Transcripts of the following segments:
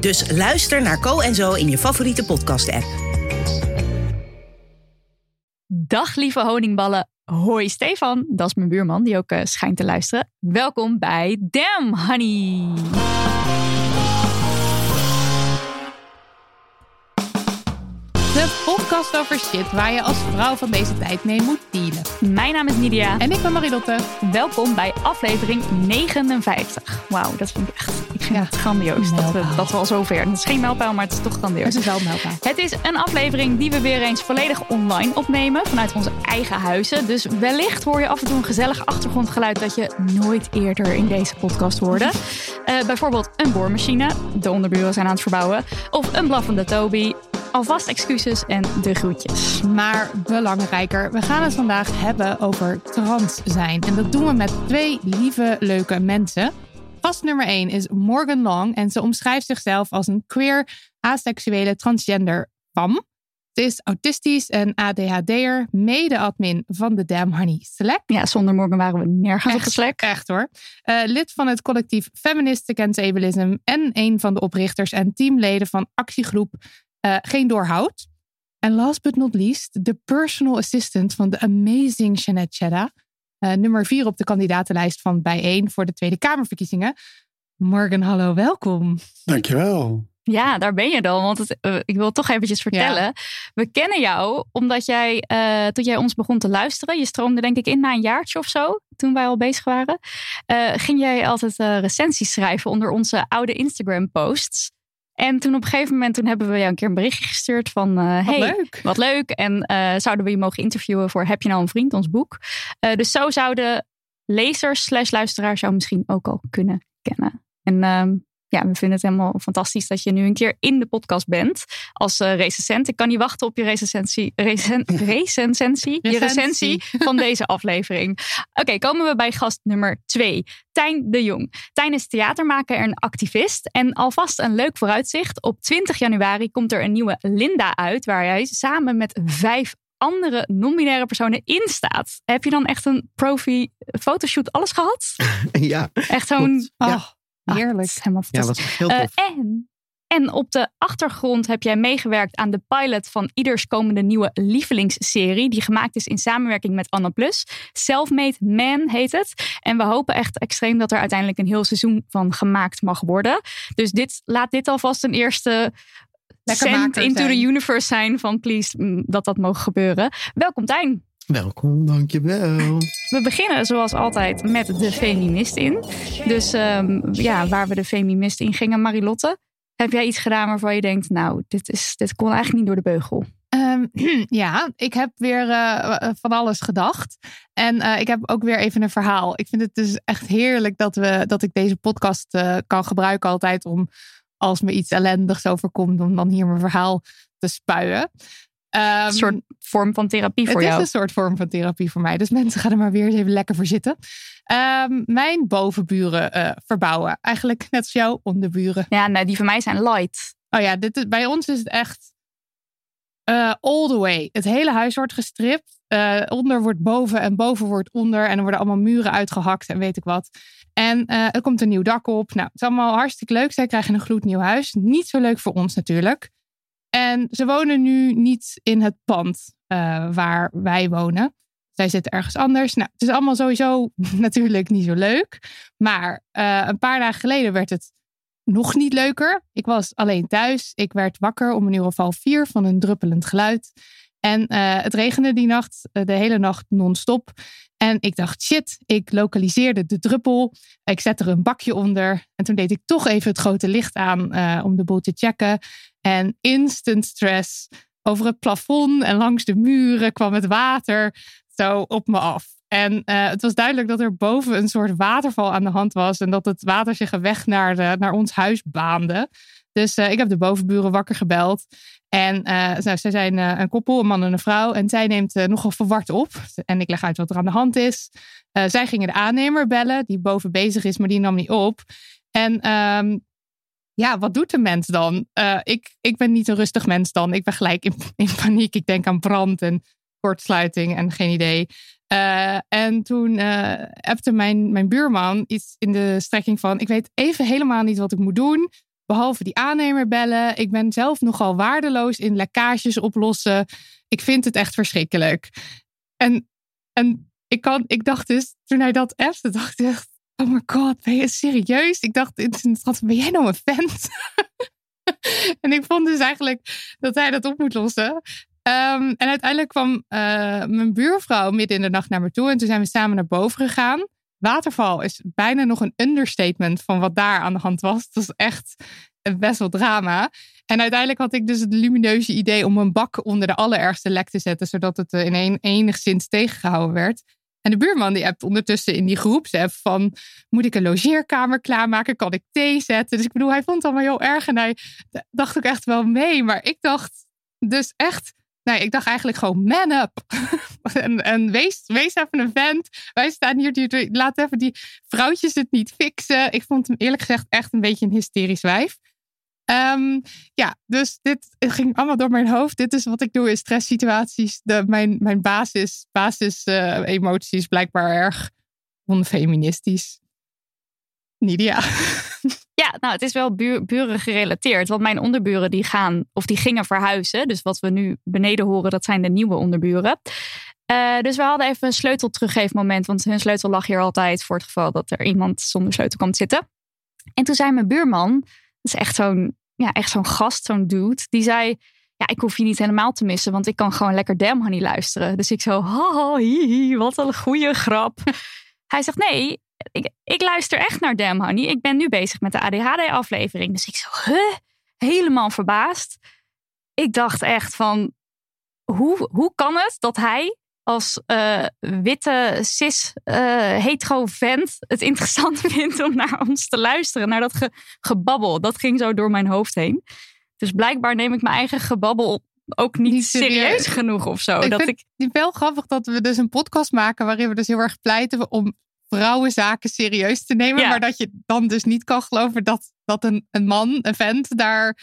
Dus luister naar Co en Zo in je favoriete podcast-app. Dag lieve honingballen. Hoi Stefan, dat is mijn buurman die ook uh, schijnt te luisteren. Welkom bij Damn Honey. De podcast over shit waar je als vrouw van deze tijd mee moet dealen. Mijn naam is Nidia. En ik ben Marilotte. Welkom bij aflevering 59. Wauw, dat vind ik echt ik vind ja. het grandioos dat we, dat we al zover. Het is geen mijlpaal, maar het is toch grandioos. Het is wel mijlpaal. Het is een aflevering die we weer eens volledig online opnemen. Vanuit onze eigen huizen. Dus wellicht hoor je af en toe een gezellig achtergrondgeluid dat je nooit eerder in deze podcast hoorde. Uh, bijvoorbeeld een boormachine. De onderburen zijn aan het verbouwen. Of een blaffende Toby. Alvast excuses en de groetjes. Maar belangrijker, we gaan het vandaag hebben over trans zijn. En dat doen we met twee lieve, leuke mensen. Gast nummer 1 is Morgan Long en ze omschrijft zichzelf als een queer, aseksuele, transgender fam. Ze is autistisch en ADHD'er, mede-admin van de Damn Honey Slack. Ja, zonder Morgan waren we nergens echt, op de Slack. Echt hoor. Uh, lid van het collectief Feminist Against Ableism en een van de oprichters en teamleden van actiegroep uh, Geen Doorhoud. En last but not least, de personal assistant van de amazing Jeanette Chedda. Uh, nummer vier op de kandidatenlijst van Bijeen voor de Tweede Kamerverkiezingen. Morgan, hallo, welkom. Dankjewel. Ja, daar ben je dan. Want het, uh, ik wil toch eventjes vertellen. Ja. We kennen jou omdat jij, uh, toen jij ons begon te luisteren, je stroomde denk ik in na een jaartje of zo, toen wij al bezig waren, uh, ging jij altijd recensies schrijven onder onze oude Instagram posts. En toen op een gegeven moment toen hebben we jou een keer een berichtje gestuurd van... Uh, wat hey, leuk. Wat leuk. En uh, zouden we je mogen interviewen voor Heb je nou een vriend, ons boek. Uh, dus zo zouden lezers slash luisteraars jou misschien ook al kunnen kennen. En ja, we vinden het helemaal fantastisch dat je nu een keer in de podcast bent als uh, recensent. Ik kan niet wachten op je recensie, recen, recensentie, je recensie van deze aflevering. Oké, okay, komen we bij gast nummer twee. Tijn de Jong. Tijn is theatermaker en activist. En alvast een leuk vooruitzicht. Op 20 januari komt er een nieuwe Linda uit, waar hij samen met vijf andere non-binaire personen in staat. Heb je dan echt een profi fotoshoot alles gehad? ja. Echt zo'n... Ja. Heerlijk. Ah, helemaal ja, wat heel tof. Uh, en, en op de achtergrond heb jij meegewerkt aan de pilot van ieders komende nieuwe lievelingsserie. Die gemaakt is in samenwerking met Anna Plus. Selfmade Man heet het. En we hopen echt extreem dat er uiteindelijk een heel seizoen van gemaakt mag worden. Dus dit, laat dit alvast een eerste send into zijn. the universe zijn van please dat dat mogen gebeuren. Welkom Tijn. Welkom, dankjewel. We beginnen zoals altijd met de feminist in. Dus um, ja, waar we de feminist in gingen, Marilotte. Heb jij iets gedaan waarvan je denkt, nou, dit, is, dit kon eigenlijk niet door de beugel? Um, ja, ik heb weer uh, van alles gedacht. En uh, ik heb ook weer even een verhaal. Ik vind het dus echt heerlijk dat, we, dat ik deze podcast uh, kan gebruiken altijd om als me iets ellendigs overkomt, om dan hier mijn verhaal te spuien. Een soort vorm van therapie voor het jou. Het is een soort vorm van therapie voor mij. Dus mensen gaan er maar weer eens even lekker voor zitten. Um, mijn bovenburen uh, verbouwen. Eigenlijk net als jouw onderburen. Ja, nee, die van mij zijn light. Oh ja, dit is, bij ons is het echt uh, all the way. Het hele huis wordt gestript. Uh, onder wordt boven en boven wordt onder. En er worden allemaal muren uitgehakt en weet ik wat. En uh, er komt een nieuw dak op. Nou, het is allemaal hartstikke leuk. Zij krijgen een gloednieuw huis. Niet zo leuk voor ons natuurlijk. En ze wonen nu niet in het pand uh, waar wij wonen. Zij zitten ergens anders. Nou, het is allemaal sowieso natuurlijk niet zo leuk. Maar eh, een paar dagen geleden werd het nog niet leuker. Ik was alleen thuis. Ik werd wakker om een uur of half vier van een druppelend geluid. En eh, het regende die nacht, eh, de hele nacht non-stop. En ik dacht, shit, ik lokaliseerde de druppel. Ik zette er een bakje onder. En toen deed ik toch even het grote licht aan eh, om de boel te checken. En instant stress. Over het plafond en langs de muren kwam het water zo op me af. En eh, het was duidelijk dat er boven een soort waterval aan de hand was. En dat het water zich een weg naar, de, naar ons huis baande. Dus eh, ik heb de bovenburen wakker gebeld. En eh nou, zij zijn eh, een koppel, een man en een vrouw. En zij neemt nogal verward op. En ik leg uit wat er aan de hand is. Zij gingen de aannemer bellen, die boven bezig is, maar die nam niet op. En ehm, ja, wat doet de mens dan? Eh, ik, ik ben niet een rustig mens dan. Ik ben gelijk in, paniek. Ik denk aan brand en kortsluiting en geen idee. Eh, en toen eh appte mijn, mijn buurman iets in de strekking van... ik weet even helemaal niet wat ik moet doen... behalve die aannemer bellen. Ik ben zelf nogal waardeloos in lekkages oplossen. Ik vind het echt verschrikkelijk. En, en ik, kan, ik dacht dus, toen hij dat appte, dacht ik. Oh my god, ben je serieus? Ik dacht, wat ben jij nou een vent? en ik vond dus eigenlijk dat hij dat op moet lossen. Ehm, en uiteindelijk kwam eh, mijn buurvrouw midden in de nacht naar me toe. En toen zijn we samen naar boven gegaan. Waterval is bijna nog een understatement van wat daar aan de hand was. Het was echt best wel drama. En uiteindelijk had ik dus het lumineuze idee om een bak onder de allerergste lek te zetten. Zodat het eh, in een, enigszins tegengehouden werd. En de buurman die hebt ondertussen in die groepsapp van... moet ik een logeerkamer klaarmaken? Kan ik thee zetten? Dus ik bedoel, hij vond het allemaal heel erg. En hij dacht ook echt wel mee. Maar ik dacht dus echt... Nee, ik dacht eigenlijk gewoon man up. en en wees, wees even een vent. Wij staan hier, die- laat even die vrouwtjes het niet fixen. Ik vond hem eerlijk gezegd echt een beetje een hysterisch wijf. Ehm, ja, dus dit ging allemaal door mijn hoofd. Dit is wat ik doe in stresssituaties. Mijn mijn basis, basis eh, emoties blijkbaar erg onfeministisch. Nidia. Ja, nou, het is wel buur, buren gerelateerd. Want mijn onderburen die gaan, of die gingen verhuizen. Dus wat we nu beneden horen, dat zijn de nieuwe onderburen. Eh, dus we hadden even een sleutel teruggeefmoment. Want hun sleutel lag hier altijd voor het geval dat er iemand zonder sleutel kwam te zitten. En toen zei mijn buurman, is echt zo'n ja, echt zo'n gast, zo'n dude. Die zei, ja, ik hoef je niet helemaal te missen. Want ik kan gewoon lekker Damn Honey luisteren. Dus ik zo, haha, wat een goede grap. Hij zegt, nee, ik, ik luister echt naar Damn Honey. Ik ben nu bezig met de ADHD-aflevering. Dus ik zo? Helemaal verbaasd. Ik dacht echt van, hoe, hoe kan het dat hij als eh, witte, cis, eh hetero vent het interessant vindt om naar ons te luisteren? Naar dat ge- gebabbel. Dat ging zo door mijn hoofd heen. Dus blijkbaar neem ik mijn eigen gebabbel ook niet, Niet serieus. serieus genoeg of zo. ik dat vind ik, het wel grappig dat we dus een podcast maken waarin we dus heel erg pleiten om vrouwenzaken serieus te nemen. Ja. Maar dat je dan dus niet kan geloven dat, dat een, een man, een vent, daar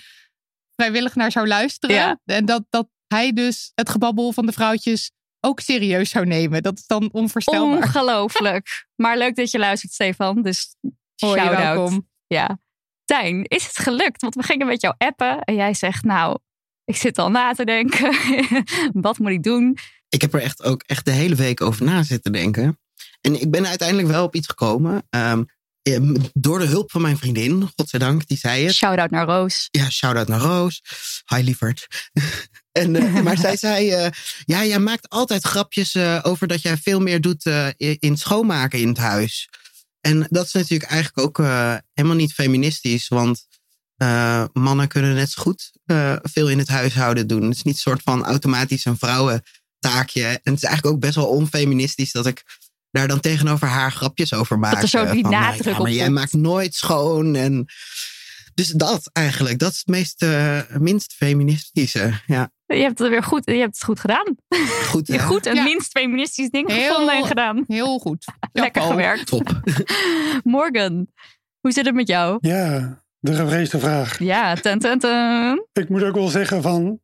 vrijwillig naar zou luisteren. Ja. En dat, dat hij dus het gebabbel van de vrouwtjes ook serieus zou nemen. Dat is dan onvoorstelbaar. ongelooflijk. maar leuk dat je luistert, Stefan. Dus Hoi, shout-out. welkom. Ja. Tijn, is het gelukt? Want we gingen met jou appen en jij zegt, nou, ik zit al na te denken. Wat moet ik doen? Ik heb er echt ook echt de hele week over na zitten denken. En ik ben uiteindelijk wel op iets gekomen. Ehm, eh, door de hulp van mijn vriendin, godzijdank, die zei het. Shout-out naar Roos. Ja, shout-out naar Roos. Hi, lieverd. En, eh, maar zij zei, eh, ja, jij maakt altijd grapjes eh, over dat jij veel meer doet in schoonmaken in het huis. En dat is natuurlijk eigenlijk ook helemaal niet feministisch, want mannen kunnen net zo goed veel in het huishouden doen. Het is niet een soort van automatisch een vrouwentaakje. En het is eigenlijk ook best wel onfeministisch dat ik daar dan tegenover haar grapjes over maak. er zo die nadruk ja, maar jij maakt nooit schoon en... Dus dat eigenlijk, dat is het meest, eh, minst feministische. Ja, Je hebt het weer goed, je hebt het goed gedaan. goed. Je goed een Ja. minst feministisch ding Heel- gevonden en gedaan. Heel goed. Lekker gewerkt. Top. Morgan, hoe zit het met jou? Ja, de gevreesde vraag. Ja, ten, ten, ten. Ik moet ook wel zeggen van...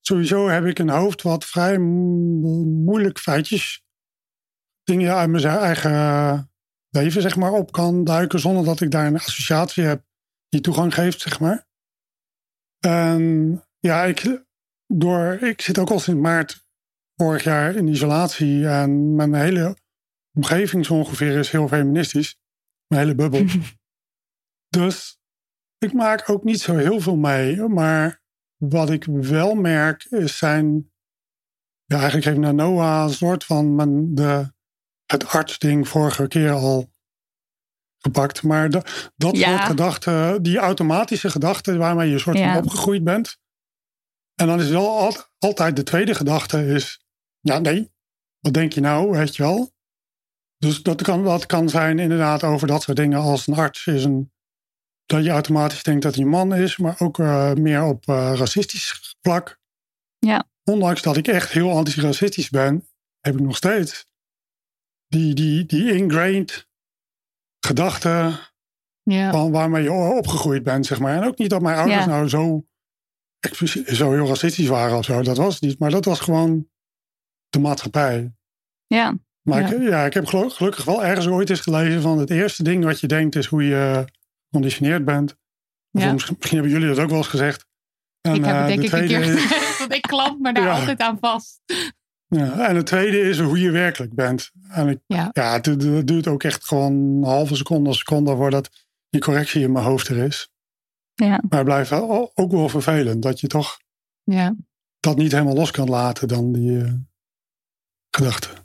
Sowieso heb ik een hoofd wat vrij mo- moeilijk feitjes... dingen uit mijn eigen leven zeg maar, op kan duiken... zonder dat ik daar een associatie heb die toegang geeft, zeg maar. En ja, ik, door, ik zit ook al sinds maart vorig jaar in isolatie en mijn hele omgeving zo ongeveer is heel feministisch. Mijn hele bubbel. dus ik maak ook niet zo heel veel mee. Maar wat ik wel merk is zijn... Ja, eigenlijk heeft naar Noah een soort van mijn, de, het artsding vorige keer al gepakt. Maar de, dat Ja. soort gedachten, die automatische gedachten waarmee je soort Ja. van opgegroeid bent. En dan is wel al- altijd de tweede gedachte is, ja nee, wat denk je nou, weet je wel? Dus dat kan, dat kan zijn inderdaad over dat soort dingen als een arts is een, dat je automatisch denkt dat hij een man is, maar ook eh, meer op eh, racistisch vlak. Ja. Ondanks dat ik echt heel antiracistisch ben, heb ik nog steeds die, die, die ingrained gedachten Ja. van waarmee je opgegroeid bent, zeg maar. En ook niet dat mijn ouders Ja. nou zo, zo heel racistisch waren of zo. Dat was het niet. Maar dat was gewoon de maatschappij. Ja, Maar Ja. Ik, ja, ik heb gelu- gelukkig wel ergens ooit eens gelezen van het eerste ding wat je denkt is hoe je geconditioneerd bent. Ja. Misschien, hebben jullie dat ook wel eens gezegd. En, ik heb eh, het denk de ik een keer is- gezegd, want ik klamp me daar altijd aan vast. Ja, en het tweede is hoe je werkelijk bent. En ik, Ja. ja, het, het duurt ook echt gewoon een halve seconde, een seconde voordat die correctie in mijn hoofd er is. ja. Maar het blijft wel- ook wel vervelend dat je toch Ja. dat niet helemaal los kan laten dan die eh, gedachten. Het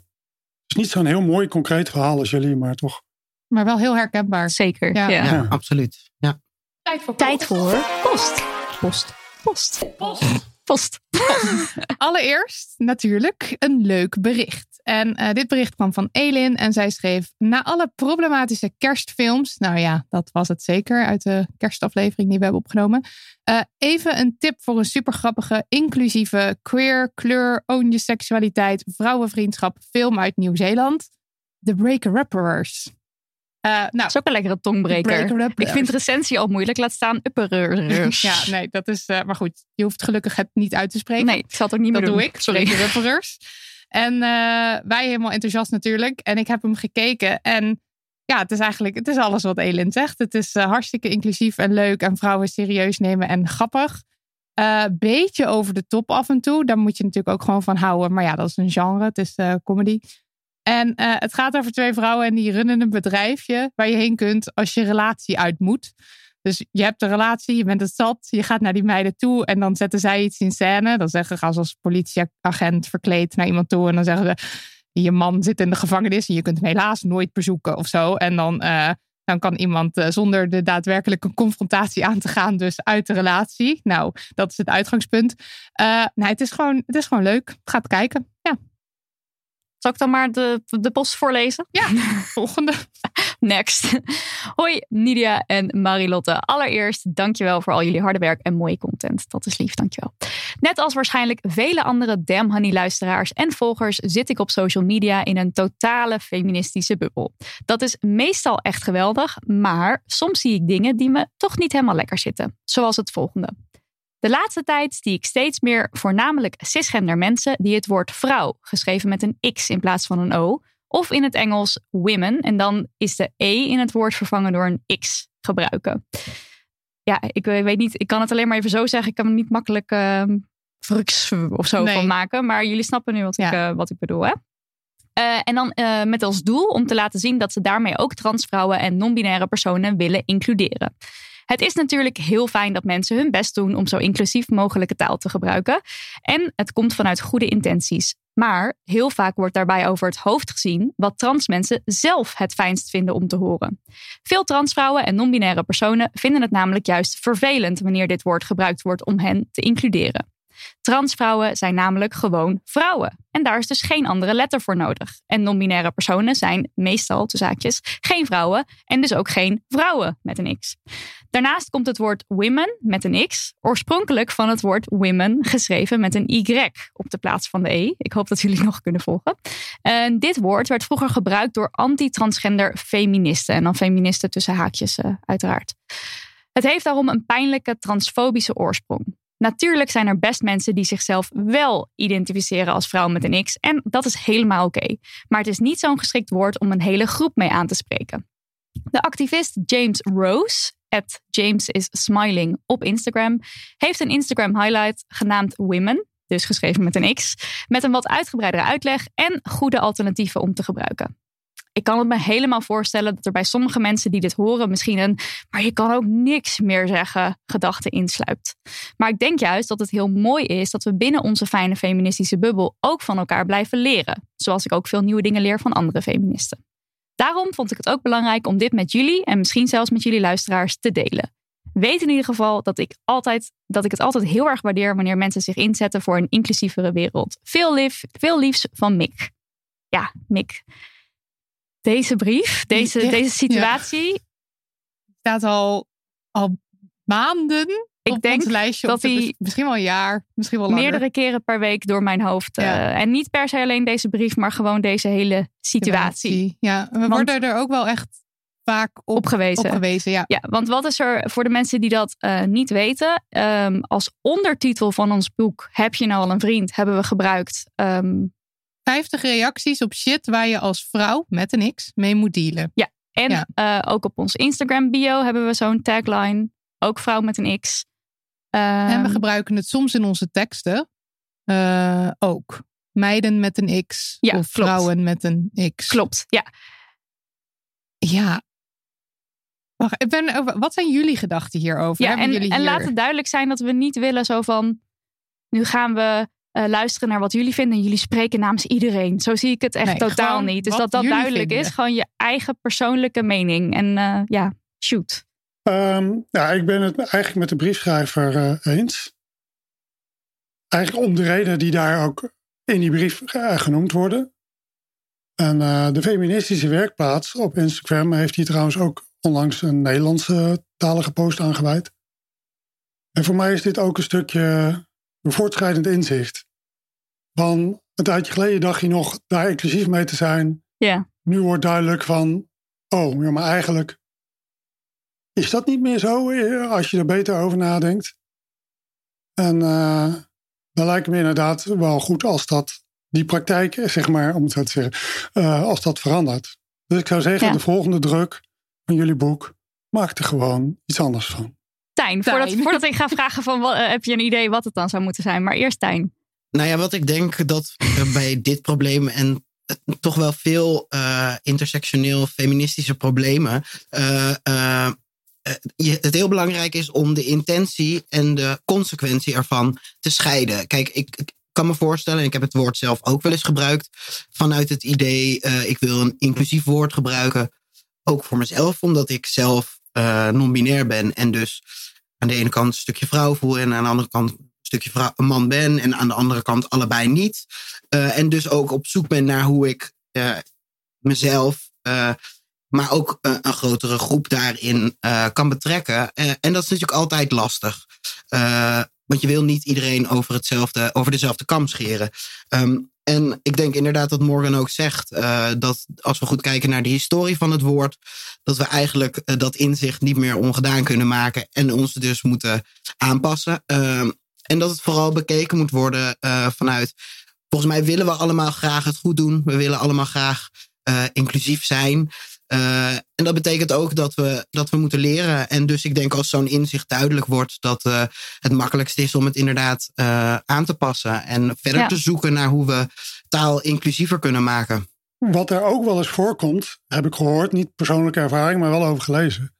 is niet zo'n heel mooi concreet verhaal als jullie, maar toch. Maar wel heel herkenbaar. zeker. Ja. Ja. Ja, absoluut. Ja. Tijd voor Tijd voor post. Post. Post. Post. Allereerst natuurlijk een leuk bericht. En eh, dit bericht kwam van Elin en zij schreef... Na alle problematische kerstfilms... Nou ja, dat was het zeker uit de kerstaflevering die we hebben opgenomen. eh, even een tip voor een supergrappige, inclusieve, queer, kleur, own je seksualiteit, vrouwenvriendschap film uit Nieuw-Zeeland. The Breaker-Uppers. Eh nou, Dat is ook een lekkere tongbreker. Ik vind recensie al moeilijk. Laat staan upperers. ja, nee, dat is... eh, maar goed, je hoeft gelukkig het niet uit te spreken. Nee, ik zal het ook niet dat meer doen. doe ik. Sorry. Breaker-uppers. En eh, wij helemaal enthousiast natuurlijk. En ik heb hem gekeken. En ja, het is eigenlijk het is alles wat Elin zegt. Het is hartstikke inclusief en leuk. En vrouwen serieus nemen en grappig. Beetje over de top af en toe. Daar moet je natuurlijk ook gewoon van houden. Maar ja, dat is een genre. Het is comedy. En eh, het gaat over twee vrouwen en die runnen een bedrijfje waar je heen kunt als je relatie uit moet. Dus je hebt een relatie, je bent het zat, je gaat naar die meiden toe en dan zetten zij iets in scène. Dan zeggen ze als politieagent verkleed naar iemand toe en dan zeggen ze je man zit in de gevangenis en je kunt hem helaas nooit bezoeken of zo. En dan, eh, dan kan iemand eh, zonder de daadwerkelijke confrontatie aan te gaan dus uit de relatie. Nou, dat is het uitgangspunt. Nee, het is gewoon, het is gewoon leuk. Gaat kijken. Ja, Zal ik dan maar de, de post voorlezen? ja. volgende. Next. Hoi Nidia en Marilotte. Allereerst dankjewel voor al jullie harde werk en mooie content. Dat is lief, dankjewel. Net als waarschijnlijk vele andere Damn Honey luisteraars en volgers zit ik op social media in een totale feministische bubbel. Dat is meestal echt geweldig, maar soms zie ik dingen die me toch niet helemaal lekker zitten. Zoals het volgende. De laatste tijd zie ik steeds meer voornamelijk cisgender mensen die het woord vrouw, geschreven met een X in plaats van een O, of in het Engels women. En dan is de E in het woord vervangen door een X gebruiken. Ja, ik weet niet, ik kan het alleen maar even zo zeggen. Ik kan er niet makkelijk ehm fruks of zo Nee. van maken. Maar jullie snappen nu wat, ik, eh, wat ik bedoel, hè? Eh, en dan eh, met als doel om te laten zien dat ze daarmee ook transvrouwen en non-binaire personen willen includeren. Het is natuurlijk heel fijn dat mensen hun best doen om zo inclusief mogelijke taal te gebruiken. En het komt vanuit goede intenties. Maar heel vaak wordt daarbij over het hoofd gezien wat trans mensen zelf het fijnst vinden om te horen. Veel transvrouwen en non-binaire personen vinden het namelijk juist vervelend wanneer dit woord gebruikt wordt om hen te includeren. Transvrouwen zijn namelijk gewoon vrouwen. En daar is dus geen andere letter voor nodig. En non-binaire personen zijn meestal, de zaakjes, geen vrouwen en dus ook geen vrouwen met een X. Daarnaast komt het woord women met een X oorspronkelijk van het woord women geschreven met een Y op de plaats van de E. Ik hoop dat jullie nog kunnen volgen. En dit woord werd vroeger gebruikt door anti-transgender feministen. En dan feministen tussen haakjes eh, uiteraard. Het heeft daarom een pijnlijke transfobische oorsprong. Natuurlijk zijn er best mensen die zichzelf wel identificeren als vrouw met een X. En dat is helemaal oké. Maar het is niet zo'n geschikt woord om een hele groep mee aan te spreken. De activist James Rose, at James is Smiling op Instagram, heeft een Instagram highlight genaamd Women. dus geschreven met een X, met een wat uitgebreidere uitleg en goede alternatieven om te gebruiken. Ik kan het me helemaal voorstellen dat er bij sommige mensen die dit horen misschien een, maar je kan ook niks meer zeggen, gedachte insluipt. Maar ik denk juist dat het heel mooi is dat we binnen onze fijne feministische bubbel ook van elkaar blijven leren. Zoals ik ook veel nieuwe dingen leer van andere feministen. Daarom vond ik het ook belangrijk om dit met jullie en misschien zelfs met jullie luisteraars te delen. Weet in ieder geval dat ik, altijd, dat ik het altijd heel erg waardeer wanneer mensen zich inzetten voor een inclusievere wereld. Veel, lief, veel liefs van Mick. Ja, Mick. Deze brief, deze, Ja, deze situatie. staat al, al maanden Ik denk lijstje. dat hij misschien wel een jaar, misschien wel langer. meerdere keren per week door mijn hoofd. Ja. eh, en niet per se alleen deze brief, maar gewoon deze hele situatie Ja, we Want- worden er ook wel echt vaak op, opgewezen. opgewezen. Ja. Ja, want wat is er voor de mensen die dat eh, niet weten? ehm, als ondertitel van ons boek Heb je nou al een vriend? Hebben we gebruikt. ehm, 50 reacties op shit waar je als vrouw met een X mee moet dealen. en Ja. eh, ook op ons Instagram bio hebben we zo'n tagline. Ook vrouw met een X. en we Ehm, gebruiken het soms in onze teksten eh, ook. Meiden met een X Ja, of klopt. vrouwen met een X. Klopt, ja. Ja. Wacht, ik ben, over- wat zijn jullie gedachten hierover? ja en, jullie en hier... laat het duidelijk zijn dat we niet willen zo van... Nu gaan we eh, luisteren naar wat jullie vinden. En jullie spreken namens iedereen. Zo zie ik het echt Nee, totaal niet. Dus dat dat duidelijk vinden. is. Gewoon je eigen persoonlijke mening. En eh, ja, shoot. Ehm, ja, ik ben het eigenlijk met de briefschrijver eh, eens. Eigenlijk om de reden die daar ook in die brief eh, genoemd worden. En eh, de feministische werkplaats op Instagram heeft hier trouwens ook onlangs een Nederlandse talige post aangeweid. En voor mij is dit ook een stukje een voortschrijdend inzicht. Van een tijdje geleden dacht je nog daar inclusief mee te zijn. Ja. Nu wordt duidelijk van, oh, ja, maar eigenlijk is dat niet meer zo eh, als je er beter over nadenkt. En eh, dan lijkt me inderdaad wel goed als dat, die praktijk, zeg maar, om het zo te zeggen, eh, als dat verandert. Dus ik zou zeggen, Ja. de volgende druk van jullie boek, maak er gewoon iets anders van. Tijn, Tijn. Voordat, voordat ik ga vragen van... wat- heb je een idee wat het dan zou moeten zijn? Maar eerst Tijn. Nou ja, wat ik denk dat bij dit probleem en toch wel veel eh, intersectioneel feministische problemen. eh, eh, eh, je- het heel belangrijk is om de intentie en de consequentie ervan te scheiden. Kijk, ik, kan me voorstellen, en ik heb het woord zelf ook wel eens gebruikt, vanuit het idee, eh, ik wil een inclusief woord gebruiken, ook voor mezelf, omdat ik zelf eh, non-binair ben en dus aan de ene kant een stukje vrouw voel en aan de andere kant een stukje man ben en aan de andere kant allebei niet. Eh, en dus ook op zoek ben naar hoe ik eh, mezelf, eh, maar ook eh, een grotere groep daarin eh, kan betrekken. Eh, en dat is natuurlijk altijd lastig. Want je wil niet iedereen over, hetzelfde, over dezelfde kam scheren. Ehm, en ik denk inderdaad dat Morgan ook zegt dat als we goed kijken naar de historie van het woord, dat we eigenlijk dat inzicht niet meer ongedaan kunnen maken en ons dus moeten aanpassen. Ehm, en dat het vooral bekeken moet worden vanuit. Volgens mij willen we allemaal graag het goed doen. We willen allemaal graag inclusief zijn. Eh, en dat betekent ook dat we, dat we moeten leren. En dus ik denk als zo'n inzicht duidelijk wordt, dat eh, het makkelijkst is om het inderdaad eh, aan te passen. En verder Ja. te zoeken naar hoe we taal inclusiever kunnen maken. Wat er ook wel eens voorkomt, heb ik gehoord, niet persoonlijke ervaring, maar wel over gelezen,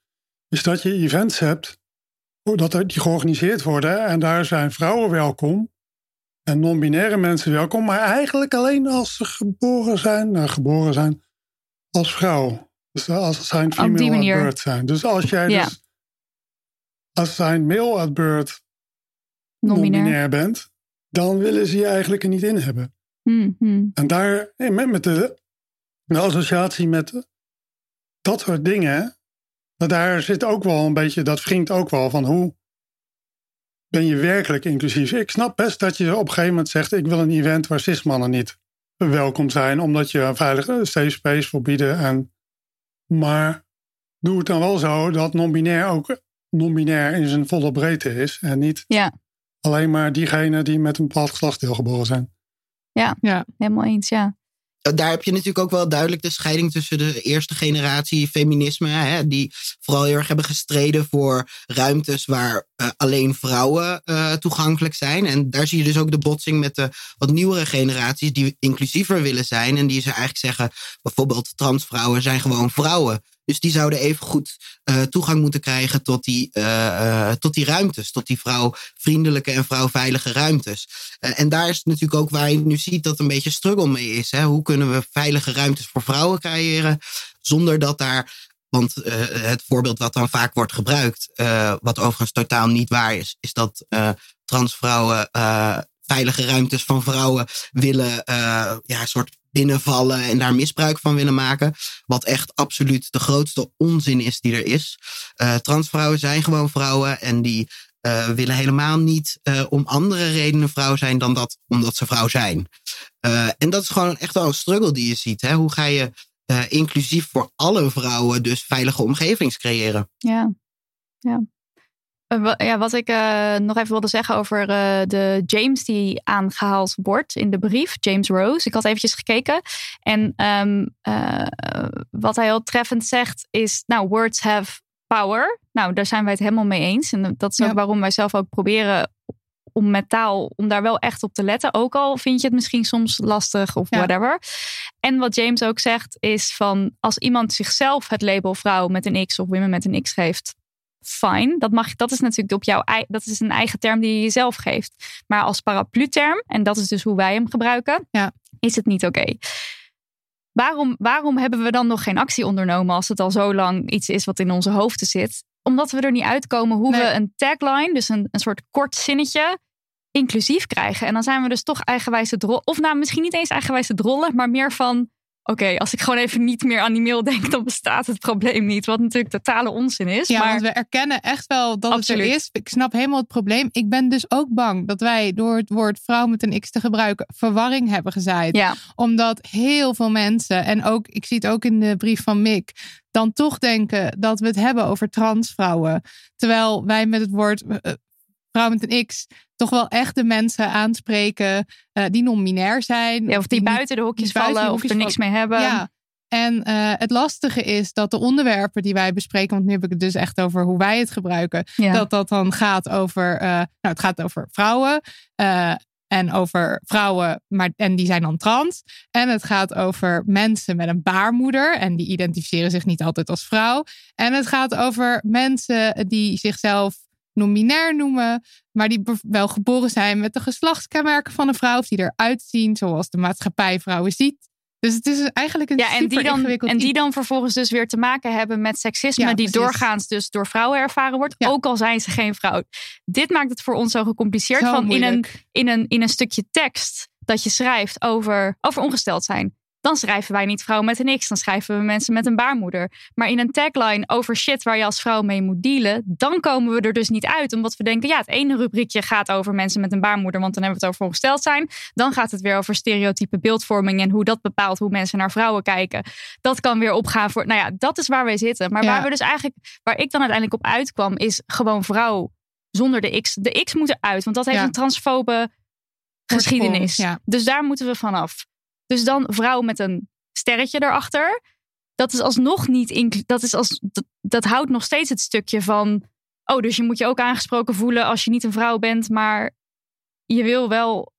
is dat je events hebt dat er, die georganiseerd worden en daar zijn vrouwen welkom en non-binaire mensen welkom, maar eigenlijk alleen als ze geboren zijn, nou, geboren zijn als vrouw. Dus als zijn female at birth zijn. Dus als jij Ja. dus als zijn male at birth Non-binair. non-binair bent, dan willen ze je eigenlijk er niet in hebben. Hmm, hmm. En daar, met, de, de associatie met dat soort dingen, dat daar zit ook wel een beetje, dat wringt ook wel van hoe ben je werkelijk inclusief. Ik snap best dat je op een gegeven moment zegt, ik wil een event waar cismannen niet welkom zijn, omdat je een veilige safe space wil bieden. En, maar doe het dan wel zo dat non-binair ook non-binair in zijn volle breedte is en niet Ja. alleen maar diegenen die met een bepaald geslachtsdeel geboren zijn. Helemaal eens, ja. Daar heb je natuurlijk ook wel duidelijk de scheiding tussen de eerste generatie feminisme, hè, die vooral heel erg hebben gestreden voor ruimtes waar eh, alleen vrouwen uh, toegankelijk zijn. En daar zie je dus ook de botsing met de wat nieuwere generaties die inclusiever willen zijn. En die ze eigenlijk zeggen, bijvoorbeeld transvrouwen zijn gewoon vrouwen. Dus die zouden even goed uh, toegang moeten krijgen tot die, tot die ruimtes. Tot die vrouwvriendelijke en vrouwveilige ruimtes. en daar is natuurlijk ook waar je nu ziet dat een beetje struggle mee is. Hè? Hoe kunnen we veilige ruimtes voor vrouwen creëren zonder dat daar want het voorbeeld wat dan vaak wordt gebruikt, wat overigens totaal niet waar is, is dat transvrouwen veilige ruimtes van vrouwen willen, ja, een soort binnenvallen en daar misbruik van willen maken. Wat echt absoluut de grootste onzin is die er is. transvrouwen zijn gewoon vrouwen en die willen helemaal niet om andere redenen vrouw zijn dan dat omdat ze vrouw zijn. en dat is gewoon echt wel een struggle die je ziet. Hè? Hoe ga je inclusief voor alle vrouwen dus veilige omgevings creëren. Ja, ja. Uh, ja, wat ik uh, nog even wilde zeggen over de James die aangehaald wordt in de brief, James Rose. Ik had eventjes gekeken. En um, wat hij heel treffend zegt is, nou, words have power. Nou, daar zijn wij het helemaal mee eens. En dat is ook waarom wij zelf ook proberen om met taal, om daar wel echt op te letten. Ook al vind je het misschien soms lastig of whatever. En wat James ook zegt is van als iemand zichzelf het label vrouw met een X of women met een X geeft, fine. Dat, mag, dat is natuurlijk op jouw dat is een eigen term die je jezelf geeft. Maar als paraplu-term, en dat is dus hoe wij hem gebruiken, ja. is het niet oké. Waarom, waarom hebben we dan nog geen actie ondernomen als het al zo lang iets is wat in onze hoofden zit? Omdat we er niet uitkomen hoe we een tagline, dus een, een soort kort zinnetje, inclusief krijgen. En dan zijn we dus toch eigenwijze drollen. Of nou, misschien niet eens eigenwijze drollen, maar meer van... Oké, als ik gewoon even niet meer aan die mail denk, dan bestaat het probleem niet. Wat natuurlijk totale onzin is. Ja, maar... want we erkennen echt wel dat het er is. Ik snap helemaal het probleem. Ik ben dus ook bang dat wij door het woord vrouw met een x te gebruiken verwarring hebben gezaaid. Ja. Omdat heel veel mensen, en ook, ik zie het ook in de brief van Mick, dan toch denken dat we het hebben over transvrouwen. Terwijl wij met het woord uh, vrouw met een X toch wel echt de mensen aanspreken uh, die non-binair zijn. Ja, of die, die buiten de hokjes vallen of er niks mee hebben. Ja. En uh, het lastige is dat de onderwerpen die wij bespreken, want nu heb ik het dus echt over hoe wij het gebruiken, ja. dat dat dan gaat over, uh, nou, het gaat over vrouwen en over vrouwen, maar, en die zijn dan trans. En het gaat over mensen met een baarmoeder en die identificeren zich niet altijd als vrouw. En het gaat over mensen die zichzelf non-binair noemen, maar die wel geboren zijn met de geslachtskenmerken van een vrouw, of die eruit zien zoals de maatschappij vrouwen ziet. Dus het is eigenlijk een ja, en die dan, En die dan vervolgens dus weer te maken hebben met seksisme, ja, die doorgaans dus door vrouwen ervaren wordt, ja. ook al zijn ze geen vrouw. Dit maakt het voor ons zo gecompliceerd zo van in een, in, een, in een stukje tekst dat je schrijft over, over ongesteld zijn dan schrijven wij niet vrouw met een X. Dan schrijven we mensen met een baarmoeder. Maar in een tagline over shit waar je als vrouw mee moet dealen, dan komen we er dus niet uit. Omdat we denken, ja, het ene rubriekje gaat over mensen met een baarmoeder, want dan hebben we het over ongesteld zijn. Dan gaat het weer over stereotype beeldvorming en hoe dat bepaalt hoe mensen naar vrouwen kijken. Dat kan weer opgaan voor, nou ja, dat is waar wij zitten. Maar ja. waar we dus eigenlijk, waar ik dan uiteindelijk op uitkwam, is gewoon vrouw zonder de X. De X moet eruit, want dat heeft ja. een transfobe geschiedenis. Ja. Dus daar moeten we vanaf. Dus dan vrouw met een sterretje erachter. Dat is alsnog niet. Dat, is als, dat, houdt nog steeds het stukje van. Oh, dus je moet je ook aangesproken voelen als je niet een vrouw bent, maar je wil wel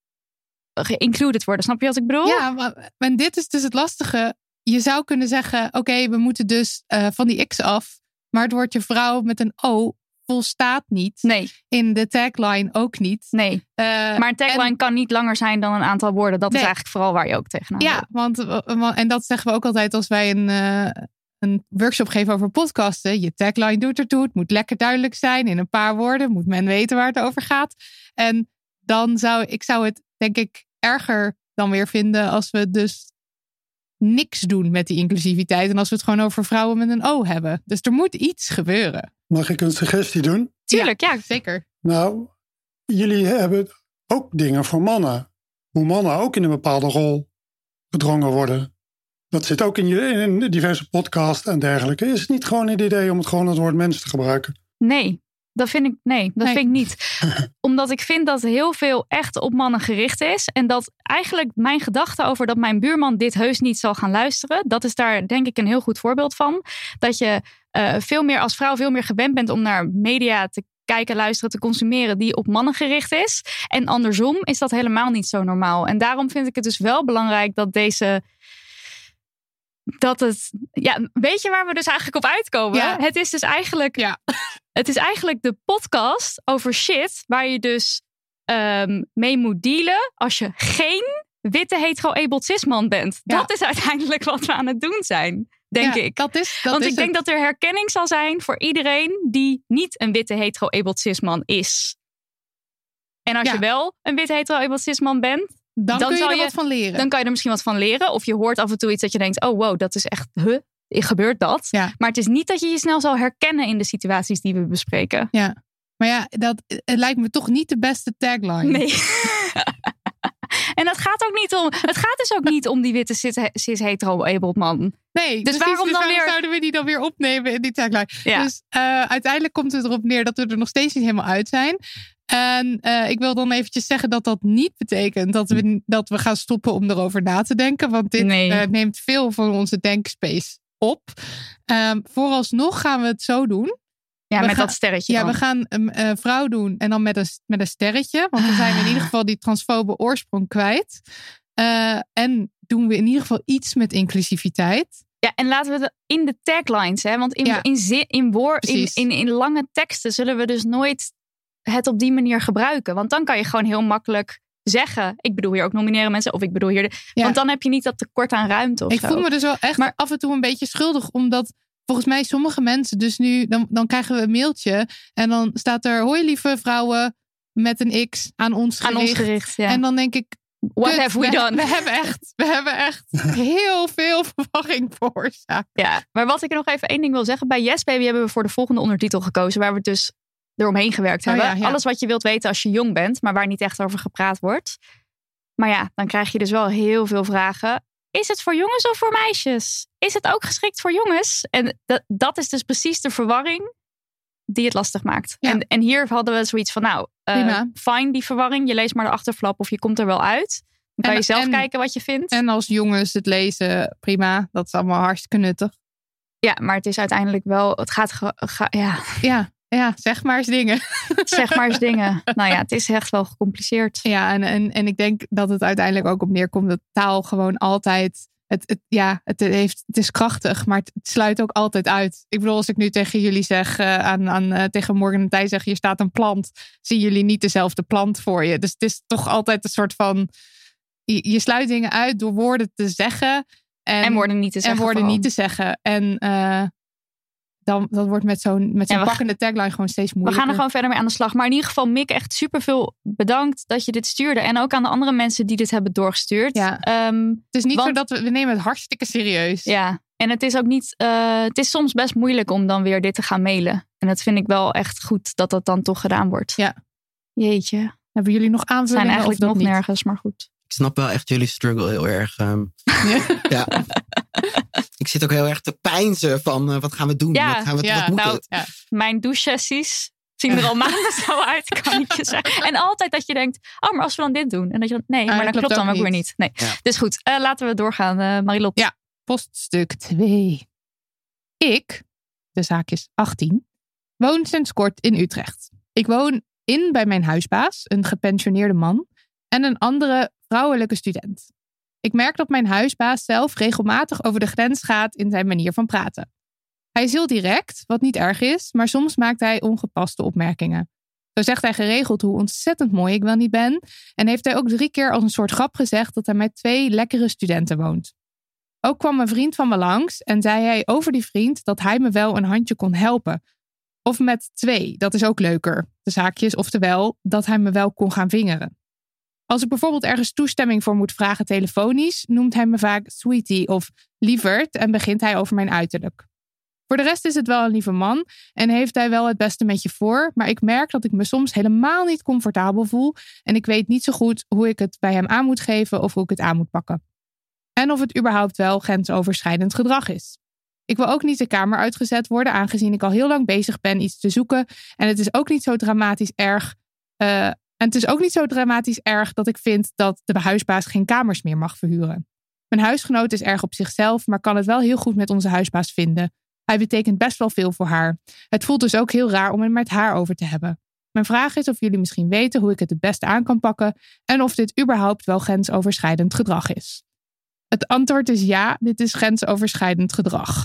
geïncluded worden. Snap je wat ik bedoel? Ja, maar, en dit is dus het lastige. Je zou kunnen zeggen: oké, we moeten dus uh, van die X af. Maar het woordje vrouw met een O volstaat niet. Nee. In de tagline ook niet. Nee. Uh, maar een tagline en, kan niet langer zijn dan een aantal woorden. Dat nee. is eigenlijk vooral waar je ook tegenaan Ja, want, en dat zeggen we ook altijd als wij een, uh, een workshop geven over podcasten. Je tagline doet ertoe. Het moet lekker duidelijk zijn. In een paar woorden moet men weten waar het over gaat. En dan zou ik zou het denk ik erger dan weer vinden als we dus niks doen met die inclusiviteit. En als we het gewoon over vrouwen met een O hebben. Dus er moet iets gebeuren. Mag ik een suggestie doen? Tuurlijk, ja, ja zeker. Nou, jullie hebben ook dingen voor mannen. Hoe mannen ook in een bepaalde rol gedrongen worden. Dat zit ook in, je, in diverse podcasts en dergelijke. Is het niet gewoon het idee om het gewoon het woord mens te gebruiken? Nee, dat vind ik, nee, dat Nee. vind ik niet. Omdat ik vind dat heel veel echt op mannen gericht is. En dat eigenlijk mijn gedachte over dat mijn buurman dit heus niet zal gaan luisteren. Dat is daar denk ik een heel goed voorbeeld van. Dat je eh, veel meer als vrouw veel meer gewend bent om naar media te kijken, luisteren, te consumeren die op mannen gericht is. En andersom is dat helemaal niet zo normaal. En daarom vind ik het dus wel belangrijk dat deze dat het. Ja, weet je waar we dus eigenlijk op uitkomen? Ja. Het is dus eigenlijk. Ja. Het is eigenlijk de podcast over shit waar je dus ehm, mee moet dealen als je geen witte hetero-abled cisman bent. Ja. Dat is uiteindelijk wat we aan het doen zijn, denk Ja, ik. Dat is, dat Want is ik denk dat er herkenning zal zijn voor iedereen die niet een witte hetero-abled cisman is. En als Ja. je wel een witte hetero-abled cisman bent, dan, dan kun je er je- wat van leren. dan kan je er misschien wat van leren. Of je hoort af en toe iets dat je denkt: oh wow, dat is echt, huh, gebeurt dat? Ja. Maar het is niet dat je je snel zal herkennen in de situaties die we bespreken. Ja. Maar ja, dat het lijkt me toch niet de beste tagline. Nee. en dat gaat ook niet om. Het gaat dus ook niet om die witte cis- cis-hetero-abled man. Nee, Dus precies, waarom dan weer- zouden we die dan weer opnemen in die tagline? Ja. Dus eh, uiteindelijk komt het erop neer dat we er nog steeds niet helemaal uit zijn. En eh, ik wil dan eventjes zeggen dat dat niet betekent dat we, dat we gaan stoppen om erover na te denken. Want dit Nee. eh, neemt veel van onze denkspace op. Ehm, vooralsnog gaan we het zo doen. Ja, We met gaan- dat sterretje. Ja, dan. we gaan een eh, vrouw doen en dan met een, met een sterretje. Want dan zijn we in ieder geval die transfobe oorsprong kwijt. Eh, en doen we in ieder geval iets met inclusiviteit. Ja, en laten we het in de taglines, hè? Want in, Ja. in, zin, in, woord, in, in, in lange teksten zullen we dus nooit het op die manier gebruiken. Want dan kan je gewoon heel makkelijk zeggen: ik bedoel hier ook nomineren mensen, of ik bedoel hier. De, Ja. Want dan heb je niet dat tekort aan ruimte. Of Ik zo. voel me dus wel echt Maar- af en toe een beetje schuldig, omdat volgens mij sommige mensen dus nu, dan, dan krijgen we een mailtje en dan staat er, hoi lieve vrouwen met een X aan ons aan gericht. ons gericht. Ja. En dan denk ik, What kut, have we done? We hebben echt, we hebben echt heel veel verwarring veroorzaakt. Ja, maar wat ik nog even één ding wil zeggen. Bij Yes Baby hebben we voor de volgende ondertitel gekozen. Waar we dus eromheen gewerkt Oh hebben. ja, ja. Alles wat je wilt weten als je jong bent. Maar waar niet echt over gepraat wordt. Maar ja, dan krijg je dus wel heel veel vragen. Is het voor jongens of voor meisjes? Is het ook geschikt voor jongens? En dat, dat is dus precies de verwarring die het lastig maakt. Ja. En, en hier hadden we zoiets van, nou, eh, Prima. fine die verwarring. Je leest maar de achterflap of je komt er wel uit. Dan kan En- je zelf en- kijken wat je vindt. En als jongens het lezen, prima. Dat is allemaal hartstikke nuttig. ja, maar het is uiteindelijk wel, het gaat, ge- ga- ja, Ja, ja, zeg maar eens dingen. zeg maar eens dingen. Nou ja, het is echt wel gecompliceerd. Ja, en, en, en ik denk dat het uiteindelijk ook op neerkomt dat taal gewoon altijd. Het, het, ja, het, heeft, het is krachtig, maar het, het sluit ook altijd uit. Ik bedoel, als ik nu tegen jullie zeg, eh, aan, aan, eh, tegen Morgan en Thij zeg, hier staat een plant, zien jullie niet dezelfde plant voor je. Dus het is toch altijd een soort van. Je, je sluit dingen uit door woorden te zeggen. En, En woorden niet te en zeggen. woorden vooral. niet te zeggen. En dan, dat wordt met zo'n met zo'n Ja, we- pakkende tagline gewoon steeds We moeilijker. gaan er gewoon verder mee aan de slag. Maar in ieder geval, Mick, echt superveel bedankt dat je dit stuurde. En ook aan de andere mensen die dit hebben doorgestuurd. Ja. Ehm, Het is niet Want- zo dat we, we nemen het hartstikke serieus. ja. En het is ook niet. eh, het is soms best moeilijk om dan weer dit te gaan mailen. En dat vind ik wel echt goed dat dat dan toch gedaan wordt. Ja. Jeetje. Hebben jullie nog We zijn aanvullingen eigenlijk of nog niet? nergens, maar goed. Ik snap wel echt jullie struggle heel erg. ehm, ja. Ik zit ook heel erg te pijnzen van eh, wat gaan we doen? Ja, wat, gaan we, ja, wat moet nou, het? Ja. Mijn douche-sessies zien er al maanden zo uit, kan ik je zeggen. En altijd dat je denkt, oh, maar als we dan dit doen. En dat je dan, nee, Ah, maar dat klopt klopt dan ook ook weer niet. Nee. Ja. Dus goed, eh, laten we doorgaan. eh Marilot. Ja. Poststuk 2. Ik, de zaak is 18, woon sinds kort in Utrecht. Ik woon in bij mijn huisbaas, een gepensioneerde man, en een andere vrouwelijke student. Ik merk dat mijn huisbaas zelf regelmatig over de grens gaat in zijn manier van praten. Hij is heel direct, wat niet erg is, maar soms maakt hij ongepaste opmerkingen. Zo zegt hij geregeld hoe ontzettend mooi ik wel niet ben, en heeft hij ook drie keer als een soort grap gezegd dat hij met twee lekkere studenten woont. Ook kwam een vriend van me langs en zei hij over die vriend dat hij me wel een handje kon helpen. Of met twee, dat is ook leuker. De zaakjes, oftewel dat hij me wel kon gaan vingeren. Als ik bijvoorbeeld ergens toestemming voor moet vragen telefonisch, noemt hij me vaak sweetie of lieverd en begint hij over mijn uiterlijk. Voor de rest is het wel een lieve man en heeft hij wel het beste met je voor, maar ik merk dat ik me soms helemaal niet comfortabel voel en ik weet niet zo goed hoe ik het bij hem aan moet geven of hoe ik het aan moet pakken. En of het überhaupt wel grensoverschrijdend gedrag is. Ik wil ook niet de kamer uitgezet worden, aangezien ik al heel lang bezig ben iets te zoeken. En het is ook niet zo dramatisch erg. eh, en het is ook niet zo dramatisch erg dat ik vind dat de huisbaas geen kamers meer mag verhuren. Mijn huisgenoot is erg op zichzelf, maar kan het wel heel goed met onze huisbaas vinden. Hij betekent best wel veel voor haar. Het voelt dus ook heel raar om het met haar over te hebben. Mijn vraag is of jullie misschien weten hoe ik het het beste aan kan pakken en of dit überhaupt wel grensoverschrijdend gedrag is. Het antwoord is ja, dit is grensoverschrijdend gedrag.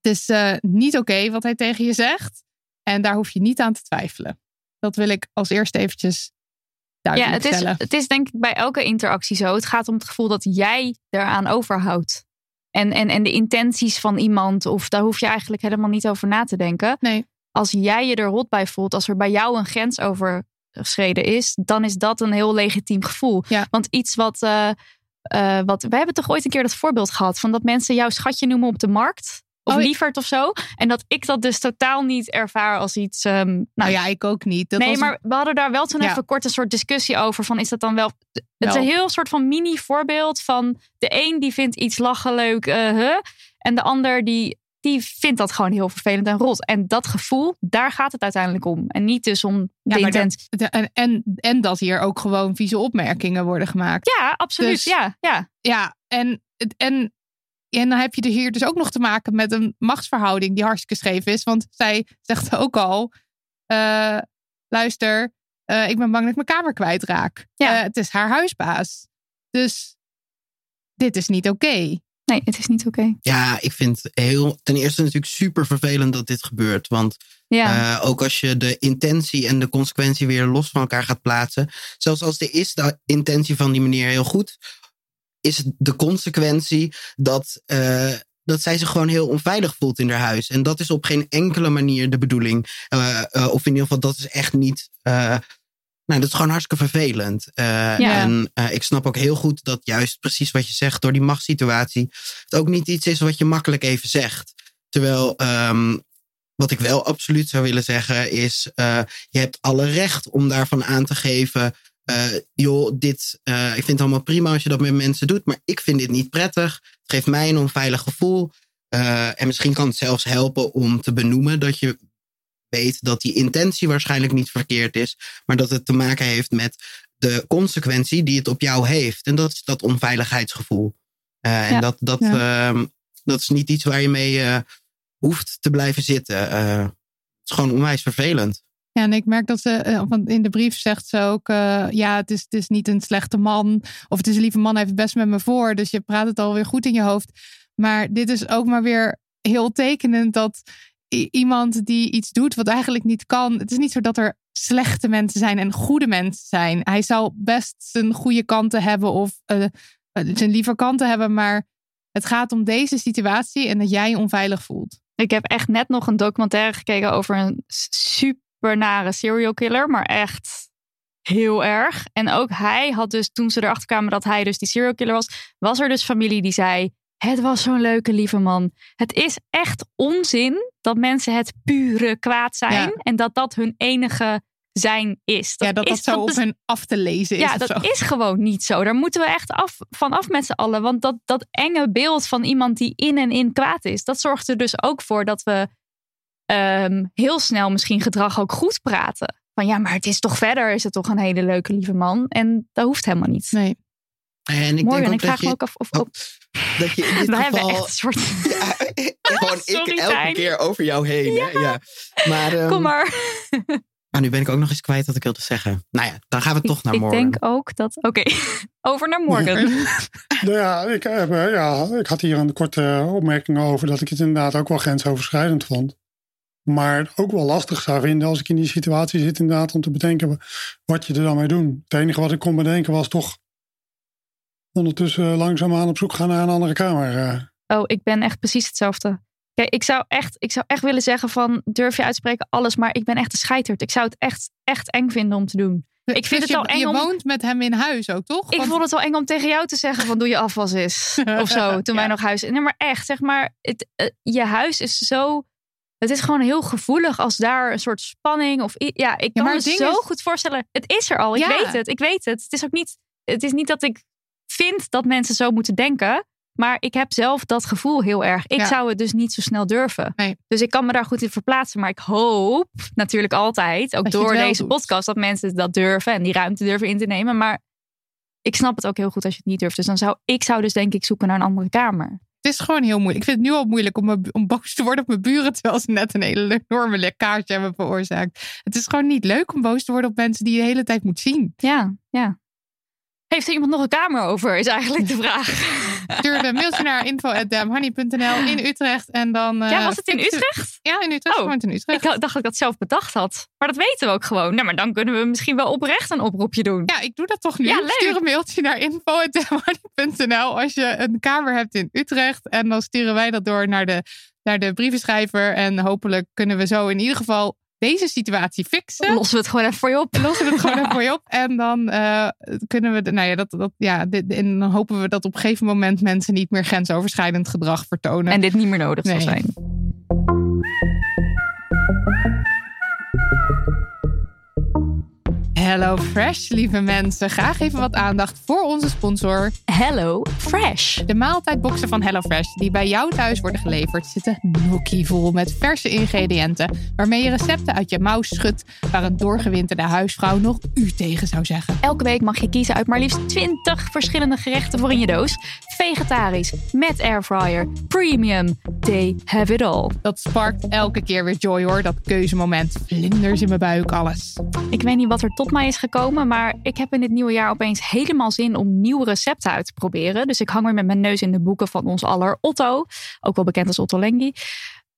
Het is uh, niet oké wat hij tegen je zegt en daar hoef je niet aan te twijfelen. Dat wil ik als eerste eventjes ja, het is, het is denk ik bij elke interactie zo. Het gaat om het gevoel dat jij eraan overhoudt. En, en, en de intenties van iemand, of daar hoef je eigenlijk helemaal niet over na te denken. Nee. Als jij je er rot bij voelt, als er bij jou een grens overschreden is, dan is dat een heel legitiem gevoel. Ja. Want iets wat, uh, uh, wat. We hebben toch ooit een keer dat voorbeeld gehad van dat mensen jouw schatje noemen op de markt. Of Oh, lieverd of zo. En dat ik dat dus totaal niet ervaar als iets. um, nou, Nou ja, ik ook niet. Dat nee, was- maar we hadden daar wel toen Ja. even kort een soort discussie over. Van is dat dan wel. Het is een heel soort van mini voorbeeld van de een die vindt iets lachen leuk. huh, en de ander die, die vindt dat gewoon heel vervelend en rot. En dat gevoel, daar gaat het uiteindelijk om. En niet dus om de Ja, de- en, en, en dat hier ook gewoon vieze opmerkingen worden gemaakt. Ja, absoluut. Dus- ja, ja. Ja, en, en, en dan heb je er hier dus ook nog te maken met een machtsverhouding die hartstikke scheef is. Want zij zegt ook al: eh, luister, eh, ik ben bang dat ik mijn kamer kwijtraak. Ja. Eh, het is haar huisbaas. Dus dit is niet oké. Nee, het is niet oké. Ja, ik vind heel, ten eerste natuurlijk super vervelend dat dit gebeurt. Want Ja. eh, ook als je de intentie en de consequentie weer los van elkaar gaat plaatsen. Zelfs als de is de intentie van die meneer heel goed. Is de consequentie dat, eh, dat zij zich gewoon heel onveilig voelt in haar huis. En dat is op geen enkele manier de bedoeling. Eh, eh, of in ieder geval, dat is echt niet. nou, dat is gewoon hartstikke vervelend. Ja. En ik snap ook heel goed dat juist precies wat je zegt, door die machtssituatie, het ook niet iets is wat je makkelijk even zegt. Terwijl, ehm, wat ik wel absoluut zou willen zeggen, is: eh, je hebt alle recht om daarvan aan te geven. Eh, joh, dit, eh, ik vind het allemaal prima als je dat met mensen doet, maar ik vind dit niet prettig. Het geeft mij een onveilig gevoel. Eh, en misschien kan het zelfs helpen om te benoemen dat je weet dat die intentie waarschijnlijk niet verkeerd is, maar dat het te maken heeft met de consequentie die het op jou heeft. En dat is dat onveiligheidsgevoel. En dat, dat, ehm, dat is niet iets waar je mee hoeft te blijven zitten. Het is gewoon onwijs vervelend. Ja, en ik merk dat ze, eh, want in de brief zegt ze ook, eh, ja, het is, het is niet een slechte man. Of het is een lieve man, hij heeft het best met me voor. Dus je praat het alweer goed in je hoofd. Maar dit is ook maar weer heel tekenend dat iemand die iets doet wat eigenlijk niet kan. Het is niet zo dat er slechte mensen zijn en goede mensen zijn. Hij zou best zijn goede kanten hebben of eh, zijn lieve kanten hebben. Maar het gaat om deze situatie en dat jij je onveilig voelt. Ik heb echt net nog een documentaire gekeken over een super nare serial killer. Maar echt heel erg. En ook hij had dus, toen ze erachter kwamen dat hij dus die serial killer was, was er dus familie die zei: Het was zo'n leuke, lieve man. Het is echt onzin dat mensen het pure kwaad zijn. Ja. En dat dat hun enige zijn is. ja, dat dat is, zo op hen af te lezen is. ja, dat zo. is gewoon niet zo. Daar moeten we echt af, van af met z'n allen. Want dat, dat enge beeld van iemand die in en in kwaad is, dat zorgt er dus ook voor dat we ehm, heel snel misschien gedrag ook goed praten. Van ja, maar het is toch verder, is het toch een hele leuke lieve man. En dat hoeft helemaal niet. Nee. En ik Morgen, denk ook ik vraag dat me je, ook af of... Oh, of- dat je in dit we hebben geval... echt een soort... Ja, gewoon Sorry, ik elke Tijn. keer over jou heen. Hè? Ja. Maar, ehm, Kom maar. ah, nu ben ik ook nog eens kwijt wat ik wilde zeggen. Nou ja, dan gaan we toch naar ik morgen. denk ook dat... Oké, over naar morgen. Nou ja, ik, heb, eh, ja, ik had hier een korte opmerking over dat ik het inderdaad ook wel grensoverschrijdend vond. Maar ook wel lastig zou vinden als ik in die situatie zit inderdaad om te bedenken wat je er dan mee doet. Het enige wat ik kon bedenken was toch ondertussen langzaamaan op zoek gaan naar een andere kamer. eh. Oh, ik ben echt precies hetzelfde. Kijk, ik zou echt, ik zou echt willen zeggen van durf je uitspreken alles, maar ik ben echt een scheiterd. Ik zou het echt, echt eng vinden om te doen. Ik vind Dus het je, wel eng Je om- woont met hem in huis ook, toch? Ik Want- vond het wel eng om tegen jou te zeggen van doe je afwas eens of zo. Toen wij nog huis. Nee, maar echt, zeg maar, het, eh, je huis is zo. Het is gewoon heel gevoelig als daar een soort spanning of ja, ik kan me zo is- goed voorstellen. Het is er al. Ik weet het. Ik weet het. Het is ook niet. Het is niet dat ik vind dat mensen zo moeten denken. Maar ik heb zelf dat gevoel heel erg. Ik Ja. zou het dus niet zo snel durven. Nee. Dus ik kan me daar goed in verplaatsen. Maar ik hoop natuurlijk altijd, ook Dat door deze doet. podcast, dat mensen dat durven en die ruimte durven in te nemen. Maar ik snap het ook heel goed als je het niet durft. Dus dan zou ik zou dus denk ik zoeken naar een andere kamer. Het is gewoon heel moeilijk. Ik vind het nu al moeilijk om, om boos te worden op mijn buren terwijl ze net een hele enorme lekkage hebben veroorzaakt. Het is gewoon niet leuk om boos te worden op mensen die je de hele tijd moet zien. Ja, ja. Heeft er iemand nog een kamer over, is eigenlijk de vraag. Stuur een mailtje naar info.damhoney.nl in Utrecht en dan... eh, ja, was het in Utrecht? Ja, in Utrecht. Oh. In Utrecht. Ik dacht dat ik dat zelf bedacht had. Maar dat weten we ook gewoon. Nou, maar dan kunnen we misschien wel oprecht een oproepje doen. Ja, ik doe dat toch nu. Ja. Stuur een mailtje naar info.damhoney.nl als je een kamer hebt in Utrecht. En dan sturen wij dat door naar de, naar de brievenschrijver. En hopelijk kunnen we zo in ieder geval deze situatie fixen. Lossen we het gewoon even voor je op. lossen we het gewoon even voor je op. En dan eh, kunnen we, nou ja, dat, dat, ja dit, en dan hopen we dat op een gegeven moment mensen niet meer grensoverschrijdend gedrag vertonen. En dit niet meer nodig zal zijn. Hello Fresh, lieve mensen. Graag even wat aandacht voor onze sponsor. Hello Fresh. De maaltijdboxen van HelloFresh die bij jou thuis worden geleverd zitten vol met verse ingrediënten waarmee je recepten uit je mouw schudt waar een doorgewinterde huisvrouw nog u tegen zou zeggen. Elke week mag je kiezen uit maar liefst 20 verschillende gerechten voor in je doos. Vegetarisch, met airfryer, premium. They have it all. Dat sparkt elke keer weer joy hoor, dat keuzemoment. Vlinders in mijn buik, alles. Ik weet niet wat er tot is gekomen, maar ik heb in dit nieuwe jaar opeens helemaal zin om nieuwe recepten uit te proberen. Dus ik hang weer met mijn neus in de boeken van ons aller Otto, ook wel bekend als Otto Lengi.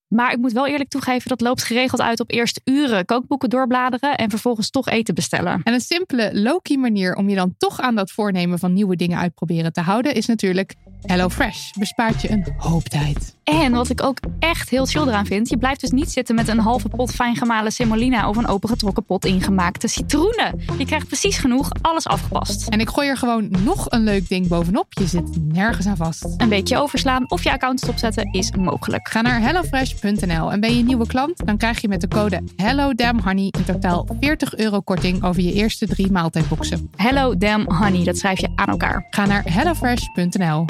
Maar ik moet wel eerlijk toegeven, dat loopt geregeld uit op eerst uren kookboeken doorbladeren en vervolgens toch eten bestellen. En een simpele low-key manier om je dan toch aan dat voornemen van nieuwe dingen uitproberen te houden is natuurlijk HelloFresh. Bespaart je een hoop tijd. En wat ik ook echt heel chill eraan vind, je blijft dus niet zitten met een halve pot fijn gemalen semolina of een opengetrokken pot ingemaakte citroenen. Je krijgt precies genoeg, alles afgepast. En ik gooi er gewoon nog een leuk ding bovenop. Je zit nergens aan vast. Een beetje overslaan of je account stopzetten is mogelijk. Ga naar hellofresh.nl en ben je een nieuwe klant? Dan krijg je met de code HelloDamnHoney in totaal 40 euro korting over je eerste drie maaltijdboxen. Hello damn honey, dat schrijf je aan elkaar. Ga naar hellofresh.nl.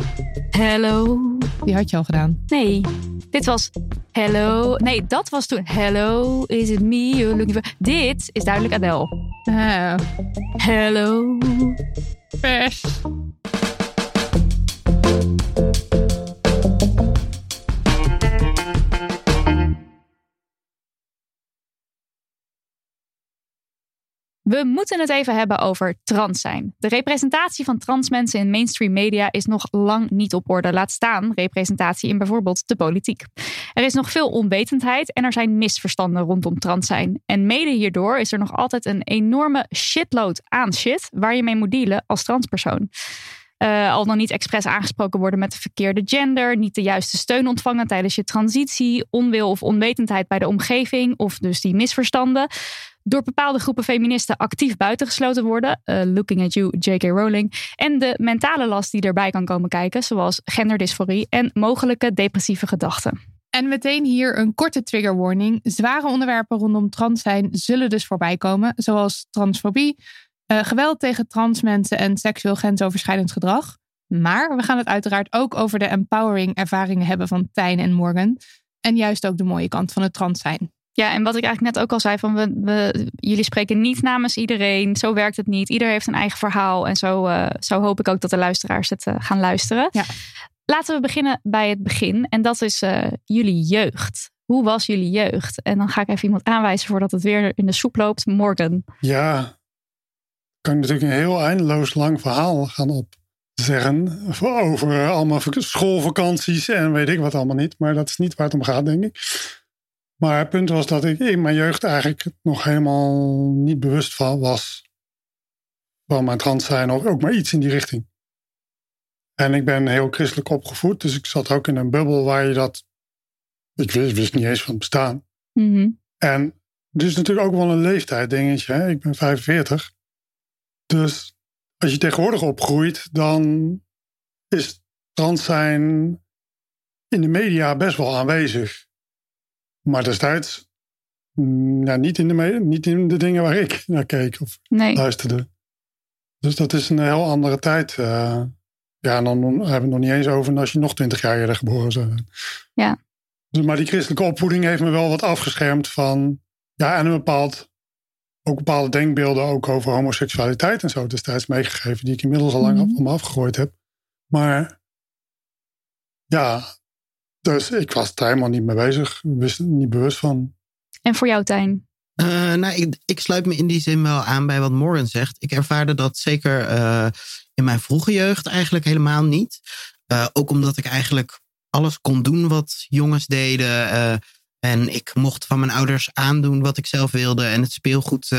Hello. Die had je al gedaan. Nee, dit was hello. Nee, dat was toen hello, is it me you're looking for? Dit is duidelijk Adele. Ah, Hello. fresh. We moeten het even hebben over trans zijn. De representatie van trans mensen in mainstream media is nog lang niet op orde. Laat staan representatie in bijvoorbeeld de politiek. Er is nog veel onwetendheid en er zijn misverstanden rondom trans zijn. En mede hierdoor is er nog altijd een enorme shitload aan shit waar je mee moet dealen als transpersoon. Eh, al dan niet expres aangesproken worden met de verkeerde gender, niet de juiste steun ontvangen tijdens je transitie, onwil of onwetendheid bij de omgeving of dus die misverstanden door bepaalde groepen feministen actief buitengesloten worden. eh, looking at you, J.K. Rowling. En de mentale last die erbij kan komen kijken, zoals genderdysforie en mogelijke depressieve gedachten. En meteen hier een korte trigger warning. Zware onderwerpen rondom trans zijn zullen dus voorbij komen, zoals transfobie, eh, geweld tegen trans mensen en seksueel grensoverschrijdend gedrag. Maar we gaan het uiteraard ook over de empowering ervaringen hebben van Tijn en Morgan. En juist ook de mooie kant van het trans zijn. Ja, en wat ik eigenlijk net ook al zei, van we, we, jullie spreken niet namens iedereen. Zo werkt het niet. Ieder heeft een eigen verhaal. En zo, eh, zo hoop ik ook dat de luisteraars het eh, gaan luisteren. Ja. Laten we beginnen bij het begin. En dat is eh, jullie jeugd. Hoe was jullie jeugd? En dan ga ik even iemand aanwijzen voordat het weer in de soep loopt. Morgan. Ja, kan ik natuurlijk een heel eindeloos lang verhaal gaan opzeggen. Over eh, allemaal vak- schoolvakanties en weet ik wat allemaal niet. Maar dat is niet waar het om gaat, denk ik. Maar het punt was dat ik in mijn jeugd eigenlijk nog helemaal niet bewust van was. Van mijn trans zijn of ook maar iets in die richting. En ik ben heel christelijk opgevoed. Dus ik zat ook in een bubbel waar je dat... Ik wist, wist niet eens van het bestaan. Mhm. En het is natuurlijk ook wel een leeftijd dingetje. Hè? Ik ben 45. Dus als je tegenwoordig opgroeit, dan is trans zijn in de media best wel aanwezig. Maar destijds ja, niet, in de niet in de dingen waar ik naar keek of Nee. luisterde. Dus dat is een heel andere tijd. eh. ja, en dan hebben we het nog niet eens over als je nog 20 jaar eerder geboren zou zijn. Ja. Dus, maar die christelijke opvoeding heeft me wel wat afgeschermd van. Ja, en een bepaald. Ook bepaalde denkbeelden ook over homoseksualiteit en zo destijds meegegeven, die ik inmiddels al lang af- van me afgegooid heb. Maar Ja, dus ik was er helemaal niet mee bezig. Wist niet bewust van. En voor jou, Tijn? Uh, nou, ik, ik, sluit me in die zin wel aan bij wat Morgan zegt. Ik ervaarde dat zeker uh, in mijn vroege jeugd eigenlijk helemaal niet. Uh, ook omdat ik eigenlijk alles kon doen wat jongens deden. En ik mocht van mijn ouders aandoen wat ik zelf wilde. En het speelgoed,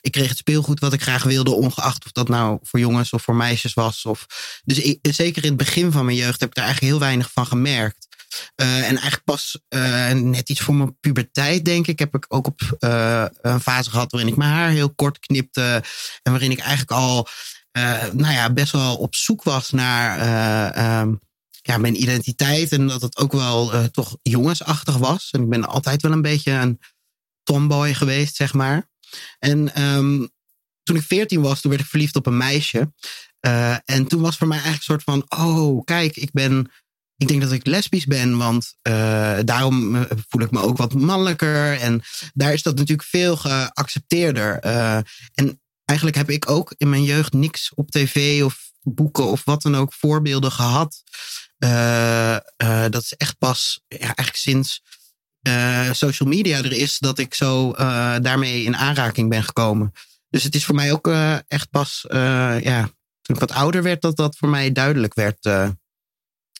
ik kreeg het speelgoed wat ik graag wilde, ongeacht of dat nou voor jongens of voor meisjes was. Of, dus zeker in het begin van mijn jeugd heb ik daar eigenlijk heel weinig van gemerkt. Uh, en eigenlijk pas uh, net iets voor mijn puberteit, denk ik, heb ik ook op uh, een fase gehad waarin ik mijn haar heel kort knipte. En waarin ik eigenlijk al, nou ja, best wel op zoek was naar um, ja, mijn identiteit. En dat het ook wel toch jongensachtig was. En ik ben altijd wel een beetje een tomboy geweest, zeg maar. En um, toen ik veertien was, toen werd ik verliefd op een meisje. en toen was voor mij eigenlijk een soort van: oh, kijk, ik ben ik denk dat ik lesbisch ben, want uh, daarom eh, voel ik me ook wat mannelijker. En daar is dat natuurlijk veel geaccepteerder. En eigenlijk heb ik ook in mijn jeugd niks op tv of boeken of wat dan ook voorbeelden gehad. Uh, dat is echt pas ja, eigenlijk sinds social media er is dat ik zo daarmee in aanraking ben gekomen. Dus het is voor mij ook echt pas, ja, toen ik wat ouder werd, dat dat voor mij duidelijk werd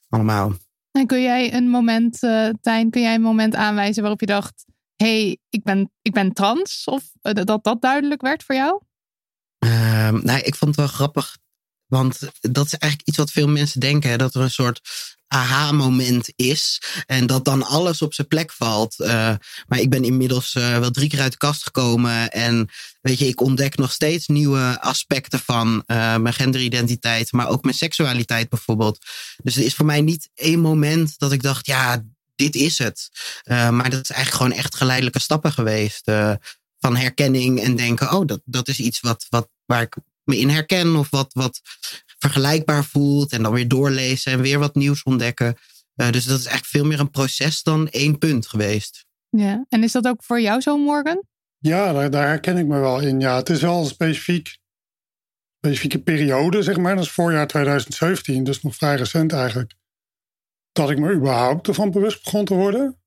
allemaal. En kun jij een moment, uh, Tijn, kun jij een moment aanwijzen waarop je dacht: hé, hey, ik, ben, ik ben trans? Of uh, dat dat duidelijk werd voor jou? Uh, nou, ik vond het wel grappig. Want dat is eigenlijk iets wat veel mensen denken: dat er een soort aha-moment is. En dat dan alles op zijn plek valt. Uh, maar ik ben inmiddels uh, wel drie keer uit de kast gekomen. En weet je, ik ontdek nog steeds nieuwe aspecten van uh, mijn genderidentiteit. Maar ook mijn seksualiteit bijvoorbeeld. Dus het is voor mij niet één moment dat ik dacht, ja, dit is het. maar dat is eigenlijk gewoon echt geleidelijke stappen geweest. van herkenning en denken, oh, dat, dat is iets wat, wat, waar ik me in herken. Of wat, wat vergelijkbaar voelt. En dan weer doorlezen en weer wat nieuws ontdekken. Uh, dus dat is eigenlijk veel meer een proces dan één punt geweest. Ja, en is dat ook voor jou zo, Morgan? Ja, daar, daar herken ik me wel in. Ja, het is wel een specifiek, specifieke periode, zeg maar. Dat is voorjaar 2017, dus nog vrij recent eigenlijk. Dat ik me überhaupt ervan bewust begon te worden.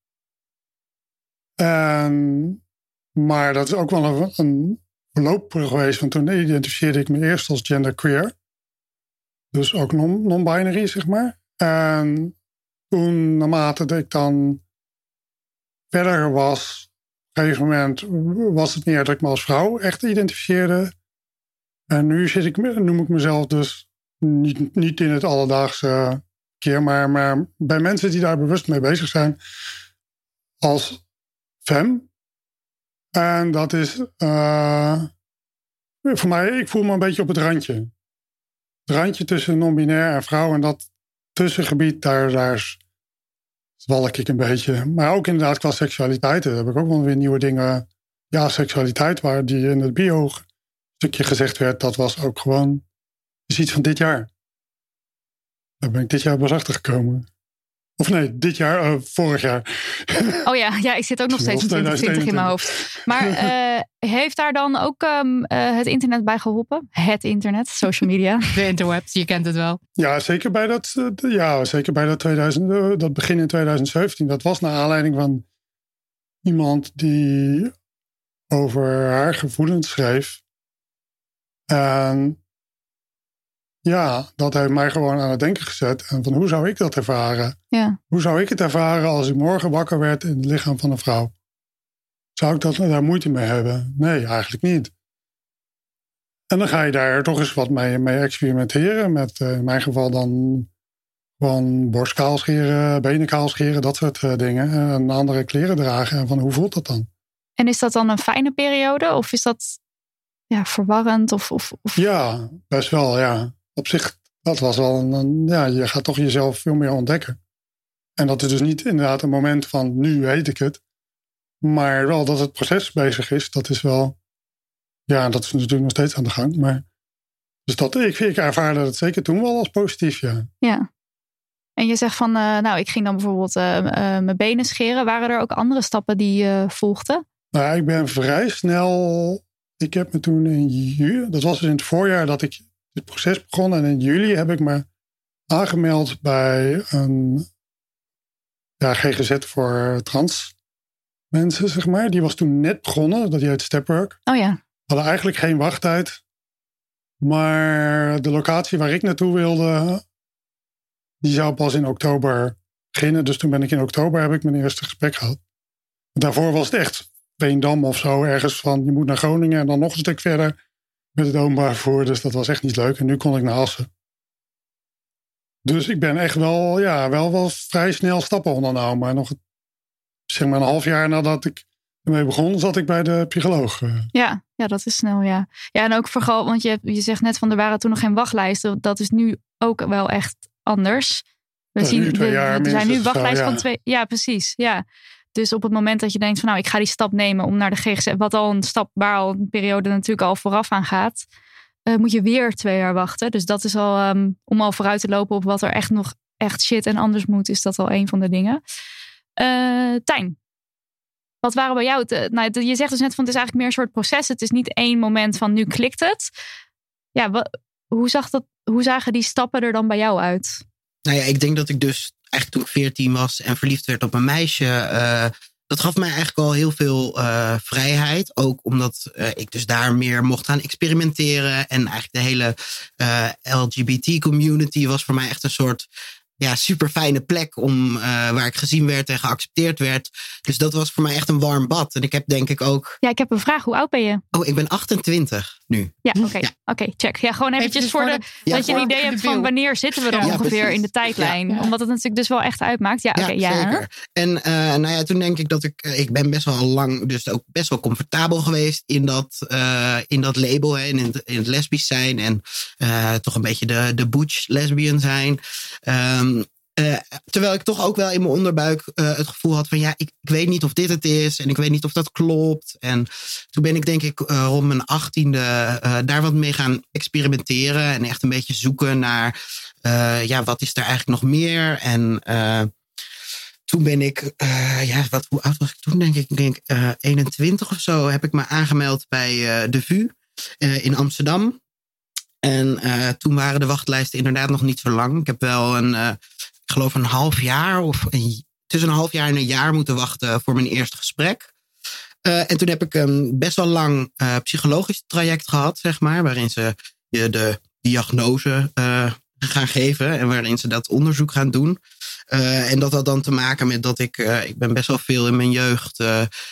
En, maar dat is ook wel een, een verloop geweest. Want toen identificeerde ik me eerst als genderqueer. Dus ook non-binary, zeg maar. En toen, naarmate ik dan verder was, op een gegeven moment was het meer dat ik me als vrouw echt identificeerde. En nu ik, noem ik mezelf dus niet, niet in het alledaagse keer, maar, maar bij mensen die daar bewust mee bezig zijn, als fem. En dat is uh, voor mij, ik voel me een beetje op het randje randje tussen non-binair en vrouw. En dat tussengebied, daar, daar zwalk ik een beetje. Maar ook inderdaad qua seksualiteit. Daar heb ik ook wel weer nieuwe dingen. Ja, seksualiteit, waar die in het bio stukje gezegd werd, dat was ook gewoon is iets van dit jaar. Daar ben ik dit jaar pas achter gekomen. Of nee, dit jaar, uh, vorig jaar. Oh ja, ja, ik zit ook nog steeds met 2020 in mijn hoofd. Maar uh, heeft daar dan ook um, uh, het internet bij geholpen? Het internet, social media. De interwebs, je kent het wel. Ja, zeker bij dat, ja, zeker bij dat, 2000, dat begin in 2017. Dat was naar aanleiding van iemand die over haar gevoelens schreef. En ja, dat heeft mij gewoon aan het denken gezet. En van hoe zou ik dat ervaren? Ja. Hoe zou ik het ervaren als ik morgen wakker werd in het lichaam van een vrouw? Zou ik dat, daar moeite mee hebben? Nee, eigenlijk niet. En dan ga je daar toch eens wat mee, mee experimenteren. Met uh, in mijn geval dan gewoon borstkaal scheren, benen dat soort uh, dingen. En andere kleren dragen. En van hoe voelt dat dan? En is dat dan een fijne periode? Of is dat ja, verwarrend? Of, of, of... Ja, best wel, ja op zich, dat was wel een, ja, je gaat toch jezelf veel meer ontdekken. En dat is dus niet inderdaad een moment van nu weet ik het. Maar wel dat het proces bezig is, dat is wel, ja, dat is natuurlijk nog steeds aan de gang. Maar dus dat, ik, ik ervaarde het zeker toen wel als positief, ja. Ja. En je zegt van, uh, nou, ik ging dan bijvoorbeeld uh, uh, mijn benen scheren. Waren er ook andere stappen die je volgden? Nou, ik ben vrij snel. Ik heb me toen in juli, dat was dus in het voorjaar dat ik het proces begonnen. En in juli heb ik me aangemeld bij een ja, GGZ voor trans mensen, zeg maar. Die was toen net begonnen, dat die heet Stepwork. Oh ja. Hadden eigenlijk geen wachttijd. Maar de locatie waar ik naartoe wilde, die zou pas in oktober beginnen. Dus toen ben ik in oktober, heb ik mijn eerste gesprek gehad. Daarvoor was het echt Veendam of zo, ergens van je moet naar Groningen en dan nog een stuk verder met het openbaar vervoer. Dus dat was echt niet leuk. En nu kon ik naar Assen. Dus ik ben echt wel, ja, wel, wel vrij snel stappen ondernomen. Maar nog zeg maar een half jaar nadat ik ermee begon, zat ik bij de psycholoog. eh. Ja, ja, dat is snel, ja. Ja, en ook vooral, want je, je zegt net van er waren toen nog geen wachtlijsten. Dat is nu ook wel echt anders. We zien, nu twee jaar er zijn nu wachtlijsten ja. van twee. Ja, precies. Ja. Dus op het moment dat je denkt van nou, ik ga die stap nemen om naar de GGZ, wat al een stap waar al een periode natuurlijk al vooraf aan gaat, eh, moet je weer twee jaar wachten. Dus dat is al ehm, om al vooruit te lopen op wat er echt nog echt shit en anders moet, is dat al een van de dingen. Eh Tijn, wat waren bij jou? het, nou, je zegt dus net van het is eigenlijk meer een soort proces. Het is niet één moment van nu klikt het. Ja, hoe, zag dat, hoe zagen die stappen er dan bij jou uit? Nou ja, ik denk dat ik dus eigenlijk toen ik 14 was en verliefd werd op een meisje. eh, dat gaf mij eigenlijk al heel veel eh, vrijheid. Ook omdat eh, ik dus daar meer mocht gaan experimenteren. En eigenlijk de hele LGBT-community was voor mij echt een soort ja, super fijne plek om, eh, waar ik gezien werd en geaccepteerd werd. Dus dat was voor mij echt een warm bad. En ik heb denk ik ook. Ja, ik heb een vraag. Hoe oud ben je? Oh, ik ben 28 nu. Ja, oké. Ja. Oké, check. Ja, gewoon eventjes Eventjes voor de, de- Ja, dat je een idee de hebt van wanneer zitten we dan Ja, ongeveer precies. in de tijdlijn. Ja. Omdat het natuurlijk dus wel echt uitmaakt. Ja, oké. ja, zeker. En eh, nou ja, toen denk ik dat ik, eh, ik ben best wel lang, dus ook best wel comfortabel geweest in dat, eh, in dat label hè, en in het, in het lesbisch zijn en eh, toch een beetje de, de butch lesbian zijn. Ehm, eh, terwijl ik toch ook wel in mijn onderbuik eh, het gevoel had van ja, ik, ik weet niet of dit het is en ik weet niet of dat klopt. En toen ben ik denk ik eh, rond mijn achttiende daar wat mee gaan experimenteren en echt een beetje zoeken naar ja, wat is er eigenlijk nog meer en toen ben ik, ja, wat, hoe oud was ik toen? Denk ik, denk eh 21 of zo, heb ik me aangemeld bij de VU eh, in Amsterdam. En eh, toen waren de wachtlijsten inderdaad nog niet zo lang. Ik heb wel een, eh, ik geloof een half jaar of een, tussen een half jaar en een jaar moeten wachten voor mijn eerste gesprek. Eh, en toen heb ik een best wel lang psychologisch traject gehad, zeg maar, waarin ze je de diagnose gaan geven en waarin ze dat onderzoek gaan doen. En dat had dan te maken met dat ik, ik ben best wel veel in mijn jeugd,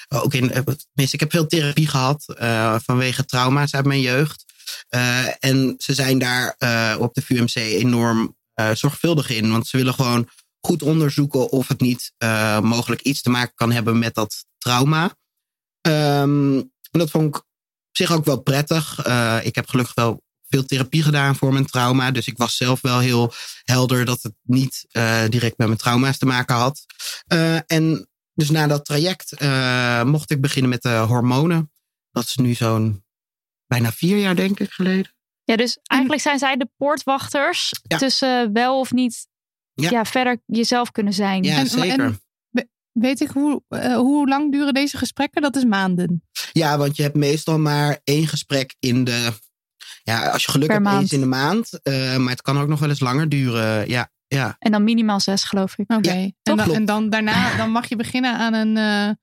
eh, ook in, tenminste, ik heb veel therapie gehad eh, vanwege trauma's uit mijn jeugd. Eh, en ze zijn daar eh, op de VUMC enorm eh, zorgvuldig in, want ze willen gewoon goed onderzoeken of het niet mogelijk iets te maken kan hebben met dat trauma. Ehm, en dat vond ik op zich ook wel prettig. Ik heb gelukkig wel veel therapie gedaan voor mijn trauma. Dus ik was zelf wel heel helder dat het niet direct met mijn trauma's te maken had. En dus na dat traject mocht ik beginnen met de hormonen. Dat is nu zo'n bijna vier jaar, denk ik, geleden. Ja, dus eigenlijk zijn zij de poortwachters Ja. tussen wel of niet Ja. ja. verder jezelf kunnen zijn. Ja, En- zeker. en- Weet ik hoe, eh, hoe lang duren deze gesprekken? Dat is maanden. Ja, want je hebt meestal maar één gesprek in de. Ja, als je geluk Per hebt, maand. eens in de maand. Eh, maar het kan ook nog wel eens langer duren. Ja, ja. En dan minimaal zes, geloof ik. Oké. Ja, en dan daarna dan mag je beginnen aan een, eh,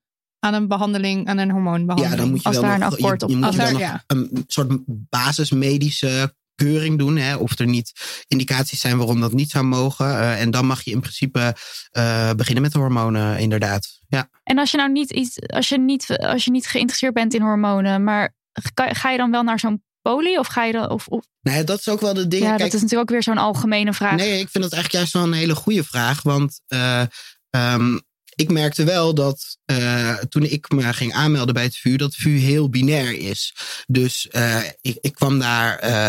aan een behandeling, aan een hormoonbehandeling. ja, dan moet je Als wel daar nog, een akkoord je, op je moet Als daar- nog ja. een soort basismedische keuring doen. Hè, of er niet indicaties zijn waarom dat niet zou mogen. Eh, en dan mag je in principe eh, beginnen met de hormonen, inderdaad. Ja. En als je nou niet iets, als je niet, als je niet geïnteresseerd bent in hormonen, maar ga, ga je dan wel naar zo'n poli of ga je dan, of, of ja, dat is ook wel de dingen. ja, Kijk, dat is natuurlijk ook weer zo'n algemene vraag. Nee, ik vind dat eigenlijk juist wel een hele goede vraag. Want eh, ehm, ik merkte wel dat eh, toen ik me ging aanmelden bij het VU, dat VU heel binair is. Dus eh, ik, ik kwam daar eh,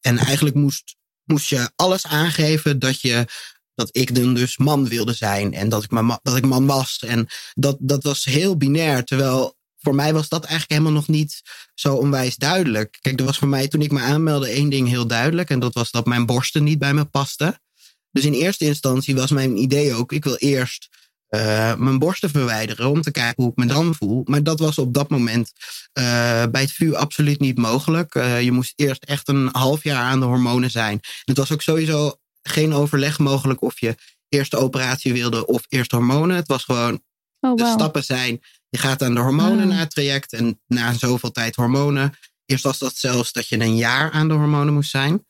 en eigenlijk moest, moest je alles aangeven dat je. Dat ik dan dus man wilde zijn en dat ik, ma- dat ik man was. En dat, dat was heel binair. Terwijl voor mij was dat eigenlijk helemaal nog niet zo onwijs duidelijk. Kijk, er was voor mij toen ik me aanmeldde één ding heel duidelijk. En dat was dat mijn borsten niet bij me pasten. Dus in eerste instantie was mijn idee ook, ik wil eerst eh, mijn borsten verwijderen om te kijken hoe ik me dan voel. Maar dat was op dat moment eh, bij het VU absoluut niet mogelijk. Eh, je moest eerst echt een half jaar aan de hormonen zijn. En het was ook sowieso geen overleg mogelijk of je eerste operatie wilde of eerst hormonen. Het was gewoon, Oh, de stappen zijn, je gaat aan de hormonen Ah. na het traject en na zoveel tijd hormonen. Eerst was dat zelfs dat je een jaar aan de hormonen moest zijn.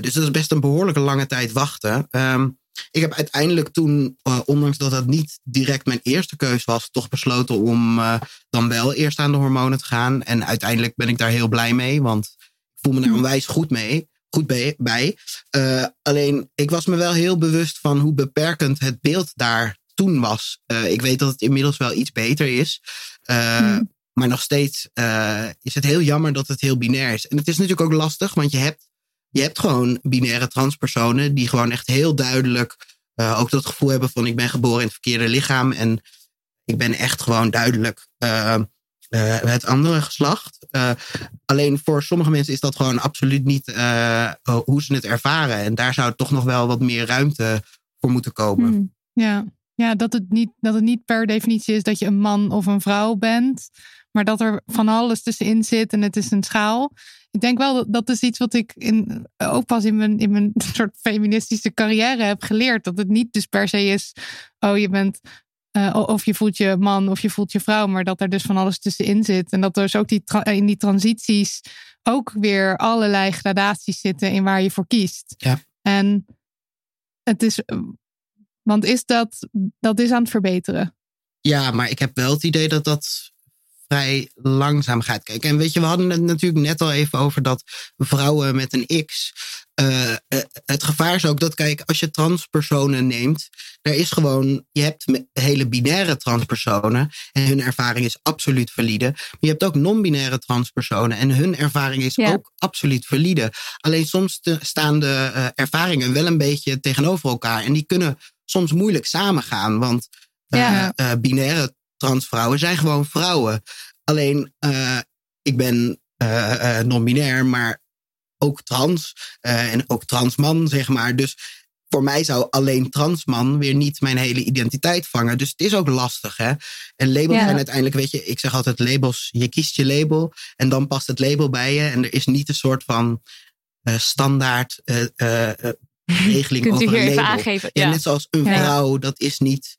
Dus dat is best een behoorlijke lange tijd wachten. Ehm, ik heb uiteindelijk toen, eh, ondanks dat dat niet direct mijn eerste keus was, toch besloten om eh, dan wel eerst aan de hormonen te gaan. En uiteindelijk ben ik daar heel blij mee, want ik voel me daar onwijs goed mee. Goed bij. Eh, alleen, ik was me wel heel bewust van hoe beperkend het beeld daar toen was. Ik weet dat het inmiddels wel iets beter is. Hmm. Maar nog steeds is het heel jammer dat het heel binair is. En het is natuurlijk ook lastig, want je hebt, je hebt gewoon binaire transpersonen die gewoon echt heel duidelijk eh, ook dat gevoel hebben van ik ben geboren in het verkeerde lichaam en ik ben echt gewoon duidelijk eh, eh, het andere geslacht. Alleen voor sommige mensen is dat gewoon absoluut niet hoe ze het ervaren. En daar zou toch nog wel wat meer ruimte voor moeten komen. Hmm. Ja, ja dat, het niet, dat het niet per definitie is dat je een man of een vrouw bent. Maar dat er van alles tussenin zit en het is een schaal. Ik denk wel dat dat is iets wat ik in, ook pas in mijn, in mijn soort feministische carrière heb geleerd. Dat het niet dus per se is, oh je bent, eh, of je voelt je man of je voelt je vrouw. Maar dat er dus van alles tussenin zit. En dat er dus ook die in die transities ook weer allerlei gradaties zitten in waar je voor kiest. Ja. En het is, want is dat, dat is aan het verbeteren. Ja, maar ik heb wel het idee dat dat vrij langzaam gaat. Kijk, en weet je, we hadden het natuurlijk net al even over dat vrouwen met een X. eh, eh, het gevaar is ook dat, kijk, als je transpersonen neemt, er is gewoon, je hebt hele binaire transpersonen en hun ervaring is absoluut valide. Maar je hebt ook non-binaire transpersonen en hun ervaring is Ja. ook absoluut valide. Alleen soms te- staan de eh, ervaringen wel een beetje tegenover elkaar en die kunnen soms moeilijk samengaan, want Ja. eh, binaire transvrouwen zijn gewoon vrouwen. Alleen, eh, ik ben eh, eh, non-binair, maar ook trans. en ook transman, zeg maar. Dus voor mij zou alleen transman weer niet mijn hele identiteit vangen. Dus het is ook lastig, hè. En labels Ja. zijn uiteindelijk, weet je, ik zeg altijd labels. Je kiest je label en dan past het label bij je. En er is niet een soort van standaard regeling Kunt over hier een even label. aangeven? Ja, Ja. net zoals een Ja. vrouw, dat is niet.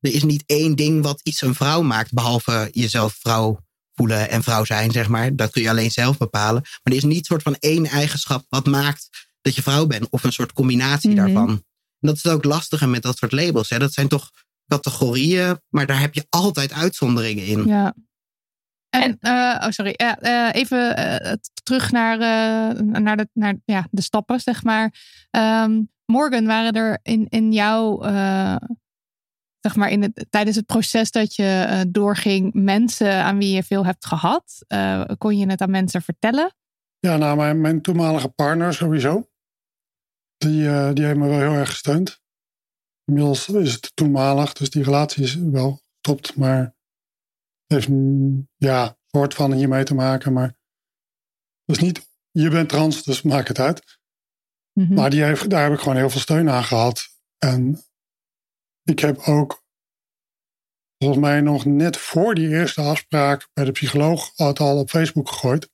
Er is niet één ding wat iets een vrouw maakt, behalve jezelf vrouw voelen en vrouw zijn, zeg maar. Dat kun je alleen zelf bepalen. Maar er is niet soort van één eigenschap wat maakt dat je vrouw bent, of een soort combinatie Mhm. daarvan. En dat is ook lastiger met dat soort labels. Hè. Dat zijn toch categorieën, maar daar heb je altijd uitzonderingen in. Ja. En, eh, oh sorry, Ja, eh, even eh, terug naar, naar, de, naar ja, de stappen, zeg maar. Ehm, Morgan, waren er in, in jouw, zeg maar, in het, tijdens het proces dat je eh, doorging, mensen aan wie je veel hebt gehad? Eh, kon je het aan mensen vertellen? Ja, nou, mijn, mijn toenmalige partner sowieso. Die, eh, die heeft me wel heel erg gesteund. Inmiddels is het toenmalig, dus die relatie is wel gestopt. Maar heeft ja, soort van hiermee te maken. Maar dus niet, je bent trans, dus maak het uit. Mhm. Maar die heeft, daar heb ik gewoon heel veel steun aan gehad. En ik heb ook volgens mij nog net voor die eerste afspraak bij de psycholoog het al op Facebook gegooid.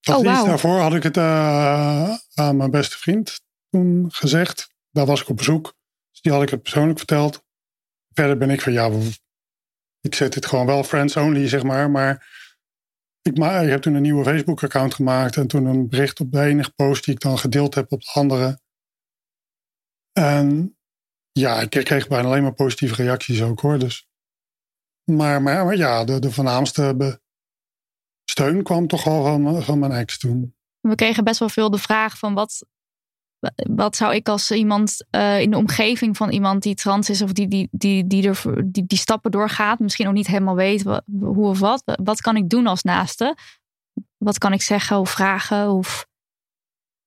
Dat Oh, daarvoor had ik het eh, aan mijn beste vriend toen gezegd. Daar was ik op bezoek. Dus die had ik het persoonlijk verteld. Verder ben ik van ja, ik zet dit gewoon wel friends only, zeg maar. Maar ik, ma ik heb toen een nieuwe Facebook-account gemaakt. En toen een bericht op de ene gepost die ik dan gedeeld heb op de andere. En ja, ik kreeg bijna alleen maar positieve reacties ook hoor. Dus. Maar, maar, maar ja, de, de voornaamste steun kwam toch wel van, van mijn ex toen. We kregen best wel veel de vraag van wat, wat zou ik als iemand eh, in de omgeving van iemand die trans is of die die, die, die, er, die, die stappen doorgaat, misschien ook niet helemaal weet hoe of wat. Wat kan ik doen als naaste? Wat kan ik zeggen of vragen? Of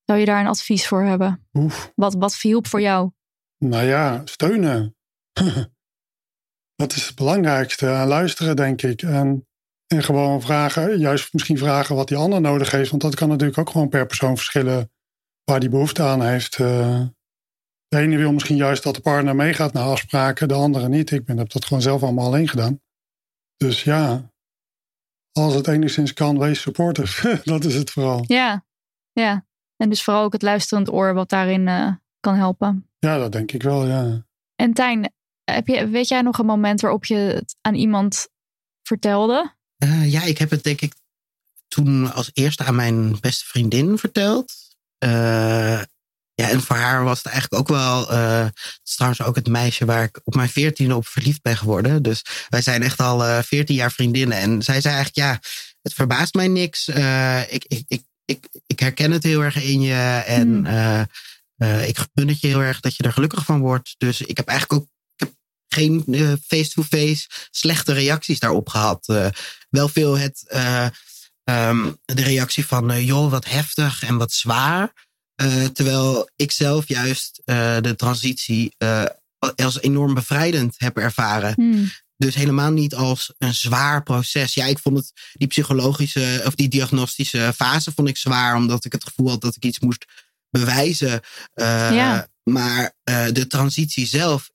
zou je daar een advies voor hebben? Oef. Wat, wat hielp voor jou? Nou ja, steunen. dat is het belangrijkste. En luisteren, denk ik. En, en gewoon vragen, juist misschien vragen wat die ander nodig heeft. Want dat kan natuurlijk ook gewoon per persoon verschillen waar die behoefte aan heeft. Eh, de ene wil misschien juist dat de partner meegaat naar afspraken, de andere niet. Ik ben, heb dat gewoon zelf allemaal alleen gedaan. Dus ja, als het enigszins kan, wees supportive. dat is het vooral. Ja, ja. En dus vooral ook het luisterend oor wat daarin eh, kan helpen. Ja, dat denk ik wel, ja. En Tijn, heb je, weet jij nog een moment waarop je het aan iemand vertelde? Eh, ja, ik heb het denk ik toen als eerste aan mijn beste vriendin verteld. Eh, ja, en voor haar was het eigenlijk ook wel. eh, het is trouwens ook het meisje waar ik op mijn veertiende op verliefd ben geworden. Dus wij zijn echt al veertien jaar vriendinnen. En zij zei eigenlijk: Ja, het verbaast mij niks. Eh, ik, ik, ik, ik, ik herken het heel erg in je. En Hmm. Eh, ik gun het je heel erg dat je er gelukkig van wordt. Dus ik heb eigenlijk ook ik heb geen eh, face-to-face slechte reacties daarop gehad. Eh, wel veel het, eh, ehm, de reactie van, joh, wat heftig en wat zwaar. Terwijl ik zelf juist de transitie als enorm bevrijdend heb ervaren. Hmm. Dus helemaal niet als een zwaar proces. Ja, ik vond het die psychologische of die diagnostische fase vond ik zwaar, omdat ik het gevoel had dat ik iets moest bewijzen. Eh, Ja. Maar eh, de transitie zelf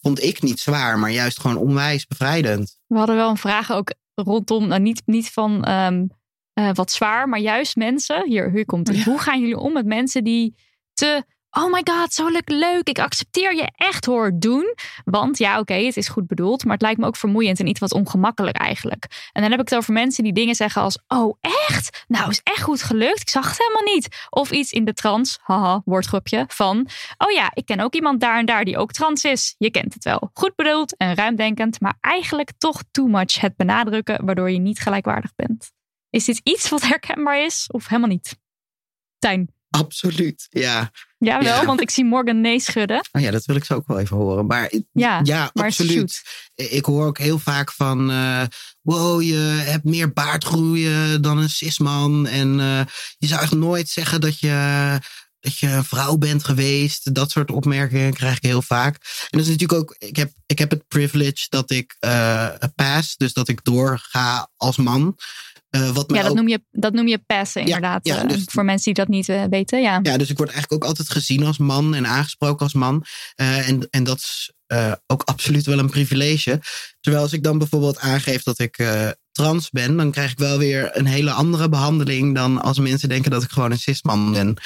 vond ik niet zwaar, maar juist gewoon onwijs bevrijdend. We hadden wel een vraag ook rondom, nou niet, niet van ehm, eh, wat zwaar, maar juist mensen. Hier, hier komt het. Ja. Hoe gaan jullie om met mensen die te, oh my god, zo leuk, leuk, ik accepteer je echt hoor, doen. Want ja, oké, het is goed bedoeld, maar het lijkt me ook vermoeiend en iets wat ongemakkelijk eigenlijk. En dan heb ik het over mensen die dingen zeggen als, oh echt? Nou, is echt goed gelukt, ik zag het helemaal niet. Of iets in de trans, haha, woordgrupje, van, oh ja, ik ken ook iemand daar en daar die ook trans is. Je kent het wel. Goed bedoeld en ruimdenkend, maar eigenlijk toch too much het benadrukken, waardoor je niet gelijkwaardig bent. Is dit iets wat herkenbaar is of helemaal niet? Tijn. Absoluut. Ja. Ja, wel, Ja. want ik zie Morgan nee schudden. Oh ja, dat wil ik zo ook wel even horen. Maar Ja, ja, maar absoluut. Ik hoor ook heel vaak van, eh, wow, je hebt meer baardgroeien dan een cisman. En eh, je zou echt nooit zeggen dat je, dat je een vrouw bent geweest. Dat soort opmerkingen krijg ik heel vaak. En dat is natuurlijk ook, ik heb, ik heb het privilege dat ik eh pass, dus dat ik doorga als man. Eh, wat Ja, dat ook noem je, dat noem je passen Ja, inderdaad. ja, eh, dus- voor mensen die dat niet eh, weten, ja. Ja, dus ik word eigenlijk ook altijd gezien als man en aangesproken als man. Eh, en, en dat is eh, ook absoluut wel een privilege. Terwijl als ik dan bijvoorbeeld aangeef dat ik eh, trans ben, dan krijg ik wel weer een hele andere behandeling dan als mensen denken dat ik gewoon een cisman ben.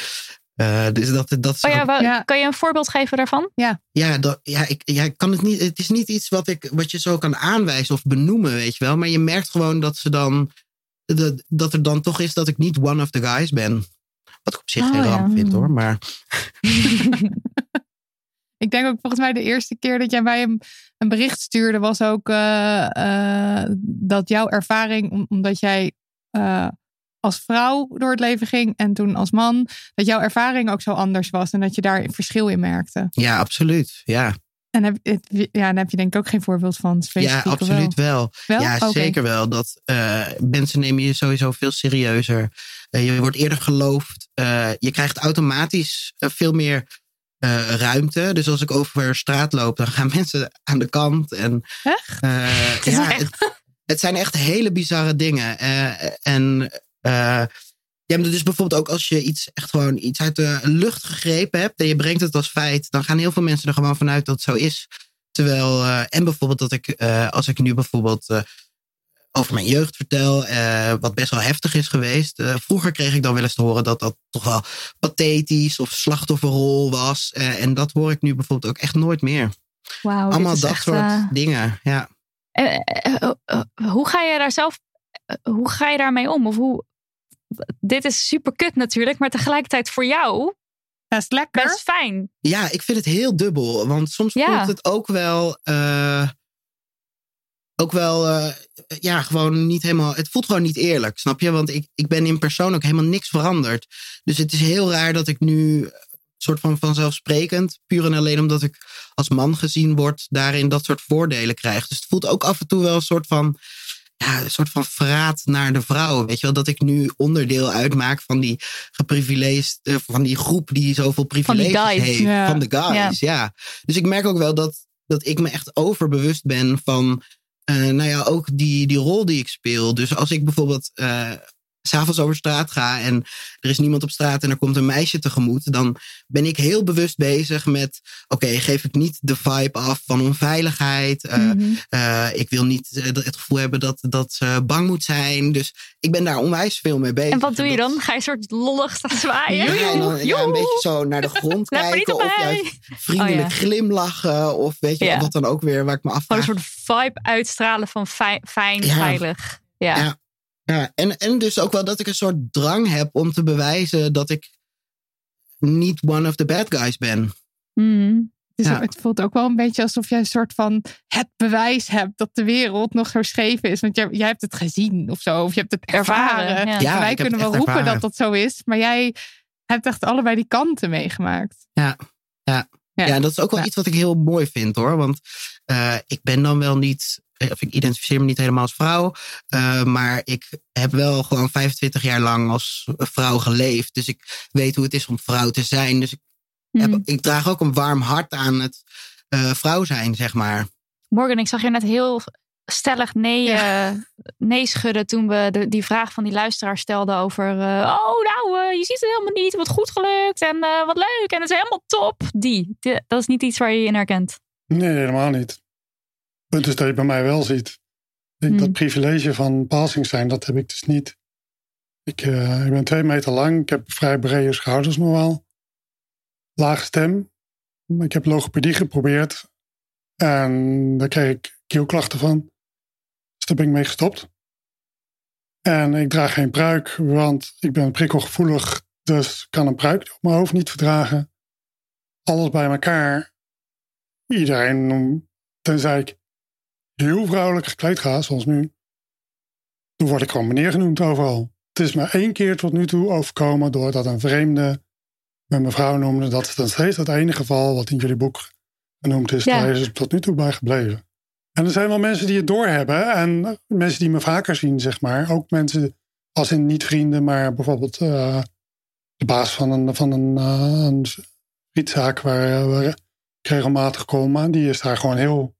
Eh, dus dat, dat is Oh ja, Ja. kan je een voorbeeld geven daarvan? ja, dat, ja, ik, ja, ik kan het niet. Het is niet iets wat, ik, wat je zo kan aanwijzen of benoemen, weet je wel. Maar je merkt gewoon dat ze dan. Dat, dat er dan toch is dat ik niet one of the guys ben. Wat ik op zich Oh, geen ja. ramp vind hoor. Maar Ik denk ook volgens mij de eerste keer dat jij mij een, een bericht stuurde, was ook eh, eh, dat jouw ervaring, om- omdat jij eh, als vrouw door het leven ging en toen als man, dat jouw ervaring ook zo anders was en dat je daar een verschil in merkte. ja, absoluut. Ja, En heb, het- ja, daar heb je denk ik ook geen voorbeeld van. ja absoluut wel. Wel? Ja, zeker wel. Dat eh, mensen nemen je sowieso veel serieuzer. Eh, je wordt eerder geloofd. Eh, je krijgt automatisch veel meer ruimte. Dus als ik over straat loop, dan gaan mensen aan de kant. En, Echt? ja, echt- het, het zijn echt hele bizarre dingen. En ja, maar dus bijvoorbeeld ook als je iets echt gewoon iets uit de lucht gegrepen hebt en je brengt het als feit, dan gaan heel veel mensen er gewoon vanuit dat het zo is. Terwijl, eh, en bijvoorbeeld dat ik, eh, als ik nu bijvoorbeeld eh, over mijn jeugd vertel, wat best wel heftig is geweest. vroeger kreeg ik dan wel eens te horen dat dat toch wel pathetisch of slachtofferrol was. en dat hoor ik nu bijvoorbeeld ook echt nooit meer. Wauw, dit Allemaal is dat echt, soort dingen. Ja. hoe ga je daar zelf, hoe ga je daarmee om? Of hoe, dit is super kut natuurlijk, maar tegelijkertijd voor jou Best lekker. best fijn. Ja, ik vind het heel dubbel. Want soms Ja. voelt het ook wel. eh, ook wel. eh, ja, gewoon niet helemaal. Het voelt gewoon niet eerlijk, snap je? Want ik, ik ben in persoon ook helemaal niks veranderd. Dus het is heel raar dat ik nu. eh, soort van vanzelfsprekend, puur en alleen omdat ik als man gezien word, daarin dat soort voordelen krijg. Dus het voelt ook af en toe wel een soort van. Ja, een soort van verraad naar de vrouw. Weet je wel, dat ik nu onderdeel uitmaak van die geprivilegeerd, eh, van die groep die zoveel privileges heeft. ja. Van de guys, ja. Dus ik merk ook wel dat, dat ik me echt overbewust ben van, eh, nou ja, ook die, die rol die ik speel. Dus als ik bijvoorbeeld, eh, s'avonds over straat ga en er is niemand op straat en er komt een meisje tegemoet, dan ben ik heel bewust bezig met: oké, geef ik niet de vibe af van onveiligheid. Uh, Mhm. uh, ik wil niet uh, het gevoel hebben dat, dat ze bang moet zijn. Dus ik ben daar onwijs veel mee bezig. En wat doe je dan? Ga je een soort lollig staan zwaaien? Ja, en dan, ja, een beetje zo naar de grond kijken. Of juist vriendelijk Oh, ja. glimlachen. Of weet je, Ja. wat dan ook weer waar ik me Gewoon afvraag. een soort vibe uitstralen van fijn, fijn veilig. Ja. Ja. En, en dus ook wel dat ik een soort drang heb om te bewijzen dat ik niet one of the bad guys ben. Mhm. Dus Ja. het voelt ook wel een beetje alsof jij een soort van het bewijs hebt dat de wereld nog zo scheef is. Want jij, jij hebt het gezien of zo. Of je hebt het ervaren. Ervaren, ja. Wij kunnen wel roepen ervaren. dat dat zo is. Maar jij hebt echt allebei die kanten meegemaakt. Ja, ja. Ja. Ja, dat is ook wel Ja. iets wat ik heel mooi vind hoor. Want eh, ik ben dan wel niet, of ik identificeer me niet helemaal als vrouw. eh, maar ik heb wel gewoon 25 jaar lang als vrouw geleefd. Dus ik weet hoe het is om vrouw te zijn. Dus ik, heb, Mhm. ik draag ook een warm hart aan het eh, vrouw zijn, zeg maar. Morgan, ik zag je net heel stellig nee, Ja. eh, nee schudden toen we de, die vraag van die luisteraar stelden over... eh, oh, nou, eh, je ziet het helemaal niet. Wat goed gelukt en eh, wat leuk en het is helemaal top. Die, Die- dat is niet iets waar je je in herkent. Nee, helemaal niet. Punt is dat je bij mij wel ziet. Ik, Hmm. Dat privilege van passing zijn, dat heb ik dus niet. Ik, eh, ik ben twee meter lang. Ik heb vrij brede schouders nog wel. Lage stem. Ik heb logopedie geprobeerd. En daar kreeg ik keelklachten van. Dus daar ben ik mee gestopt. En ik draag geen pruik, want ik ben prikkelgevoelig. Dus kan een pruik op mijn hoofd niet verdragen. Alles bij elkaar iedereen, tenzij ik heel vrouwelijk gekleed ga, zoals nu, dan word ik gewoon meneer genoemd overal. Het is maar één keer tot nu toe overkomen doordat een vreemde me mevrouw noemde. Dat is dan steeds het enige geval wat in jullie boek genoemd is. Ja. Daar is het tot nu toe bij gebleven. En er zijn wel mensen die het doorhebben en mensen die me vaker zien, zeg maar. Ook mensen als in niet vrienden, maar bijvoorbeeld eh, de baas van een, van een, een frietzaak waar, ik regelmatig kom. En die is daar gewoon heel.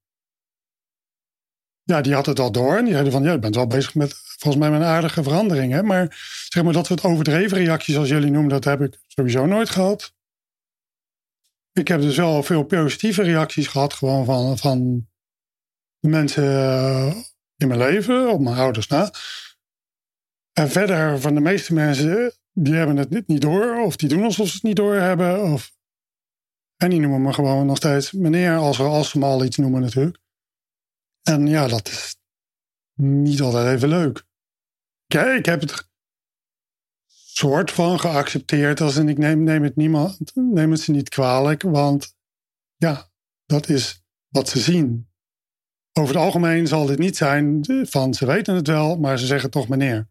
Ja, die had het al door. En die zeiden van, ja, je bent wel bezig met, volgens mij, met een aardige veranderingen. Maar zeg maar dat soort overdreven reacties, als jullie noemen, dat heb ik sowieso nooit gehad. Ik heb dus wel veel positieve reacties gehad, gewoon van, van de mensen eh, in mijn leven, op mijn ouders na. En verder van de meeste mensen, die hebben het niet, door, of die doen alsof ze het niet door hebben. Of... En die noemen me gewoon nog steeds meneer, als, we- als ze me iets noemen natuurlijk. En ja, dat is niet altijd even leuk. Kijk, ik heb het soort van geaccepteerd als in ik neem, neem het niemand, neem het ze niet kwalijk, want ja, dat is wat ze zien. Over het algemeen zal dit niet zijn van ze weten het wel, maar ze zeggen toch meneer.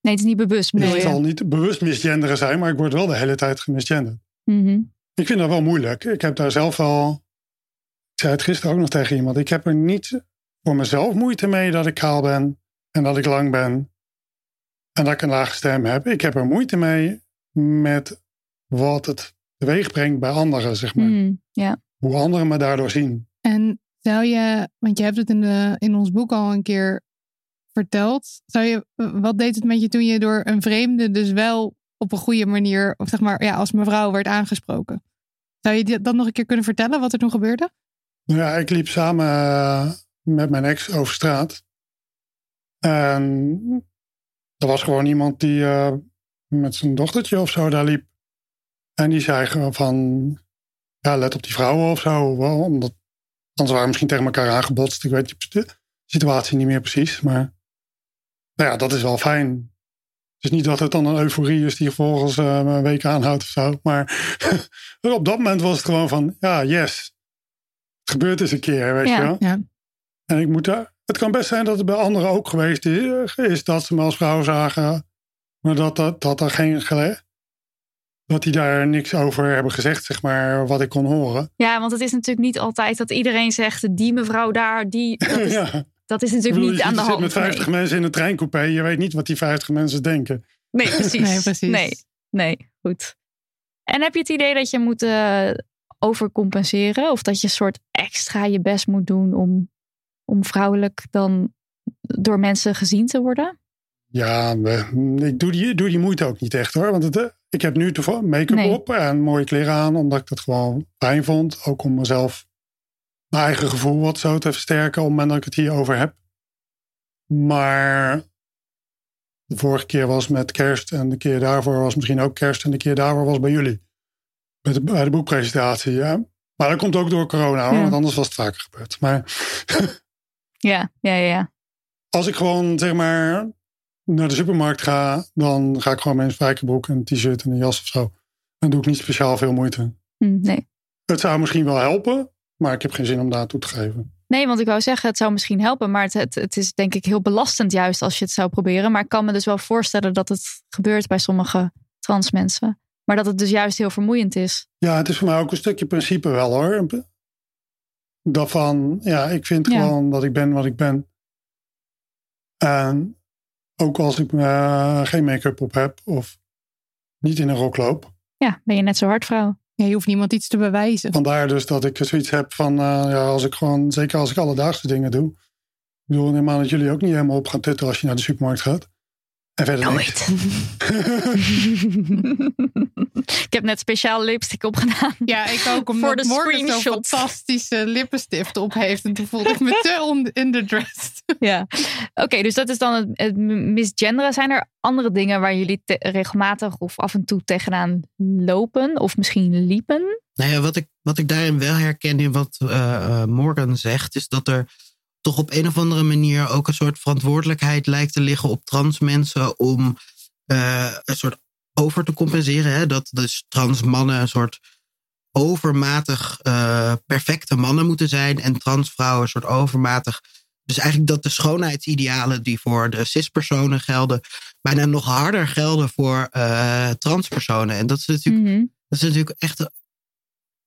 Nee, het is niet bewust. Dus bedoel het zal niet bewust misgenderen zijn, maar ik word wel de hele tijd gemisgenderd. Mhm. Ik vind dat wel moeilijk. Ik heb daar zelf wel. Ik zei het gisteren ook nog tegen iemand. Ik heb er niet voor mezelf moeite mee dat ik kaal ben en dat ik lang ben en dat ik een lage stem heb. Ik heb er moeite mee met wat het teweeg brengt bij anderen, zeg maar. Ja. Hoe anderen me daardoor zien. En zou je, want je hebt het in, de, in ons boek al een keer verteld. Zou je, wat deed het met je toen je door een vreemde dus wel op een goede manier, of zeg maar, ja, als mevrouw werd aangesproken? Zou je dat nog een keer kunnen vertellen, wat er toen gebeurde? Nou ja, ik liep samen eh, met mijn ex over straat. En er was gewoon iemand die eh, met zijn dochtertje of zo daar liep. En die zei gewoon van, ja, let op die vrouwen of zo. Omdat, anders waren misschien tegen elkaar aangebotst. Ik weet de situatie niet meer precies. Maar nou ja, dat is wel fijn. Het is niet dat het dan een euforie is die vervolgens eh, een week aanhoudt of zo. Maar op dat moment was het gewoon van, ja, yes. Het gebeurt eens een keer, weet Ja. je wel. Ja. En ik moet daar, het kan best zijn dat het bij anderen ook geweest is, is dat ze me als vrouw zagen. Maar dat, dat, dat er geen gele- dat die daar niks over hebben gezegd, zeg maar, wat ik kon horen. ja, want het is natuurlijk niet altijd dat iedereen zegt... die mevrouw daar, die... Dat is, ja. dat is Ik natuurlijk bedoel, niet je aan de zit hand. met 50 nee. mensen in een treincoupé. Je weet niet wat die 50 mensen denken. Nee, precies. Nee, precies. Nee, nee, goed. En heb je het idee dat je moet eh, overcompenseren? Of dat je een soort extra je best moet doen om, om vrouwelijk dan door mensen gezien te worden? Ja, ik doe die, doe die moeite ook niet echt hoor. Want het, eh, ik heb nu toevallig make-up Nee. op en mooie kleren aan, omdat ik dat gewoon fijn vond. Ook om mezelf, mijn eigen gevoel wat zo te versterken, op het moment dat ik het hierover heb. Maar de vorige keer was met kerst en de keer daarvoor was misschien ook kerst en de keer daarvoor was bij jullie. Bij de, bij de boekpresentatie, ja. Maar dat komt ook door corona hoor, Ja. want anders was het vaker gebeurd. Maar Ja, ja, ja. als ik gewoon zeg maar naar de supermarkt ga, dan ga ik gewoon met een spijkerbroek, een t-shirt en een jas of zo. Dan doe ik niet speciaal veel moeite. Hm, nee. Het zou misschien wel helpen, maar ik heb geen zin om daar toe te geven. Nee, want ik wou zeggen, het zou misschien helpen. Maar het, het, het is denk ik heel belastend juist als je het zou proberen. Maar ik kan me dus wel voorstellen dat het gebeurt bij sommige trans mensen. Maar dat het dus juist heel vermoeiend is. Ja, het is voor mij ook een stukje principe wel hoor. Dat van, ja, ik vind Ja. gewoon dat ik ben wat ik ben. En ook als ik eh, geen make-up op heb of niet in een rok loop. Ja, ben je net zo hard vrouw. Ja, je hoeft niemand iets te bewijzen. Vandaar dus dat ik zoiets heb van, eh, ja, als ik gewoon, zeker als ik alledaagse dingen doe. Ik bedoel, neem aan dat jullie ook niet helemaal op gaan tutten als je naar de supermarkt gaat. En verder niks. ik heb net speciaal lipstick opgedaan. Ja, ik ook. Omdat Voor de Morgan zo'n screenshot. fantastische lippenstift op heeft. En toen voelde ik me te on- underdressed. Ja, oké, dus dat is dan het, het misgenderen. Zijn er andere dingen waar jullie te- regelmatig of af en toe tegenaan lopen? Of misschien liepen? Nou ja, wat ik, wat ik daarin wel herken in wat eh, eh, Morgan zegt, is dat er toch op een of andere manier ook een soort verantwoordelijkheid lijkt te liggen op trans mensen om eh, een soort over te compenseren. Hè? Dat dus trans mannen een soort overmatig eh, perfecte mannen moeten zijn en transvrouwen een soort overmatig. Dus eigenlijk dat de schoonheidsidealen die voor de cispersonen gelden, bijna nog harder gelden voor eh, transpersonen. En dat is natuurlijk Mhm. dat is natuurlijk echt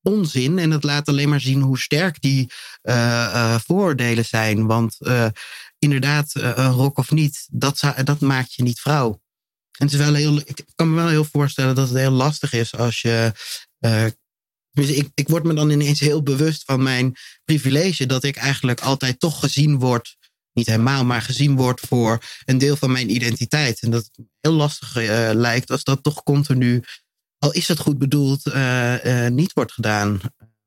onzin. En dat laat alleen maar zien hoe sterk die eh, vooroordelen zijn. Want eh, inderdaad, rok of niet, dat, dat maakt je niet vrouw. En het is wel heel, ik kan me wel heel voorstellen dat het heel lastig is als je. tenminste, ik, ik word me dan ineens heel bewust van mijn privilege. Dat ik eigenlijk altijd toch gezien word. Niet helemaal, maar gezien word voor een deel van mijn identiteit. En dat het heel lastig lijkt als dat toch continu al is het goed bedoeld, eh, eh, niet wordt gedaan.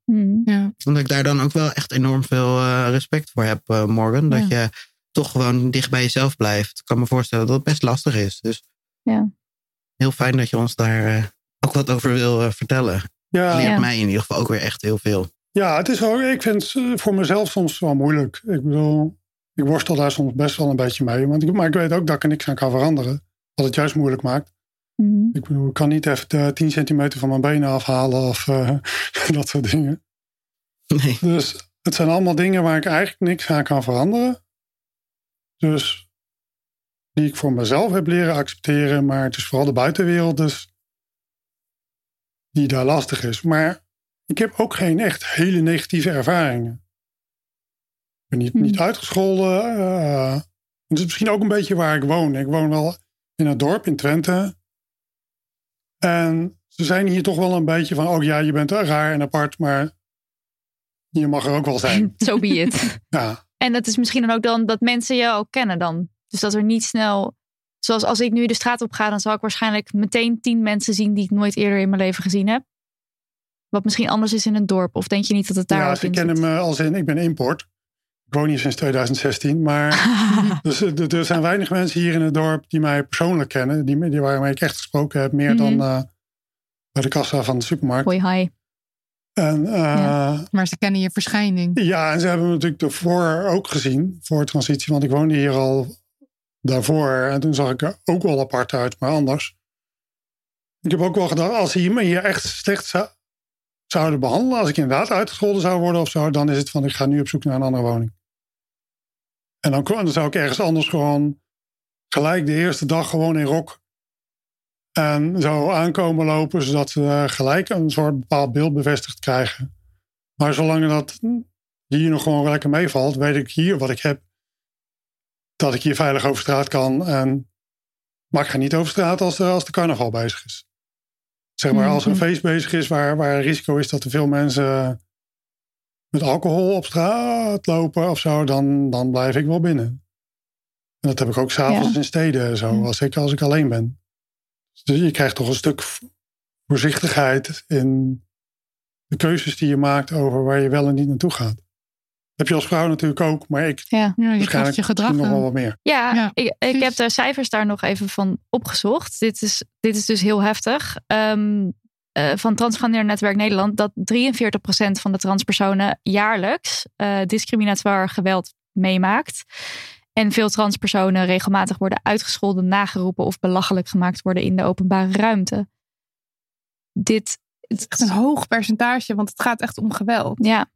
Mhm. Ja. Omdat ik daar dan ook wel echt enorm veel eh, respect voor heb, eh, Morgan. Dat Ja. je toch gewoon dicht bij jezelf blijft. Ik kan me voorstellen dat het best lastig is. Dus Ja. heel fijn dat je ons daar eh, ook wat over wil vertellen. Ja, Leert Ja. mij in ieder geval ook weer echt heel veel. ja, het is wel, ik vind het voor mezelf soms wel moeilijk. Ik bedoel, ik worstel daar soms best wel een beetje mee. Want ik, maar ik weet ook dat ik er niks aan kan veranderen. Wat het juist moeilijk maakt. Mhm. Ik bedoel, ik kan niet even de 10 centimeter van mijn benen afhalen of eh, dat soort dingen. Nee. Dus het zijn allemaal dingen waar ik eigenlijk niks aan kan veranderen. Dus die ik voor mezelf heb leren accepteren. Maar het is vooral de buitenwereld dus die daar lastig is. Maar ik heb ook geen echt hele negatieve ervaringen. Ik ben niet, niet uitgescholden. eh, het is misschien ook een beetje waar ik woon. Ik woon wel in een dorp in Twente. En ze zijn hier toch wel een beetje van... oh ja, je bent raar en apart, maar je mag er ook wel zijn. So be it. Ja, En dat is misschien dan ook dan dat mensen je ook kennen dan. Dus dat er niet snel... Zoals als ik nu de straat op ga, dan zal ik waarschijnlijk meteen tien mensen zien die ik nooit eerder in mijn leven gezien heb. Wat misschien anders is in een dorp. Of denk je niet dat het daar ja ze kennen zit? me als in... ik ben import. Ik woon hier sinds 2016, maar... Dus er, er zijn weinig mensen hier in het dorp die mij persoonlijk kennen. Die, die waarmee ik echt gesproken heb. Meer dan Mhm. eh, bij de kassa van de supermarkt. Hoi, hi. En eh, Ja. Maar ze kennen je verschijning. Ja, en ze hebben me natuurlijk ervoor ook gezien, voor transitie. Want ik woonde hier al daarvoor. En toen zag ik er ook wel apart uit, maar anders. Ik heb ook wel gedacht, als ze me hier echt slecht zou- zouden behandelen... als ik inderdaad uitgescholden zou worden of zo... dan is het van, ik ga nu op zoek naar een andere woning. En dan, dan zou ik ergens anders gewoon... gelijk de eerste dag gewoon in rok... en zo aankomen lopen... zodat eh, gelijk een soort bepaald beeld bevestigd krijgen... Maar zolang dat hier nog gewoon lekker meevalt, weet ik hier wat ik heb. Dat ik hier veilig over straat kan. En, maar ik ga niet over straat als de, als de carnaval bezig is. Zeg maar, als er een Mhm. feest bezig is waar, waar het risico is dat er veel mensen met alcohol op straat lopen of zo, dan, dan blijf ik wel binnen. En dat heb ik ook s'avonds Ja. in steden zo, als ik, als ik alleen ben. Dus je krijgt toch een stuk voorzichtigheid in de keuzes die je maakt over waar je wel en niet naartoe gaat. heb je als vrouw natuurlijk ook, maar ik Ja. Waarschijnlijk je gedrag nog wel wat meer. Ja, Ja, ik, ik heb de cijfers daar nog even van opgezocht. Dit is, dit is dus heel heftig. Ehm, eh, van Transgender Netwerk Nederland dat 43% van de transpersonen jaarlijks eh, discriminatoire geweld meemaakt. En veel transpersonen regelmatig worden uitgescholden, nageroepen of belachelijk gemaakt worden in de openbare ruimte. Dit. Echt een hoog percentage, want het gaat echt om geweld. Ja,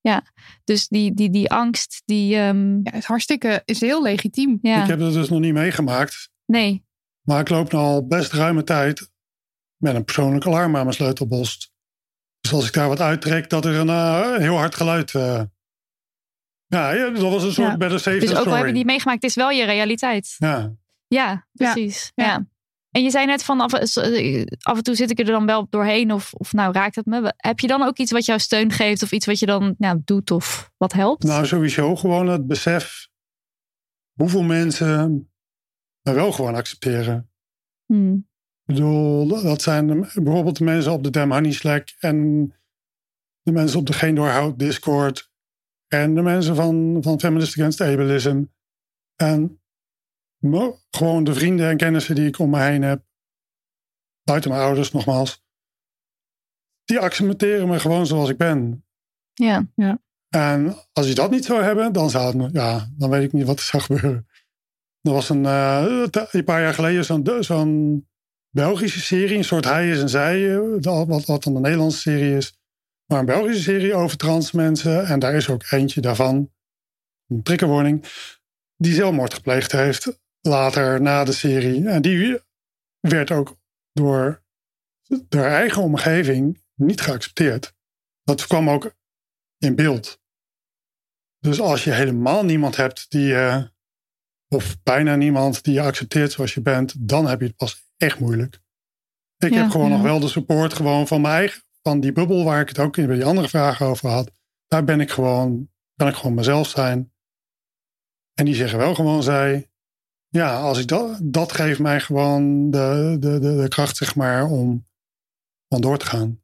ja. Dus die, die, die angst, die. ehm, Ja, is hartstikke, is heel legitiem. ja, Ik heb dat dus nog niet meegemaakt, nee. maar ik loop nu al best ruime tijd met een persoonlijk alarm aan mijn sleutelbos. Dus als ik daar wat uittrek, dat er een eh, heel hard geluid. eh, ja, ja, dat was een soort Ja. better safe Dus than ook al heb je die meegemaakt, het is wel je realiteit. Ja. Ja, precies. Ja. Ja. En je zei net van af, eh, af en toe zit ik er dan wel doorheen of, of nou raakt het me. Heb je dan ook iets wat jou steun geeft of iets wat je dan nou, doet of wat helpt? Nou, sowieso gewoon het besef hoeveel mensen me wel gewoon accepteren. Hmm. Ik bedoel, dat zijn bijvoorbeeld de mensen op de Damn Honey Slack en de mensen op de Geen Doorhoud Discord en de mensen van, van Feminist Against Ableism. En gewoon de vrienden en kennissen die ik om me heen heb, buiten mijn ouders nogmaals, die accepteren me gewoon zoals ik ben. Ja. En als je dat niet zou hebben, dan zou het, ja, dan weet ik niet wat er zou gebeuren. Er was een, eh, een paar jaar geleden zo'n zo'n Belgische serie, een soort Hij is en Zij, eh, wat, wat dan een Nederlandse serie is. Maar een Belgische serie over trans mensen. En daar is ook eentje daarvan, een triggerwarning, die zelfmoord gepleegd heeft later na de serie. En die werd ook door de eigen omgeving niet geaccepteerd. Dat kwam ook in beeld. Dus als je helemaal niemand hebt die je, of bijna niemand die je accepteert zoals je bent, dan heb je het pas echt moeilijk. Ik Ja, heb gewoon ja. nog wel de support gewoon van mijn eigen, van die bubbel waar ik het ook in bij die andere vragen over had. Daar ben ik gewoon, kan ik gewoon mezelf zijn. En die zeggen wel gewoon zij, ja, als ik dat, dat geeft mij gewoon de, de, de, de kracht, zeg maar, om, om door te gaan.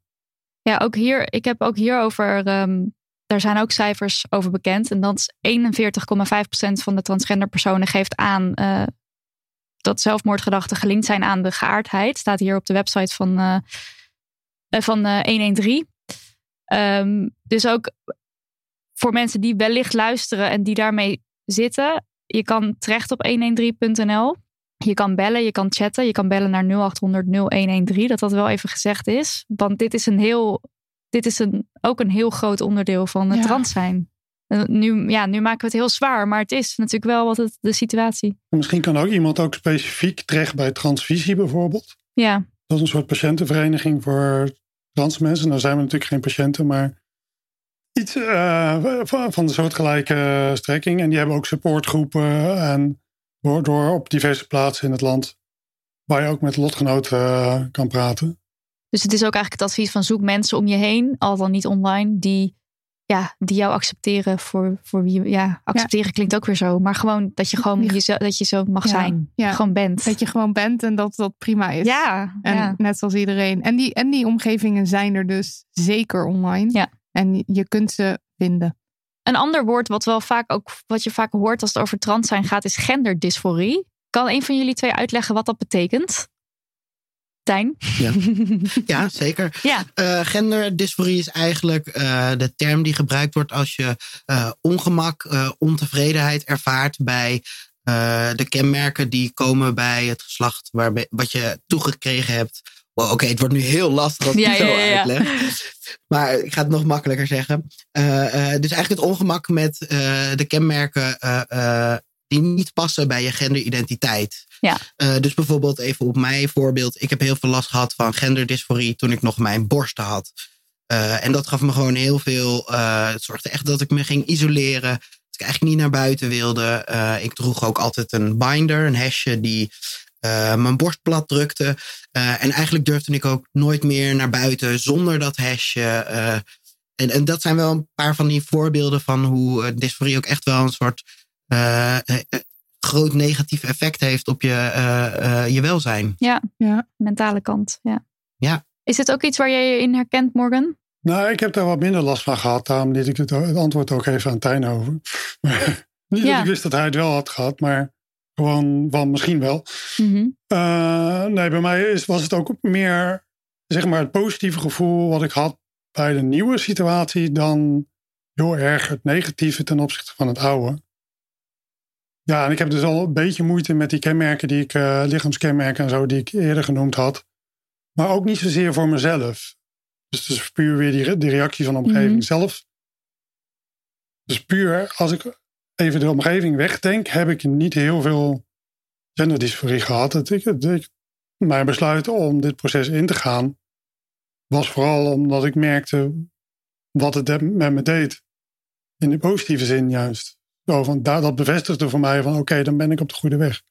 ja, ook hier, ik heb ook hierover, ehm daar zijn ook cijfers over bekend. En dat is 41,5% van de transgender personen geeft aan eh, dat zelfmoordgedachten gelinkt zijn aan de geaardheid. Staat hier op de website van, eh, van eh, 113. Ehm, dus ook voor mensen die wellicht luisteren en die daarmee zitten. Je kan terecht op 113.nl. Je kan bellen, je kan chatten. Je kan bellen naar 0800 0113. Dat dat wel even gezegd is. Want dit is, een heel, dit is een, ook een heel groot onderdeel van het Ja. trans zijn. Nu, ja, nu maken we het heel zwaar. Maar het is natuurlijk wel wat het, de situatie. Misschien kan ook iemand ook specifiek terecht bij transvisie bijvoorbeeld. Ja, Dat is een soort patiëntenvereniging voor trans mensen. Nou zijn we natuurlijk geen patiënten, maar iets eh, van de soortgelijke strekking. En die hebben ook supportgroepen en door, door op diverse plaatsen in het land waar je ook met lotgenoten eh, kan praten. dus het is ook eigenlijk het advies van zoek mensen om je heen. Al dan niet online. Die, ja, die jou accepteren voor, voor wie. Ja, accepteren klinkt ook weer zo. Maar gewoon dat je gewoon jezelf, dat je zo mag Ja, zijn. ja. Gewoon bent. Dat je gewoon bent en dat dat prima is. ja, En net zoals iedereen. En die, en die omgevingen zijn er dus zeker online. Ja. En je kunt ze vinden. Een ander woord wat wel vaak ook wat je vaak hoort als het over trans zijn gaat, is genderdysforie. Kan een van jullie twee uitleggen wat dat betekent? Tijn? Ja. Ja, zeker. Ja. Genderdysforie is eigenlijk eh, de term die gebruikt wordt als je eh, ongemak, ontevredenheid ervaart bij de kenmerken die komen bij het geslacht waarbij, wat je toegekregen hebt. Wow, Oké, het wordt nu heel lastig als ik Ja, het zo ja, uitleg. Maar ik ga het nog makkelijker zeggen. Dus eigenlijk het ongemak met de kenmerken die niet passen bij je genderidentiteit. Ja. Eh, dus bijvoorbeeld even op mijn voorbeeld. Ik heb heel veel last gehad van genderdysforie toen ik nog mijn borsten had. Eh, en dat gaf me gewoon heel veel. eh, het zorgde echt dat ik me ging isoleren. Dat ik eigenlijk niet naar buiten wilde. Ik droeg ook altijd een binder, een hesje die mijn borst plat drukte. En eigenlijk durfde ik ook nooit meer naar buiten zonder dat hesje. en, en dat zijn wel een paar van die voorbeelden van hoe dysforie ook echt wel een soort groot negatief effect heeft op je, eh, eh, je welzijn. Ja, Ja. mentale kant. Ja. Ja. Is dit ook iets waar jij je in herkent, Morgan? Nou, ik heb daar wat minder last van gehad. Daarom liet ik het, het antwoord ook even aan Tijn over. Niet Ja. dat ik wist dat hij het wel had gehad, maar gewoon van misschien wel. Mhm. Eh, nee, bij mij is, was het ook meer zeg maar, het positieve gevoel wat ik had bij de nieuwe situatie dan heel erg het negatieve ten opzichte van het oude. Ja, en ik heb dus al een beetje moeite met die kenmerken die ik, eh, lichaamskenmerken en zo, die ik eerder genoemd had. Maar ook niet zozeer voor mezelf. Dus het is puur weer die, die reactie van de omgeving Mhm. zelf. Dus puur als ik even de omgeving wegdenk, heb ik niet heel veel genderdysforie gehad. Het, ik, het- ik- mijn besluit om dit proces in te gaan was vooral omdat ik merkte wat het met me deed. In de positieve zin juist. Zo van, daar, dat bevestigde voor mij van oké, dan ben ik op de goede weg.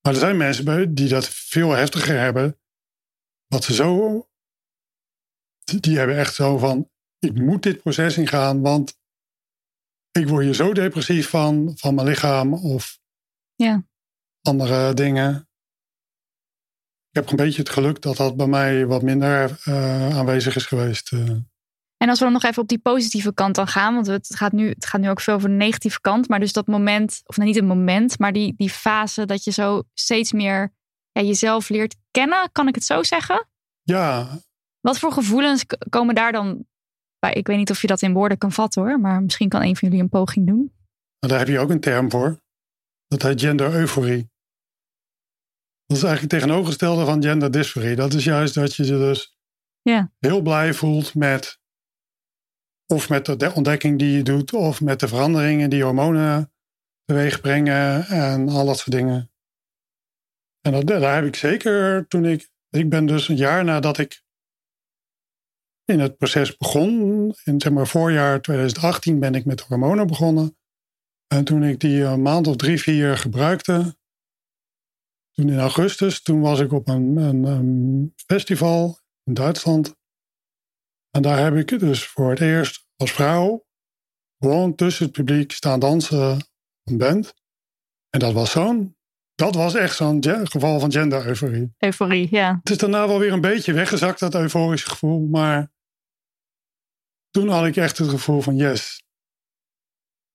Maar er zijn mensen bij die dat veel heftiger hebben. Wat ze zo... Die, die hebben echt zo van, ik moet dit proces ingaan, want ik word hier zo depressief van, van mijn lichaam of Ja. andere dingen. Ik heb een beetje het geluk dat dat bij mij wat minder eh, aanwezig is geweest. eh. En als we dan nog even op die positieve kant dan gaan, want het gaat nu, het gaat nu ook veel over de negatieve kant, maar dus dat moment, of nou niet het moment, maar die, die fase dat je zo steeds meer ja, jezelf leert kennen, kan ik het zo zeggen? Ja, Wat voor gevoelens komen daar dan bij? Ik weet niet of je dat in woorden kan vatten hoor, maar misschien kan een van jullie een poging doen. nou, daar heb je ook een term voor. Dat heet gender-euforie. Dat is eigenlijk het tegenovergestelde van gender-dysforie. Dat is juist dat je je dus Ja. heel blij voelt met... of met de ontdekking die je doet... of met de veranderingen die hormonen teweeg brengen... en al dat soort dingen. En daar heb ik zeker toen ik... Ik ben dus een jaar nadat ik in het proces begon... in zeg voorjaar 2018 ben ik met hormonen begonnen... En toen ik die een maand of drie, vier gebruikte, toen in augustus, toen was ik op een, een, een festival in Duitsland. En daar heb ik dus voor het eerst als vrouw gewoon tussen het publiek staan dansen een band. En dat was zo'n, dat was echt zo'n ge- geval van gender-euforie. Euforie, ja. Het is daarna wel weer een beetje weggezakt, dat euforische gevoel. Maar toen had ik echt het gevoel van yes.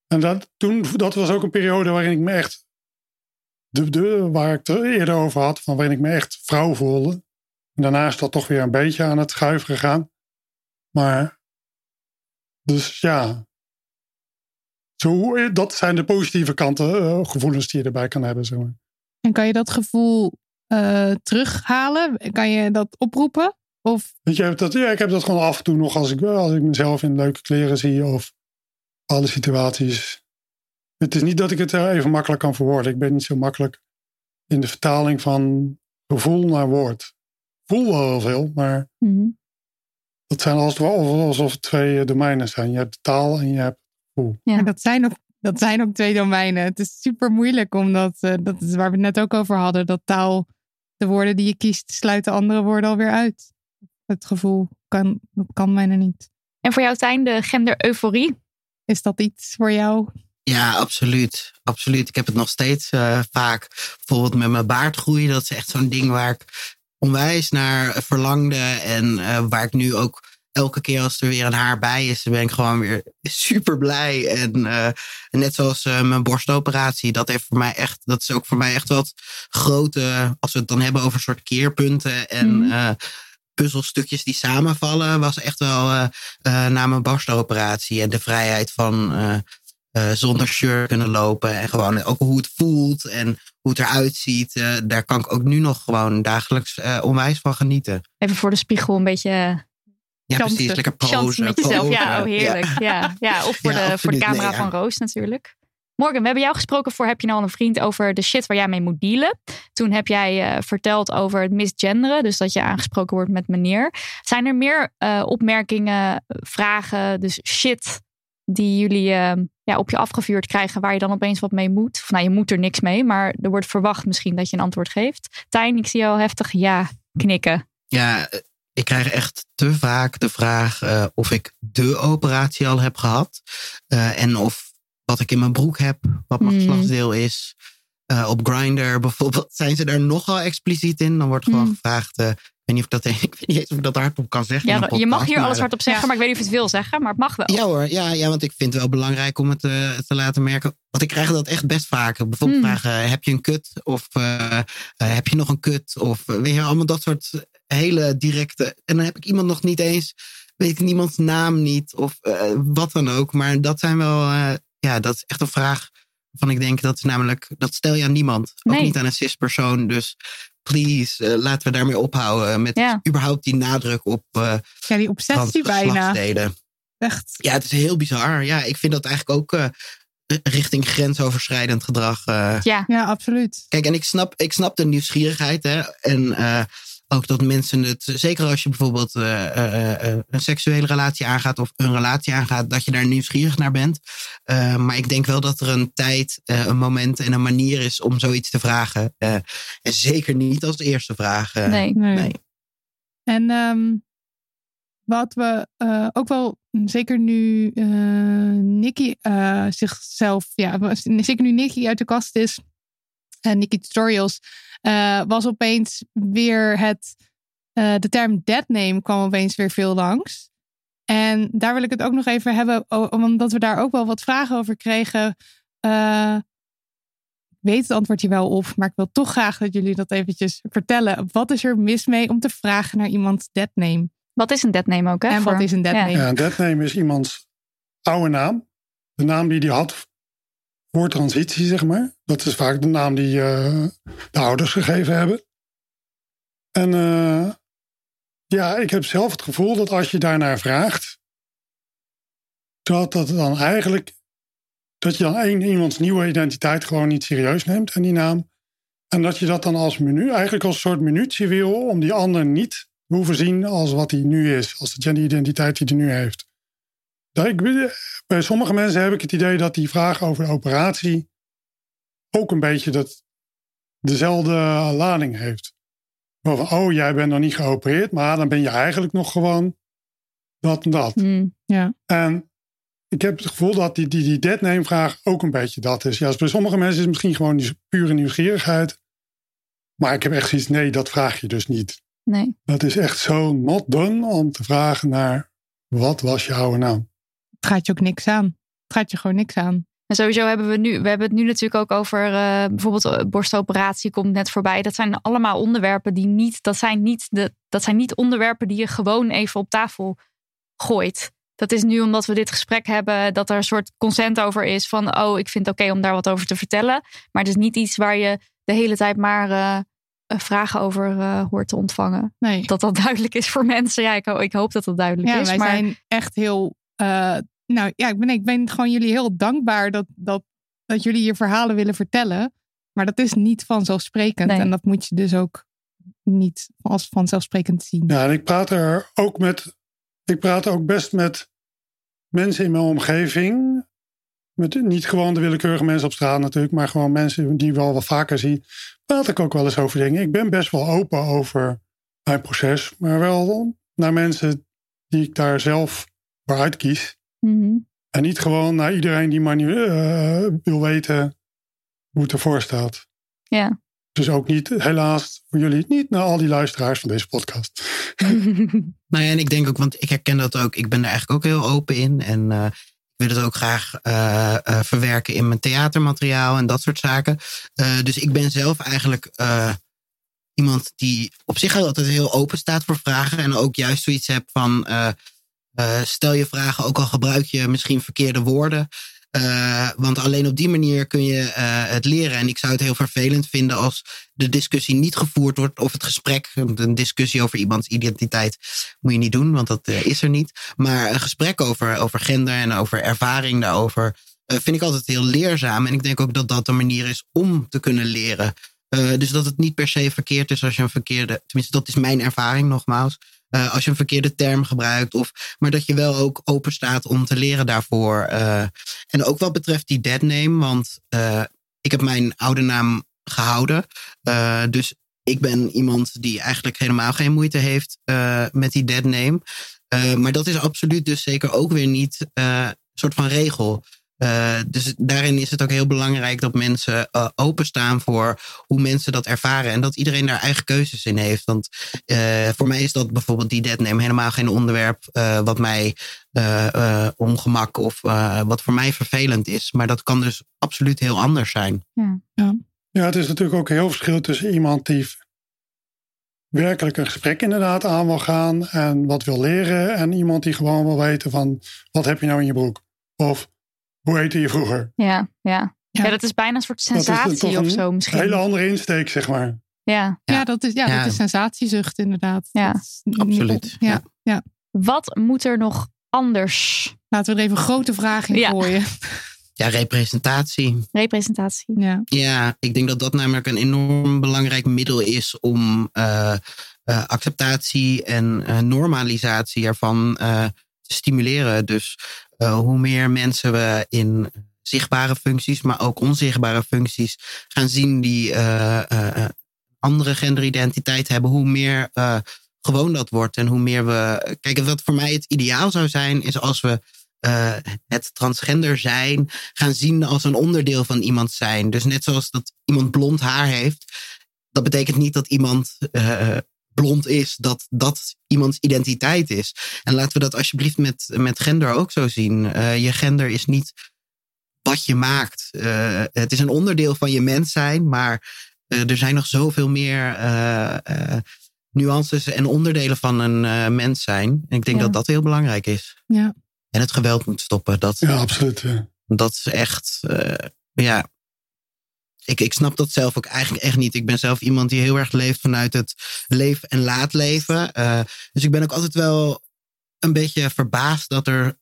En dat, toen, dat was ook een periode waarin ik me echt... De, de, waar ik het eerder over had, van waarin ik me echt vrouw voelde. En daarna is dat toch weer een beetje aan het schuiven gegaan. Maar, dus ja. Zo, dat zijn de positieve kanten, eh, gevoelens die je erbij kan hebben. Zeg maar. En kan je dat gevoel eh, terughalen? Kan je dat oproepen? Of Weet je, dat, ja, ik heb dat gewoon af en toe nog als ik, als ik mezelf in leuke kleren zie of alle situaties. Het is niet dat ik het eh, even makkelijk kan verwoorden. Ik ben niet zo makkelijk in de vertaling van gevoel naar woord. Ik voel wel heel veel, maar Mhm. Dat zijn als het wel alsof het twee eh, domeinen zijn. Je hebt de taal en je hebt gevoel. Ja. Dat zijn, ook, dat zijn ook twee domeinen. Het is super moeilijk, omdat eh, dat is waar we het net ook over hadden. Dat taal, de woorden die je kiest, sluiten andere woorden alweer uit. Het gevoel kan, dat kan bijna niet. En voor jou, Tijn, de gender-euforie? Is dat iets voor jou? Ja, absoluut. Absoluut. Ik heb het nog steeds eh, vaak. Bijvoorbeeld met mijn baardgroei. Dat is echt zo'n ding waar ik onwijs naar verlangde. En eh, waar ik nu ook elke keer als er weer een haar bij is, dan ben ik gewoon weer super blij. En eh, net zoals eh, mijn borstoperatie, dat heeft voor mij echt, dat is ook voor mij echt wat grote, als we het dan hebben over soort keerpunten en Mhm. puzzelstukjes die samenvallen, was echt wel na mijn borstoperatie en de vrijheid van zonder shirt kunnen lopen en gewoon ook hoe het voelt en hoe het eruit ziet. eh, daar kan ik ook nu nog gewoon dagelijks eh, onwijs van genieten. Even voor de spiegel een beetje Ja, precies. Lekker posen. met jezelf. Ja, oh, heerlijk. Ja. Ja. of voor, Ja, de, voor de camera Nee, van Roos natuurlijk. Morgan, we hebben jou gesproken voor Heb je nou al een vriend over de shit waar jij mee moet dealen. Toen heb jij eh, verteld over het misgenderen, dus dat je aangesproken wordt met meneer. Zijn er meer opmerkingen, vragen, dus shit die jullie eh, ja, op je afgevuurd krijgen waar je dan opeens wat mee moet? Of nou, je moet er niks mee, maar er wordt verwacht misschien dat je een antwoord geeft. Tijn, ik zie jou heftig ja knikken. Ja, eh, ik krijg echt te vaak de vraag eh, of ik de operatie al heb gehad. eh, en of wat ik in mijn broek heb, wat mijn Hmm. geslachtsdeel is. Op Grindr bijvoorbeeld zijn ze daar nogal expliciet in. Dan wordt gewoon Hmm. gevraagd. Ik weet niet of ik dat, ik weet niet eens of ik dat hardop kan zeggen. in Ja, je mag hier alles hardop zeggen, Ja. maar ik weet niet of je het wil zeggen, maar het mag wel. Ja hoor, ja, ja, want ik vind het wel belangrijk om het eh, te laten merken. Want ik krijg dat echt best vaak. Bijvoorbeeld Hmm. vragen, heb je een kut? Of eh, eh, heb je nog een kut? Of eh, weet je, allemaal dat soort hele directe... En dan heb ik iemand nog niet eens, weet ik niemands naam niet. Of eh, wat dan ook. Maar dat zijn wel, eh, ja, dat is echt een vraag van ik denk, dat is namelijk, dat stel je aan niemand. Ook niet aan een cis-persoon. Dus please, eh, laten we daarmee ophouden. Met Ja. überhaupt die nadruk op uh, Ja, die obsessie bijna. Echt. Ja, het is heel bizar. Ja, ik vind dat eigenlijk ook eh, richting grensoverschrijdend gedrag. eh. Ja, Ja, absoluut. Kijk, en ik snap, ik snap de nieuwsgierigheid. Hè? En eh, ook dat mensen het, zeker als je bijvoorbeeld eh, eh, eh, een seksuele relatie aangaat of een relatie aangaat, dat je daar nieuwsgierig naar bent. Maar ik denk wel dat er een tijd, een moment en een manier is om zoiets te vragen. En zeker niet als eerste vraag. nee. Nee. nee. En ehm, wat we ook wel, zeker nu Nicky zichzelf, ja, zeker nu Nicky uit de kast is, en Nicky Tutorials, eh, was opeens weer het, eh, de term deadname kwam opeens weer veel langs. En daar wil ik het ook nog even hebben, omdat we daar ook wel wat vragen over kregen. Eh, ik weet het antwoord hier wel op, maar ik wil toch graag dat jullie dat eventjes vertellen. Wat is er mis mee om te vragen naar iemands deadname? Wat is een deadname ook, hè? En voor- wat is een deadname? Ja, een deadname is iemands oude naam. De naam die hij had voor transitie, zeg maar. Dat is vaak de naam die eh, de ouders gegeven hebben. En eh, ja, ik heb zelf het gevoel dat als je daarnaar vraagt, dat dat dan eigenlijk, dat je dan één, iemands nieuwe identiteit gewoon niet serieus neemt en die naam. En dat je dat dan als menu, eigenlijk als soort minuutje wil om die ander niet te hoeven zien als wat hij nu is, als de genderidentiteit die hij nu heeft. Ik, bij sommige mensen heb ik het idee dat die vraag over de operatie ook een beetje dat, dezelfde lading heeft. Van, oh, jij bent nog niet geopereerd, maar dan ben je eigenlijk nog gewoon dat en dat. Hmm. En ik heb het gevoel dat die, die, die deadname vraag ook een beetje dat is. Ja, dus bij sommige mensen is het misschien gewoon die pure nieuwsgierigheid. Maar ik heb echt zoiets, nee, dat vraag je dus niet. Nee. Dat is echt zo not done om te vragen naar wat was je oude naam. Gaat je ook niks aan. Het gaat je gewoon niks aan. En sowieso hebben we nu, we hebben het nu natuurlijk ook over eh, bijvoorbeeld eh, borstoperatie komt net voorbij. Dat zijn allemaal onderwerpen die niet, dat zijn niet, de, dat zijn niet onderwerpen die je gewoon even op tafel gooit. Dat is nu omdat we dit gesprek hebben, dat er een soort consent over is van, oh, ik vind het oké om daar wat over te vertellen. Maar het is niet iets waar je de hele tijd maar eh, vragen over hoort te ontvangen. Nee. Dat dat duidelijk is voor mensen. Ja, ik, ho- ik hoop dat dat duidelijk Ja, is. wij maar zijn echt heel. Nou ja, ik ben, ik ben gewoon jullie heel dankbaar dat, dat, dat jullie je verhalen willen vertellen. Maar dat is niet vanzelfsprekend. Nee. En dat moet je dus ook niet als vanzelfsprekend zien. Ja, en ik praat er ook met. Ik praat ook best met mensen in mijn omgeving. Met niet gewoon de willekeurige mensen op straat natuurlijk, maar gewoon mensen die ik wel wat vaker zie. Praat ik ook wel eens over dingen. Ik ben best wel open over mijn proces, maar wel naar mensen die ik daar zelf voor uitkies. Mhm. En niet gewoon naar iedereen die maar niet eh, wil weten hoe het ervoor staat. ja. Dus ook niet, helaas voor jullie, niet naar al die luisteraars van deze podcast. Nou ja, en ik denk ook, want ik herken dat ook. Ik ben er eigenlijk ook heel open in. En eh, ik wil het ook graag eh, verwerken in mijn theatermateriaal en dat soort zaken. Eh, dus ik ben zelf eigenlijk eh, iemand die op zich altijd heel open staat voor vragen. En ook juist zoiets heb van. Eh, stel je vragen, ook al gebruik je misschien verkeerde woorden. Eh, want alleen op die manier kun je eh, het leren. En ik zou het heel vervelend vinden als de discussie niet gevoerd wordt. Of het gesprek, een discussie over iemands identiteit moet je niet doen, want dat is er niet. Maar een gesprek over, over gender en over ervaring daarover vind ik altijd heel leerzaam. En ik denk ook dat dat een manier is om te kunnen leren. Dus dat het niet per se verkeerd is als je een verkeerde, tenminste dat is mijn ervaring nogmaals. Eh, als je een verkeerde term gebruikt. Of, maar dat je wel ook open staat om te leren daarvoor. Eh, en ook wat betreft die dead name. Want eh, ik heb mijn oude naam gehouden. Eh, dus ik ben iemand die eigenlijk helemaal geen moeite heeft met die dead name. Eh, maar dat is absoluut dus zeker ook weer niet een soort van regel. Uh, dus daarin is het ook heel belangrijk dat mensen uh, openstaan voor hoe mensen dat ervaren. En dat iedereen daar eigen keuzes in heeft. Want uh, voor mij is dat bijvoorbeeld die deadname helemaal geen onderwerp wat mij ongemak of wat voor mij vervelend is. Maar dat kan dus absoluut heel anders zijn. Ja, ja. ja het is natuurlijk ook een heel verschil tussen iemand die werkelijk een gesprek inderdaad aan wil gaan en wat wil leren. En iemand die gewoon wil weten van wat heb je nou in je broek? Of hoe heette je vroeger? Ja, ja. ja. dat is bijna een soort sensatie of zo misschien. Een hele andere insteek, zeg maar. Ja, ja. dat, is, ja, dat is sensatiezucht inderdaad. Ja, absoluut. Ja. Ja. Wat moet er nog anders? Laten we er even een grote vraag in gooien. Ja, representatie. Representatie. Ja. ja, ik denk dat dat namelijk een enorm belangrijk middel is om uh, uh, acceptatie en uh, normalisatie ervan te stimuleren. Dus hoe meer mensen we in zichtbare functies, maar ook onzichtbare functies gaan zien die andere genderidentiteit hebben, hoe meer gewoon dat wordt en hoe meer we. Kijk, wat voor mij het ideaal zou zijn, is als we het transgender zijn gaan zien als een onderdeel van iemand zijn. Dus net zoals dat iemand blond haar heeft, dat betekent niet dat iemand blond is, dat dat iemands identiteit is. En laten we dat alsjeblieft met, met gender ook zo zien. Uh, je gender is niet wat je maakt. het is een onderdeel van je mens zijn, maar er zijn nog zoveel meer nuances en onderdelen van een mens zijn. En ik denk Ja. dat dat heel belangrijk is. Ja. En het geweld moet stoppen. Dat, Ja, absoluut. ja. dat is echt, eh, ja. Ik, ik snap dat zelf ook eigenlijk echt niet. Ik ben zelf iemand die heel erg leeft vanuit het leef en laat leven. Eh, dus ik ben ook altijd wel een beetje verbaasd dat er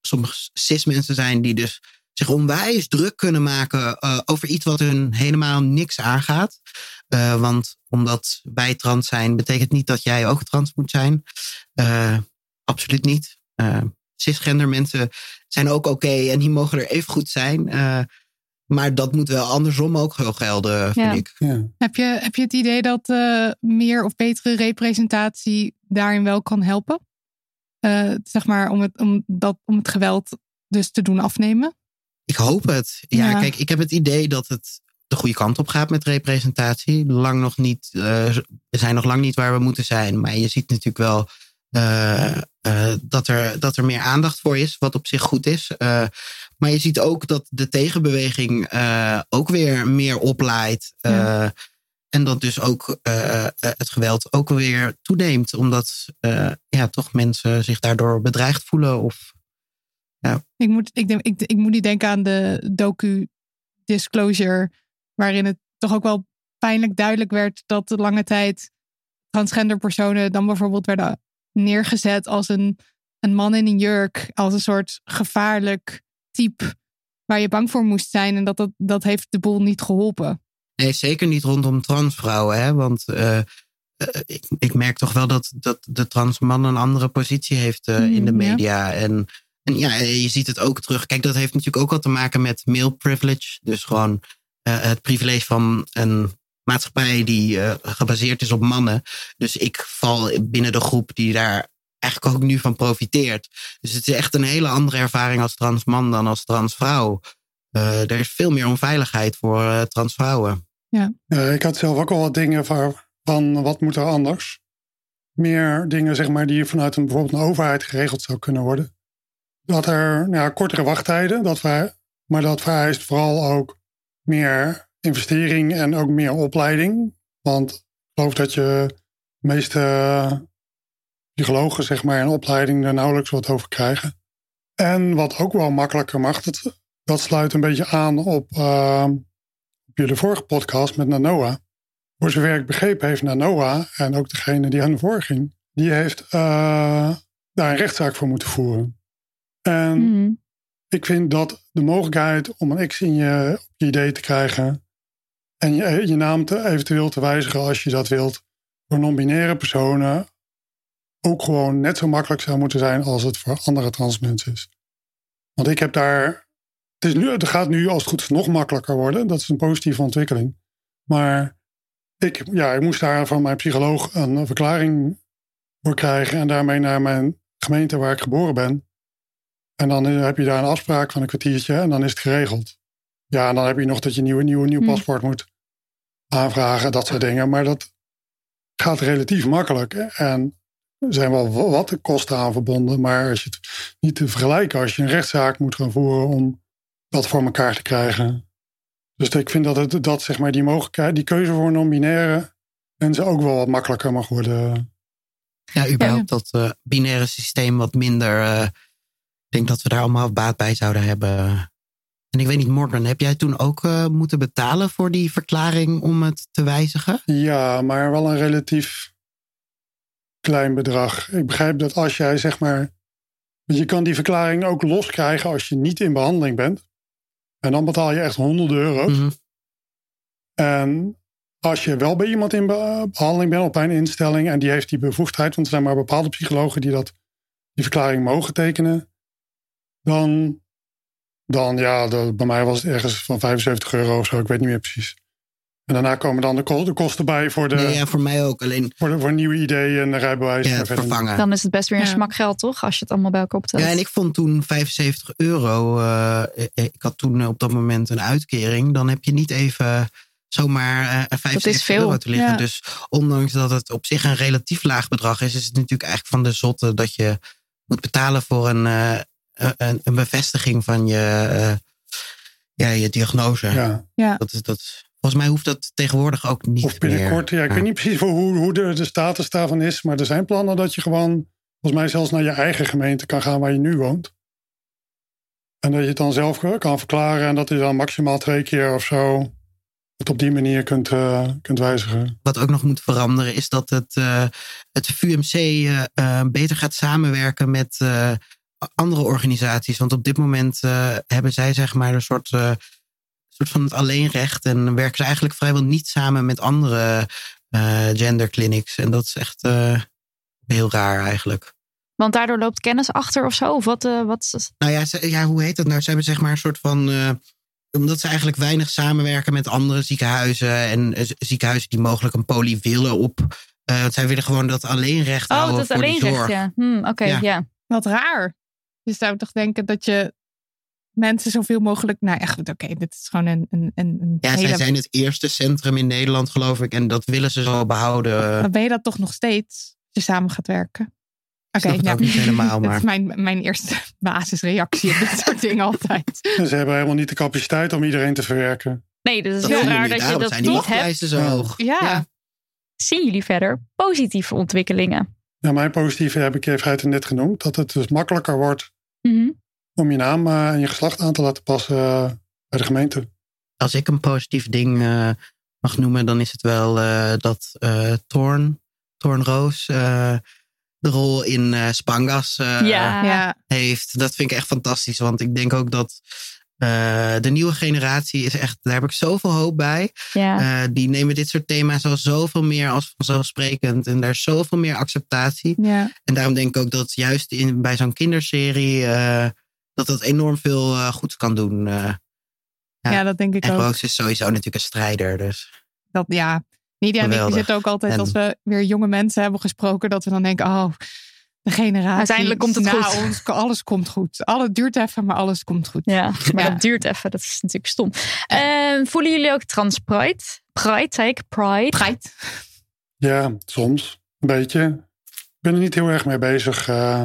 sommige cis-mensen zijn die dus zich onwijs druk kunnen maken eh, over iets wat hun helemaal niks aangaat. Eh, want omdat wij trans zijn, betekent niet dat jij ook trans moet zijn. Absoluut niet. Cisgender mensen zijn ook oké en die mogen er even goed zijn. Maar dat moet wel andersom ook wel gelden, vind Ja. ik. Ja. Heb, je, heb je het idee dat eh, meer of betere representatie daarin wel kan helpen? Eh, zeg maar om het, om, dat, om het geweld dus te doen afnemen? Ik hoop het. Ja, Ja. kijk, ik heb het idee dat het de goede kant op gaat met representatie. Lang nog niet, eh, we zijn nog lang niet waar we moeten zijn. Maar je ziet natuurlijk wel eh, eh, dat, er, dat er meer aandacht voor is, wat op zich goed is. Maar je ziet ook dat de tegenbeweging eh, ook weer meer oplaait. Eh, Ja. En dat dus ook eh, het geweld ook weer toeneemt. Omdat ja, toch mensen zich daardoor bedreigd voelen. Of Ik moet, ik, denk, ik, ik moet niet denken aan de docu Disclosure, waarin het toch ook wel pijnlijk duidelijk werd dat de lange tijd transgender personen dan bijvoorbeeld werden neergezet als een, een man in een jurk, als een soort gevaarlijk type waar je bang voor moest zijn. En dat, dat, dat heeft de boel niet geholpen. Nee, zeker niet rondom transvrouwen. Hè? Want eh, eh, ik, ik merk toch wel dat, dat de transman een andere positie heeft eh, in de Mm, ja. media. En, en ja, je ziet het ook terug. Kijk, dat heeft natuurlijk ook wat te maken met male privilege. Dus gewoon het privilege van een maatschappij die gebaseerd is op mannen. Dus ik val binnen de groep die daar eigenlijk ook nu van profiteert. Dus het is echt een hele andere ervaring als transman dan als transvrouw. Eh er is veel meer onveiligheid voor eh, transvrouwen. Ja, ik had zelf ook al wat dingen van, van wat moet er anders. Meer dingen zeg maar, die vanuit een, bijvoorbeeld een overheid geregeld zou kunnen worden. Dat er nou ja, kortere wachttijden, dat vrij, maar dat vereist vooral ook meer investering en ook meer opleiding. Want ik geloof dat je de meeste psychologen zeg maar, in opleiding er nauwelijks wat over krijgen. En wat ook wel makkelijker mag, dat, dat sluit een beetje aan op, uh, op jullie vorige podcast met Nanoa. Voor zover ik begrepen heeft Nanoa, en ook degene die aan de voor ging, die heeft uh, daar een rechtszaak voor moeten voeren. En Mhm. ik vind dat de mogelijkheid om een X in je, op je idee te krijgen en je, je naam te, eventueel te wijzigen als je dat wilt, voor non-binaire personen ook gewoon net zo makkelijk zou moeten zijn als het voor andere transmensen is. Want ik heb daar. Het, is nu, het gaat nu als het goed is nog makkelijker worden. Dat is een positieve ontwikkeling. Maar ik, ja, ik moest daar van mijn psycholoog een verklaring voor krijgen. En daarmee naar mijn gemeente waar ik geboren ben. En dan eh, heb je daar een afspraak van een kwartiertje en dan is het geregeld. Ja, en dan heb je nog dat je een nieuw, nieuw, nieuw Hm. paspoort moet aanvragen, dat soort dingen. Maar dat gaat relatief makkelijk. En er zijn wel wat kosten aan verbonden. Maar als je het niet te vergelijken als je een rechtszaak moet gaan voeren om dat voor elkaar te krijgen. Dus ik vind dat, het, dat zeg maar, die mogelijkheid, die keuze voor non-binaire mensen ook wel wat makkelijker mag worden. Ja, überhaupt dat eh, binaire systeem wat minder. eh, ik denk dat we daar allemaal baat bij zouden hebben. En ik weet niet, Morgan, heb jij toen ook eh, moeten betalen voor die verklaring om het te wijzigen? Ja, maar wel een relatief klein bedrag. Ik begrijp dat als jij zeg maar. want Je kan die verklaring ook loskrijgen als je niet in behandeling bent. En dan betaal je echt honderden euro's. Mhm. En als je wel bij iemand in be- behandeling bent op een instelling en die heeft die bevoegdheid, want er zijn maar bepaalde psychologen die dat, die verklaring mogen tekenen, dan, dan ja, de- bij mij was het ergens van 75 euro of zo, ik weet niet meer precies. En daarna komen dan de, ko- de kosten bij voor, de, Nee, ja, voor mij ook. Alleen voor, de, voor nieuwe ideeën en de rijbewijs. ja, vervangen. Dan is het best weer een Ja. smak geld, toch? Als je het allemaal bij elkaar optelt. Ja, en ik vond toen 75 euro. eh, ik had toen op dat moment een uitkering. Dan heb je niet even zomaar eh 75 veel. euro te liggen. Ja. Dus ondanks dat het op zich een relatief laag bedrag is, is het natuurlijk eigenlijk van de zotte dat je moet betalen voor een, eh, een, een bevestiging van je, eh, ja, je diagnose. Ja. Dat is, dat, is- volgens mij hoeft dat tegenwoordig ook niet Of binnenkort, meer. ja, ik weet niet precies hoe, hoe de, de status daarvan is, maar er zijn plannen dat je gewoon, volgens mij zelfs naar je eigen gemeente kan gaan waar je nu woont. En dat je het dan zelf kan verklaren en dat je dan maximaal twee keer of zo het op die manier kunt, eh, kunt wijzigen. Wat ook nog moet veranderen is dat het, eh, het VUMC eh, beter gaat samenwerken met andere organisaties. Want op dit moment hebben zij zeg maar een soort, soort van het alleenrecht. En werken ze eigenlijk vrijwel niet samen met andere eh genderclinics. En dat is echt eh, heel raar eigenlijk. Want daardoor loopt kennis achter of zo? Of wat, eh, wat is het? Nou ja, ze- ja, hoe heet dat nou? Ze hebben zeg maar een soort van. eh, omdat ze eigenlijk weinig samenwerken met andere ziekenhuizen. En ziekenhuizen die mogelijk een poli willen op. eh, want zij willen gewoon dat alleenrecht Oh, houden dat is voor alleen die recht, zorg. ja. Hm, Oké, Ja. ja. Wat raar. Je zou toch denken dat je mensen zoveel mogelijk. Nou, echt, oké, dit is gewoon een, een, een een Ja, hele. zij zijn het eerste centrum in Nederland, geloof ik. En dat willen ze zo behouden. Dan ben je dat toch nog steeds als je samen gaat werken. Oké, nou, ook niet helemaal, dat maar- is mijn, mijn eerste basisreactie op dit soort dingen altijd. Ze hebben helemaal niet de capaciteit om iedereen te verwerken. Nee, dus het is Dat heel raar dat je dat toch hebt. zo Ja. hoog. Ja. Zien jullie verder positieve ontwikkelingen? Ja, mijn positieve heb ik even net genoemd. Dat het dus makkelijker wordt Mhm. Om je naam eh, en je geslacht aan te laten passen eh, bij de gemeente. Als ik een positief ding eh, mag noemen, dan is het wel eh, dat eh Thorn, Thorn Roos, eh, de rol in eh, Spangas eh, Ja. ja. heeft. Dat vind ik echt fantastisch. Want ik denk ook dat eh, de nieuwe generatie is echt, daar heb ik zoveel hoop bij. ja. Eh, die nemen dit soort thema's al zoveel meer als vanzelfsprekend. En daar is zoveel meer acceptatie. ja. En daarom denk ik ook dat juist in, bij zo'n kinderserie, eh, dat dat enorm veel eh, goeds kan doen. eh. Ja. Ja, dat denk ik en ook. Roos is sowieso natuurlijk een strijder. Dus. Dat, ja. Nidia en ik zitten ook altijd En- als we weer jonge mensen hebben gesproken, dat we dan denken, oh, de generatie. Uiteindelijk komt het na goed. Ons, alles komt goed. Alles duurt even, maar alles komt goed. Ja, maar Ja. dat duurt even. Dat is natuurlijk stom. Eh, voelen jullie ook transpride? Pride, zei ik. Pride. Pride. Ja, soms. Een beetje. Ik ben er niet heel erg mee bezig. eh,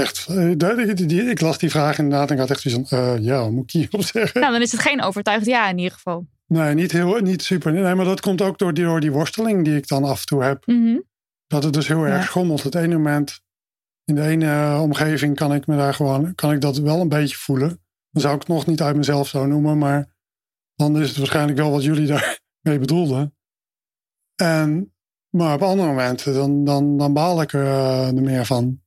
echt. eh, die- die- die- ik las die vraag inderdaad en ik had echt zoiets van, eh, ja, wat moet ik hierop zeggen? Nou, dan is het geen overtuigd ja in ieder geval. Nee, niet, heel, niet super. Nee, maar dat komt ook door die, door die worsteling die ik dan af en toe heb. Mhm. Dat het dus heel erg Ja. schommelt. Het ene moment, in de ene eh, omgeving kan ik me daar gewoon, kan ik dat wel een beetje voelen. Dan zou ik het nog niet uit mezelf zo noemen, maar dan is het waarschijnlijk wel wat jullie daarmee bedoelden. En, maar op andere momenten, dan, dan, dan baal ik eh, er meer van.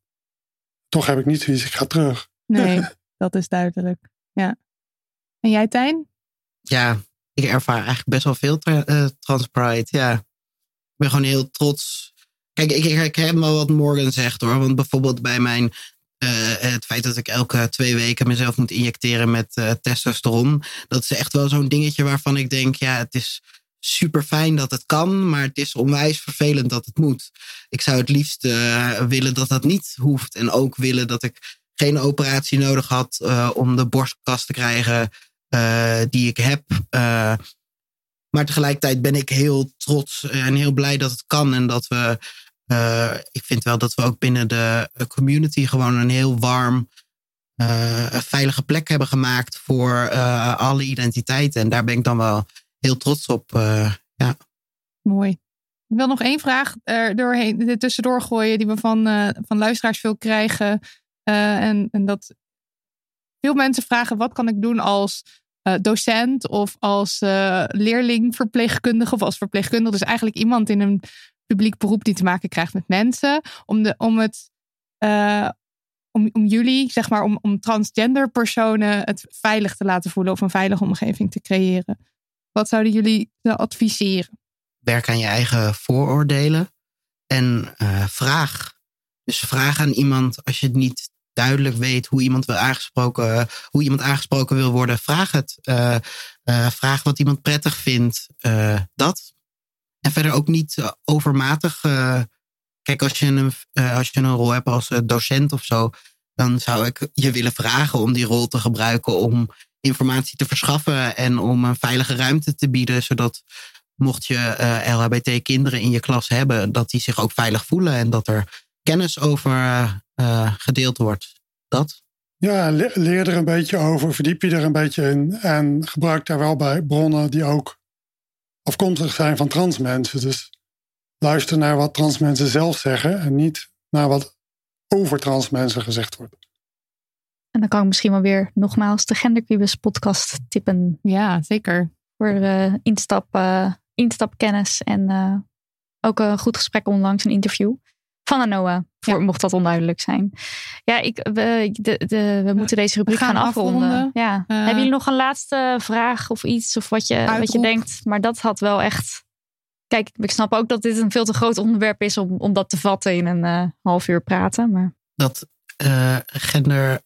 Toch heb ik niet zoiets, ik ga terug. Nee, dat is duidelijk. Ja. En jij, Tijn? Ja, ik ervaar eigenlijk best wel veel tra- eh, transpride. Ja. Ik ben gewoon heel trots. Kijk, ik, ik herken wel wat Morgan zegt hoor. Want bijvoorbeeld bij mijn. eh, het feit dat ik elke twee weken mezelf moet injecteren met eh, testosteron. Dat is echt wel zo'n dingetje waarvan ik denk: ja, het is super fijn dat het kan. Maar het is onwijs vervelend dat het moet. Ik zou het liefst eh, willen dat dat niet hoeft. En ook willen dat ik geen operatie nodig had eh, om de borstkast te krijgen eh, die ik heb. Maar tegelijkertijd ben ik heel trots en heel blij dat het kan. En dat we, ik vind wel dat we ook binnen de community gewoon een heel warm, veilige plek hebben gemaakt voor alle identiteiten. En daar ben ik dan wel heel trots op. ja. Mooi. Ik wil nog één vraag er doorheen, er tussendoor gooien die we van, van luisteraars veel krijgen. en, en dat veel mensen vragen: wat kan ik doen als docent of als leerling verpleegkundige of als verpleegkundige. Dus eigenlijk iemand in een publiek beroep die te maken krijgt met mensen. Om, de, om het. Om, om jullie, zeg maar, om, om transgender personen het veilig te laten voelen of een veilige omgeving te creëren. Wat zouden jullie adviseren? Werk aan je eigen vooroordelen en vraag. Dus vraag aan iemand als je het niet duidelijk weet hoe iemand wil aangesproken, hoe iemand aangesproken wil worden, vraag het. Uh, uh, vraag wat iemand prettig vindt. Dat. En verder ook niet overmatig. kijk, als je, een, als je een rol hebt als docent of zo, dan zou ik je willen vragen om die rol te gebruiken om informatie te verschaffen en om een veilige ruimte te bieden, zodat mocht je LHBT-kinderen in je klas hebben, dat die zich ook veilig voelen en dat er kennis over uh, gedeeld wordt. Dat? Ja, leer er een beetje over, verdiep je er een beetje in. En gebruik daar wel bij bronnen die ook afkomstig zijn van trans mensen. Dus luister naar wat trans mensen zelf zeggen en niet naar wat over trans mensen gezegd wordt. En dan kan ik misschien wel weer nogmaals de Gendercubus podcast tippen. Ja, zeker. Voor uh, instap, uh, instapkennis en uh, ook een goed gesprek onlangs, een interview van Anoa. Voor, Mocht dat onduidelijk zijn. Ja, ik, we, de, de, we moeten deze rubriek gaan, gaan, afronden. Ja. Uh, Hebben jullie nog een laatste vraag of iets? Of wat je, wat je denkt? Maar dat had wel echt. Kijk, ik snap ook dat dit een veel te groot onderwerp is om, om dat te vatten in een uh, half uur praten. Maar... Dat uh, gender,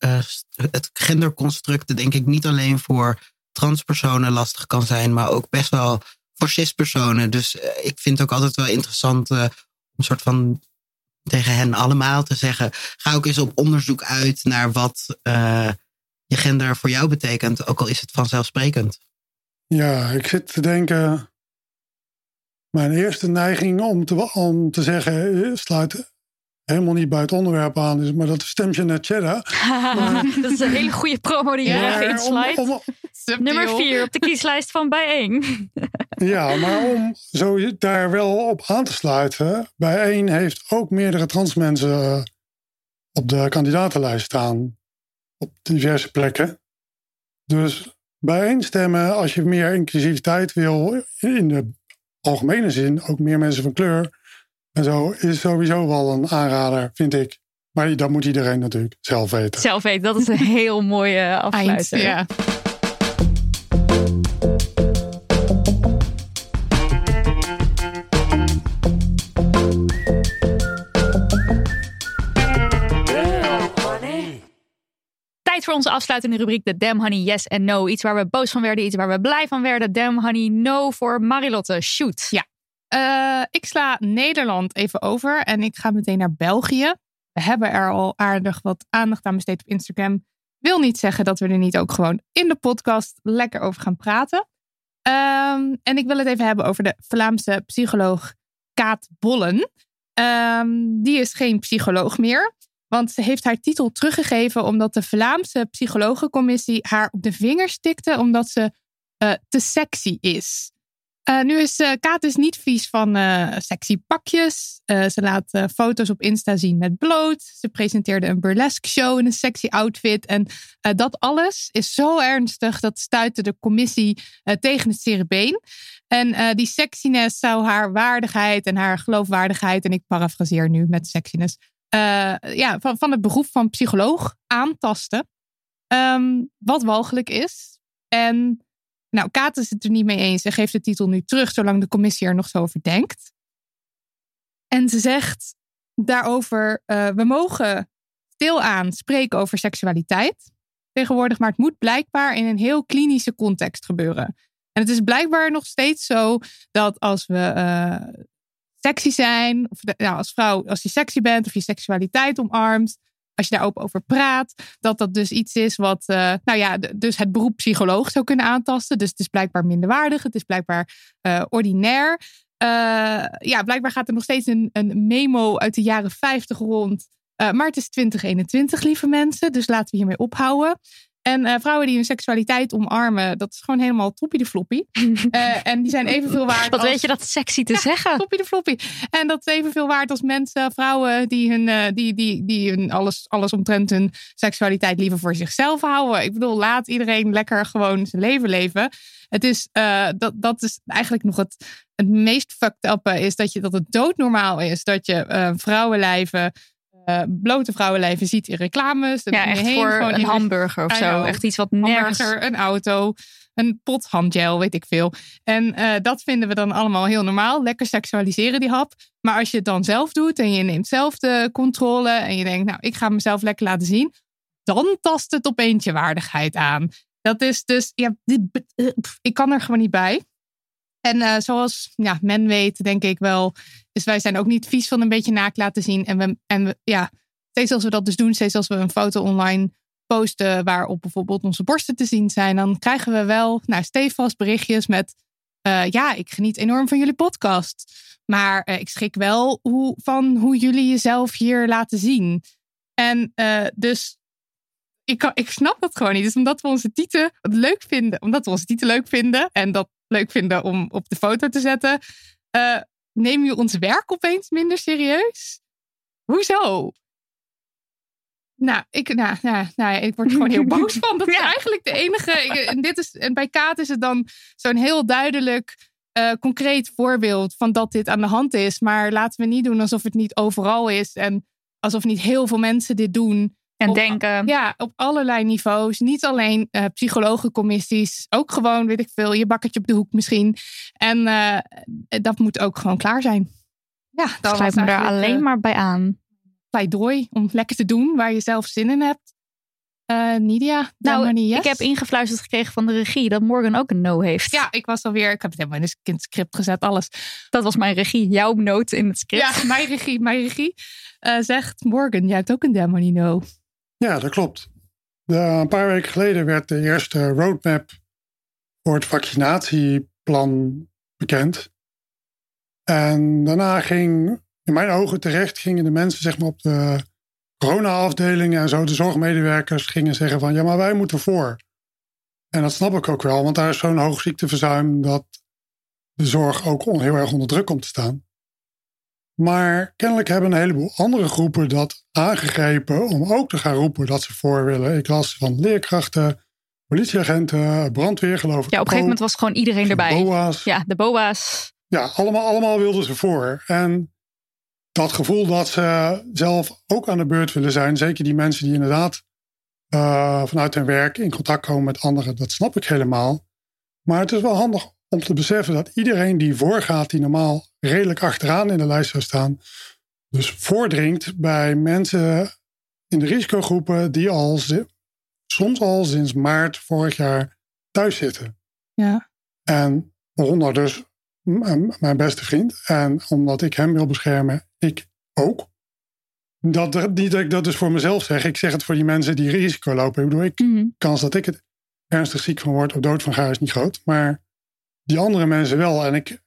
het genderconstruct, denk ik, niet alleen voor transpersonen lastig kan zijn, maar ook best wel voor cispersonen. Dus ik vind het ook altijd wel interessant om soort van tegen hen allemaal te zeggen: ga ook eens op onderzoek uit naar wat je gender voor jou betekent, ook al is het vanzelfsprekend. Ja, ik zit te denken. Mijn eerste neiging om te, om te zeggen, eh, sluit helemaal niet bij het onderwerp aan is, maar dat is Stemje net Cheddar. dat is een hele goede promo die je ja, insluit. Nummer vier op de kieslijst van Bijeen. ja, maar om zo daar wel op aan te sluiten. Bijeen heeft ook meerdere trans mensen eh, op de kandidatenlijst staan. Op diverse plekken. Dus bijeen stemmen als je meer inclusiviteit wil in de algemene zin, ook meer mensen van kleur en zo is sowieso wel een aanrader, vind ik. Maar dat moet iedereen natuurlijk zelf weten. Zelf weten, dat is een heel mooie afsluiter. ja. Tijd voor onze afsluitende rubriek, de Damn Honey Yes en No. Iets waar we boos van werden, iets waar we blij van werden. Damn Honey No voor Marilotte. Shoot. Ja, uh, ik sla Nederland even over en ik ga meteen naar België. We hebben er al aardig wat aandacht aan besteed op Instagram. Wil niet zeggen dat we er niet ook gewoon in de podcast lekker over gaan praten. Um, en ik wil het even hebben over de Vlaamse psycholoog Kaat Bollen. Um, die is geen psycholoog meer. Want ze heeft haar titel teruggegeven omdat de Vlaamse psychologencommissie haar op de vingers tikte omdat ze uh, te sexy is. Uh, nu is uh, Kaat dus niet vies van uh, sexy pakjes. ze laat foto's op Insta zien met bloot. Ze presenteerde een burlesque show in een sexy outfit. En dat alles is zo ernstig dat stuitte de commissie tegen het cerebeen. En die sexiness zou haar waardigheid en haar geloofwaardigheid, en ik parafraseer nu met sexiness, ja, van, van het beroep van psycholoog aantasten. Um, wat walgelijk is. En nou, Kaat is het er niet mee eens. Ze geeft de titel nu terug, zolang de commissie er nog zo over denkt. En ze zegt daarover: uh, we mogen stilaan spreken over seksualiteit tegenwoordig, maar het moet blijkbaar in een heel klinische context gebeuren. En het is blijkbaar nog steeds zo dat als we uh, sexy zijn, of nou, als vrouw, als je sexy bent of je seksualiteit omarmt, als je daar open over praat, dat dat dus iets is wat, uh, nou ja, dus het beroep psycholoog zou kunnen aantasten. Dus het is blijkbaar minderwaardig, het is blijkbaar uh, ordinair. Uh, ja, blijkbaar gaat er nog steeds een, een memo uit de jaren 50 rond. maar het is 2021, lieve mensen, dus laten we hiermee ophouden. En uh, vrouwen die hun seksualiteit omarmen, dat is gewoon helemaal toppie de floppy. Uh, en die zijn evenveel waard. Wat als... weet je dat sexy te ja, zeggen? Toppie de floppy. En dat is evenveel waard als mensen, vrouwen die hun, uh, die, die, die hun alles, alles omtrent hun seksualiteit liever voor zichzelf houden. Ik bedoel, laat iedereen lekker gewoon zijn leven leven. Het is, dat, dat is eigenlijk nog het, het meest fucked up is dat, je, dat het doodnormaal is dat je vrouwenlijven uh, blote vrouwenlijven ziet in reclames. Ja, echt heen, voor een hamburger of zo. Echt iets wat nergens... Hamburger, een auto, een pot handgel, weet ik veel. En uh, dat vinden we dan allemaal heel normaal. Lekker seksualiseren die hap. Maar als je het dan zelf doet en je neemt zelf de controle... en je denkt, nou, ik ga mezelf lekker laten zien... dan tast het opeens je waardigheid aan. Dat is dus, ja, ik kan er gewoon niet bij. En uh, zoals ja, men weet, denk ik wel. Dus wij zijn ook niet vies van een beetje naakt laten zien. En we, en ja, steeds als we dat dus doen, steeds als we een foto online posten waarop bijvoorbeeld onze borsten te zien zijn, dan krijgen we wel nou, stevast berichtjes met. Uh, ja, ik geniet enorm van jullie podcast. Maar uh, ik schrik wel hoe, van hoe jullie jezelf hier laten zien. En dus ik, ik snap dat gewoon niet. Dus omdat we onze titel leuk vinden, omdat we onze titel leuk vinden en dat leuk vinden om op de foto te zetten, uh, neem je ons werk opeens minder serieus? Hoezo? Nou, ik, nou, nou, nou, ik word er gewoon heel boos van. Dat is eigenlijk de enige. En, dit is, en bij Kaat is het dan zo'n heel duidelijk, uh, concreet voorbeeld van dat dit aan de hand is. Maar laten we niet doen alsof het niet overal is. En alsof niet heel veel mensen dit doen. En op, denken. Ja, op allerlei niveaus. Niet alleen uh, psychologencommissies. Ook gewoon, weet ik veel, je bakkertje op de hoek misschien. En uh, dat moet ook gewoon klaar zijn. Ja, dat sluit me daar alleen uh, maar bij aan. Pleidooi om lekker te doen waar je zelf zin in hebt. Uh, Nidia, nou, yes. ik heb ingefluisterd gekregen van de regie dat Morgan ook een no heeft. Ja, ik was alweer, ik heb het helemaal in het script gezet, alles. Dat was mijn regie, jouw note in het script. Ja, mijn regie, mijn regie. Uh, zegt Morgan, jij hebt ook een Demony no. Ja, dat klopt. Een paar weken geleden werd de eerste roadmap voor het vaccinatieplan bekend. En daarna ging, in mijn ogen terecht, gingen de mensen zeg maar, op de corona-afdelingen en zo, de zorgmedewerkers, gingen zeggen van ja, maar wij moeten voor. En dat snap ik ook wel, want daar is zo'n hoog ziekteverzuim dat de zorg ook heel erg onder druk komt te staan. Maar kennelijk hebben een heleboel andere groepen dat aangegrepen om ook te gaan roepen dat ze voor willen. Ik las van leerkrachten, politieagenten, brandweer geloof ik. Ja, op een gegeven moment was gewoon iedereen erbij. BOA's. Ja, de BOA's. Ja, allemaal, allemaal wilden ze voor. En dat gevoel dat ze zelf ook aan de beurt willen zijn, zeker die mensen die inderdaad uh, vanuit hun werk in contact komen met anderen, dat snap ik helemaal. Maar het is wel handig om te beseffen dat iedereen die voorgaat, die normaal redelijk achteraan in de lijst zou staan, dus voordringt bij mensen in de risicogroepen die al soms al sinds maart vorig jaar thuis zitten. Ja. En waaronder dus mijn beste vriend. En omdat ik hem wil beschermen, ik ook. Dat, niet dat ik dat dus voor mezelf zeg. Ik zeg het voor die mensen die risico lopen. Ik bedoel, ik, Mhm. kans dat ik het ernstig ziek van word of dood van ga is niet groot. Maar die andere mensen wel. En ik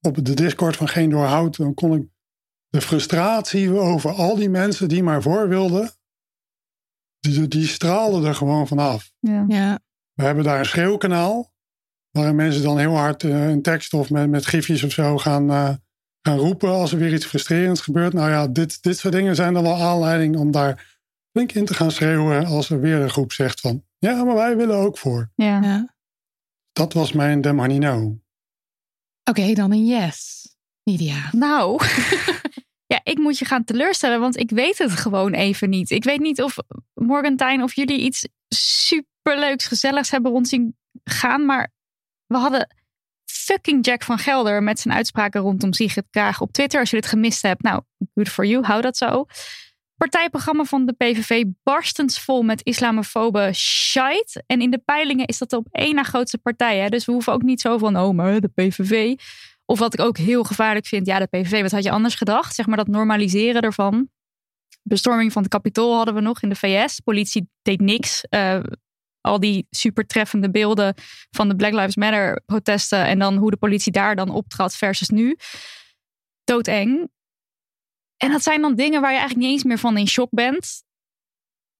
op de Discord van Geen Doorhoud, dan kon ik de frustratie over al die mensen die maar voor wilden, die, die straalde er gewoon vanaf. Ja. Ja. We hebben daar een schreeuwkanaal, waarin mensen dan heel hard uh, in tekst of met, met gifjes of zo gaan, uh, gaan roepen als er weer iets frustrerends gebeurt. Nou ja, dit, dit soort dingen zijn dan wel aanleiding om daar flink in te gaan schreeuwen als er weer een groep zegt van, ja, maar wij willen ook voor. Ja. ja. Dat was mijn Demanino. Oké, okay, dan een yes. Nidia. Nou, ja, ik moet je gaan teleurstellen, want ik weet het gewoon even niet. Ik weet niet of Morgantijn of jullie iets superleuks, gezelligs hebben rond zien gaan, maar we hadden fucking Jack van Gelder met zijn uitspraken rondom Sigrid Kaag op Twitter. Als je dit gemist hebt, nou, good for you, hou dat zo. Partijprogramma van de PVV barstensvol met islamofobe shite. En in de peilingen is dat op één na grootste partij. Hè? Dus we hoeven ook niet zo van, oh, maar de PVV. Of wat ik ook heel gevaarlijk vind, ja, de PVV, wat had je anders gedacht? Zeg maar dat normaliseren ervan. bestorming van het Capitool hadden we nog in de VS. Politie deed niks. Uh, al die super treffende beelden van de Black Lives Matter protesten. En dan hoe de politie daar dan optrad versus nu. Doodeng. En dat zijn dan dingen waar je eigenlijk niet eens meer van in shock bent.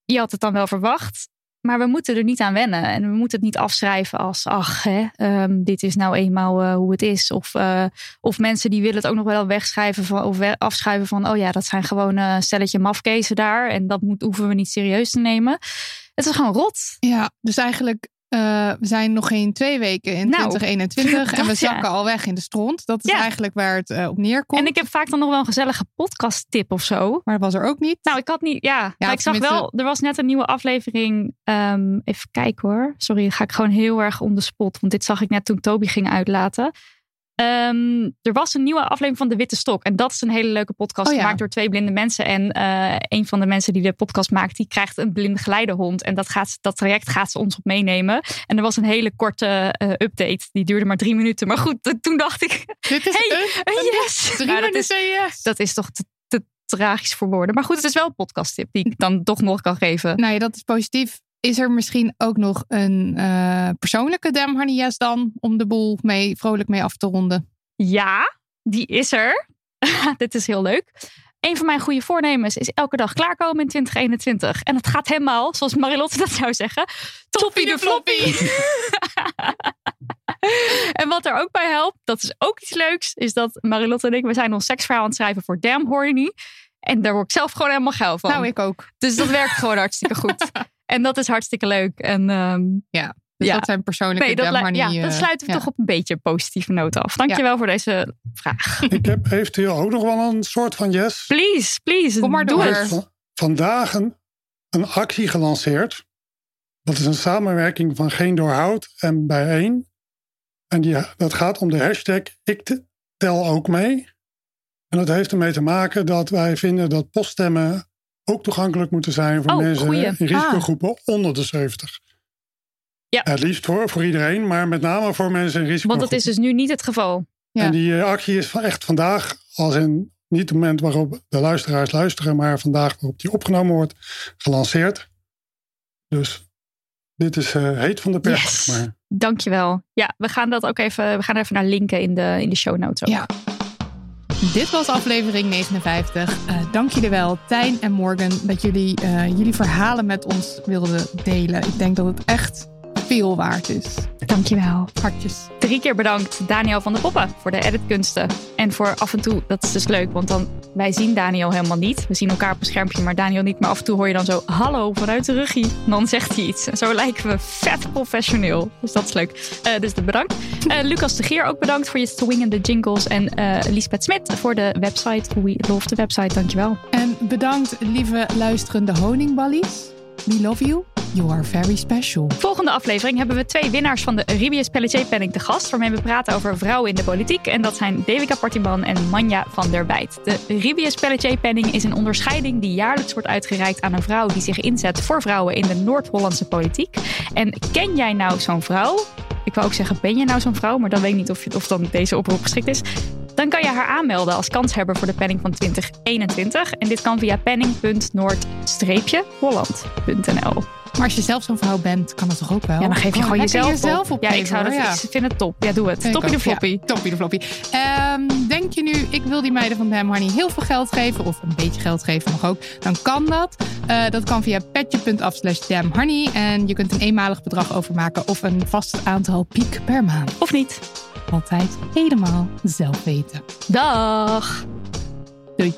Je had het dan wel verwacht. Maar we moeten er niet aan wennen. En we moeten het niet afschrijven als, ach, hè, um, dit is nou eenmaal uh, hoe het is. Of, uh, of mensen die willen het ook nog wel wegschrijven of afschrijven van, oh ja, dat zijn gewoon een stelletje mafkezen daar. En dat moet, hoeven we niet serieus te nemen. Het is gewoon rot. Ja, dus eigenlijk uh, we zijn nog geen twee weken in nou, 2021 en we zakken al weg in de stront. Dat is eigenlijk waar het uh, op neerkomt. En ik heb vaak dan nog wel een gezellige podcast tip of zo. Maar dat was er ook niet. Nou, ik had niet, ja. ik zag wel, er was net een nieuwe aflevering. Um, even kijken hoor. Sorry, ga ik gewoon heel erg om de spot. Want dit zag ik net toen Toby ging uitlaten. Um, er was een nieuwe aflevering van De Witte Stok. En dat is een hele leuke podcast oh, gemaakt door twee blinde mensen. En uh, een van de mensen die de podcast maakt, die krijgt een blinde geleidehond. En dat, gaat, dat traject gaat ze ons op meenemen. En er was een hele korte uh, update. Die duurde maar drie minuten. Maar goed, toen dacht ik... Dit is hey, een, yes! Drie nou, dat, is, yes. dat is toch te, te tragisch voor woorden. Maar goed, het is wel een podcasttip die ik dan toch nog kan geven. Nou ja, dat is positief. Is er misschien ook nog een uh, persoonlijke Dem Honey Yes dan om de boel mee, vrolijk mee af te ronden? Ja, die is er. Dit is heel leuk. Een van mijn goede voornemens is elke dag klaarkomen in 2021. En het gaat helemaal, zoals Marilotte dat zou zeggen, toppie de floppy. en wat er ook bij helpt, dat is ook iets leuks, is dat Marilotte en ik, we zijn ons seksverhaal aan het schrijven voor Damn Horny. En daar word ik zelf gewoon helemaal geil van. Nou, ik ook. Dus dat werkt gewoon hartstikke goed. En dat is hartstikke leuk. En, um, ja, dus ja. dat zijn persoonlijke nee, dat, maar ja, dan sluiten we toch op een beetje positieve noot af. Dankjewel ja. voor deze vraag. Ik heb eventueel ook nog wel een soort van yes. Please, please. Kom maar door. Vandaag een, een actie gelanceerd. Dat is een samenwerking van Geen Doorhoud en Bijeen. En die, dat gaat om de hashtag Ik tel ook mee. En dat heeft ermee te maken dat wij vinden dat poststemmen ook toegankelijk moeten zijn voor oh, mensen goeie. in risicogroepen ah. onder de 70. Ja. Het liefst voor, voor iedereen, maar met name voor mensen in risicogroepen. Want dat is dus nu niet het geval. Ja. En die uh, actie is van echt vandaag, als in niet het moment waarop de luisteraars luisteren, maar vandaag waarop die opgenomen wordt, gelanceerd. Dus dit is uh, heet van de pers. Yes. Maar. Dankjewel. Ja, we gaan dat ook even, we gaan even naar linken in de, in de show notes. Ook. Ja. Dit was aflevering 59. Uh, dank jullie wel, Tijn en Morgan, dat jullie uh, jullie verhalen met ons wilden delen. Ik denk dat het echt veel waard is. Dankjewel. Hartjes. Drie keer bedankt Daniel van de Poppen voor de editkunsten. En voor af en toe, dat is dus leuk, want dan wij zien Daniel helemaal niet. We zien elkaar op een schermpje, maar Daniel niet. Maar af en toe hoor je dan zo, hallo, vanuit de ruggie. En dan zegt hij iets. En zo lijken we vet professioneel. Dus dat is leuk. Uh, dus de bedankt. Uh, Lucas de Geer ook bedankt voor je swingende jingles. En uh, Lisbeth Smit voor de website. We love de website, dankjewel. En bedankt lieve luisterende honingballies. We love you. You are very special. Volgende aflevering hebben we twee winnaars van de Ribius Pelletier Penning te gast. Waarmee we praten over vrouwen in de politiek. En dat zijn Devika Partiman en Manja van der Bijt. De Ribius Pelletier Penning is een onderscheiding die jaarlijks wordt uitgereikt aan een vrouw die zich inzet voor vrouwen in de Noord-Hollandse politiek. En ken jij nou zo'n vrouw? Ik wou ook zeggen, ben je nou zo'n vrouw? Maar dan weet ik niet of, of dan deze oproep geschikt is. Dan kan je haar aanmelden als kanshebber voor de penning van 2021. En dit kan via penning.noord-holland.nl. Maar als je zelf zo'n vrouw bent, kan dat toch ook wel? Ja, dan geef je oh, gewoon jezelf, jezelf op. Ja, ik zou dat ja. ik vind het top. Ja, doe het. Toppie de floppy. Ja, toppie de floppy. Um, denk je nu, ik wil die meiden van Damn Honey heel veel geld geven, of een beetje geld geven mag ook, dan kan dat. Uh, dat kan via petje.af slash. En je kunt een eenmalig bedrag overmaken of een vast aantal piek per maand. Of niet. Altijd helemaal zelf weten. Dag. Doei.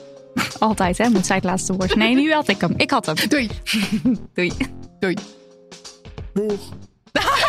Altijd, hè? Moet zij het laatste woord. Nee, nu had ik hem. Ik had hem. Doei. Doei. Doei. Doeg.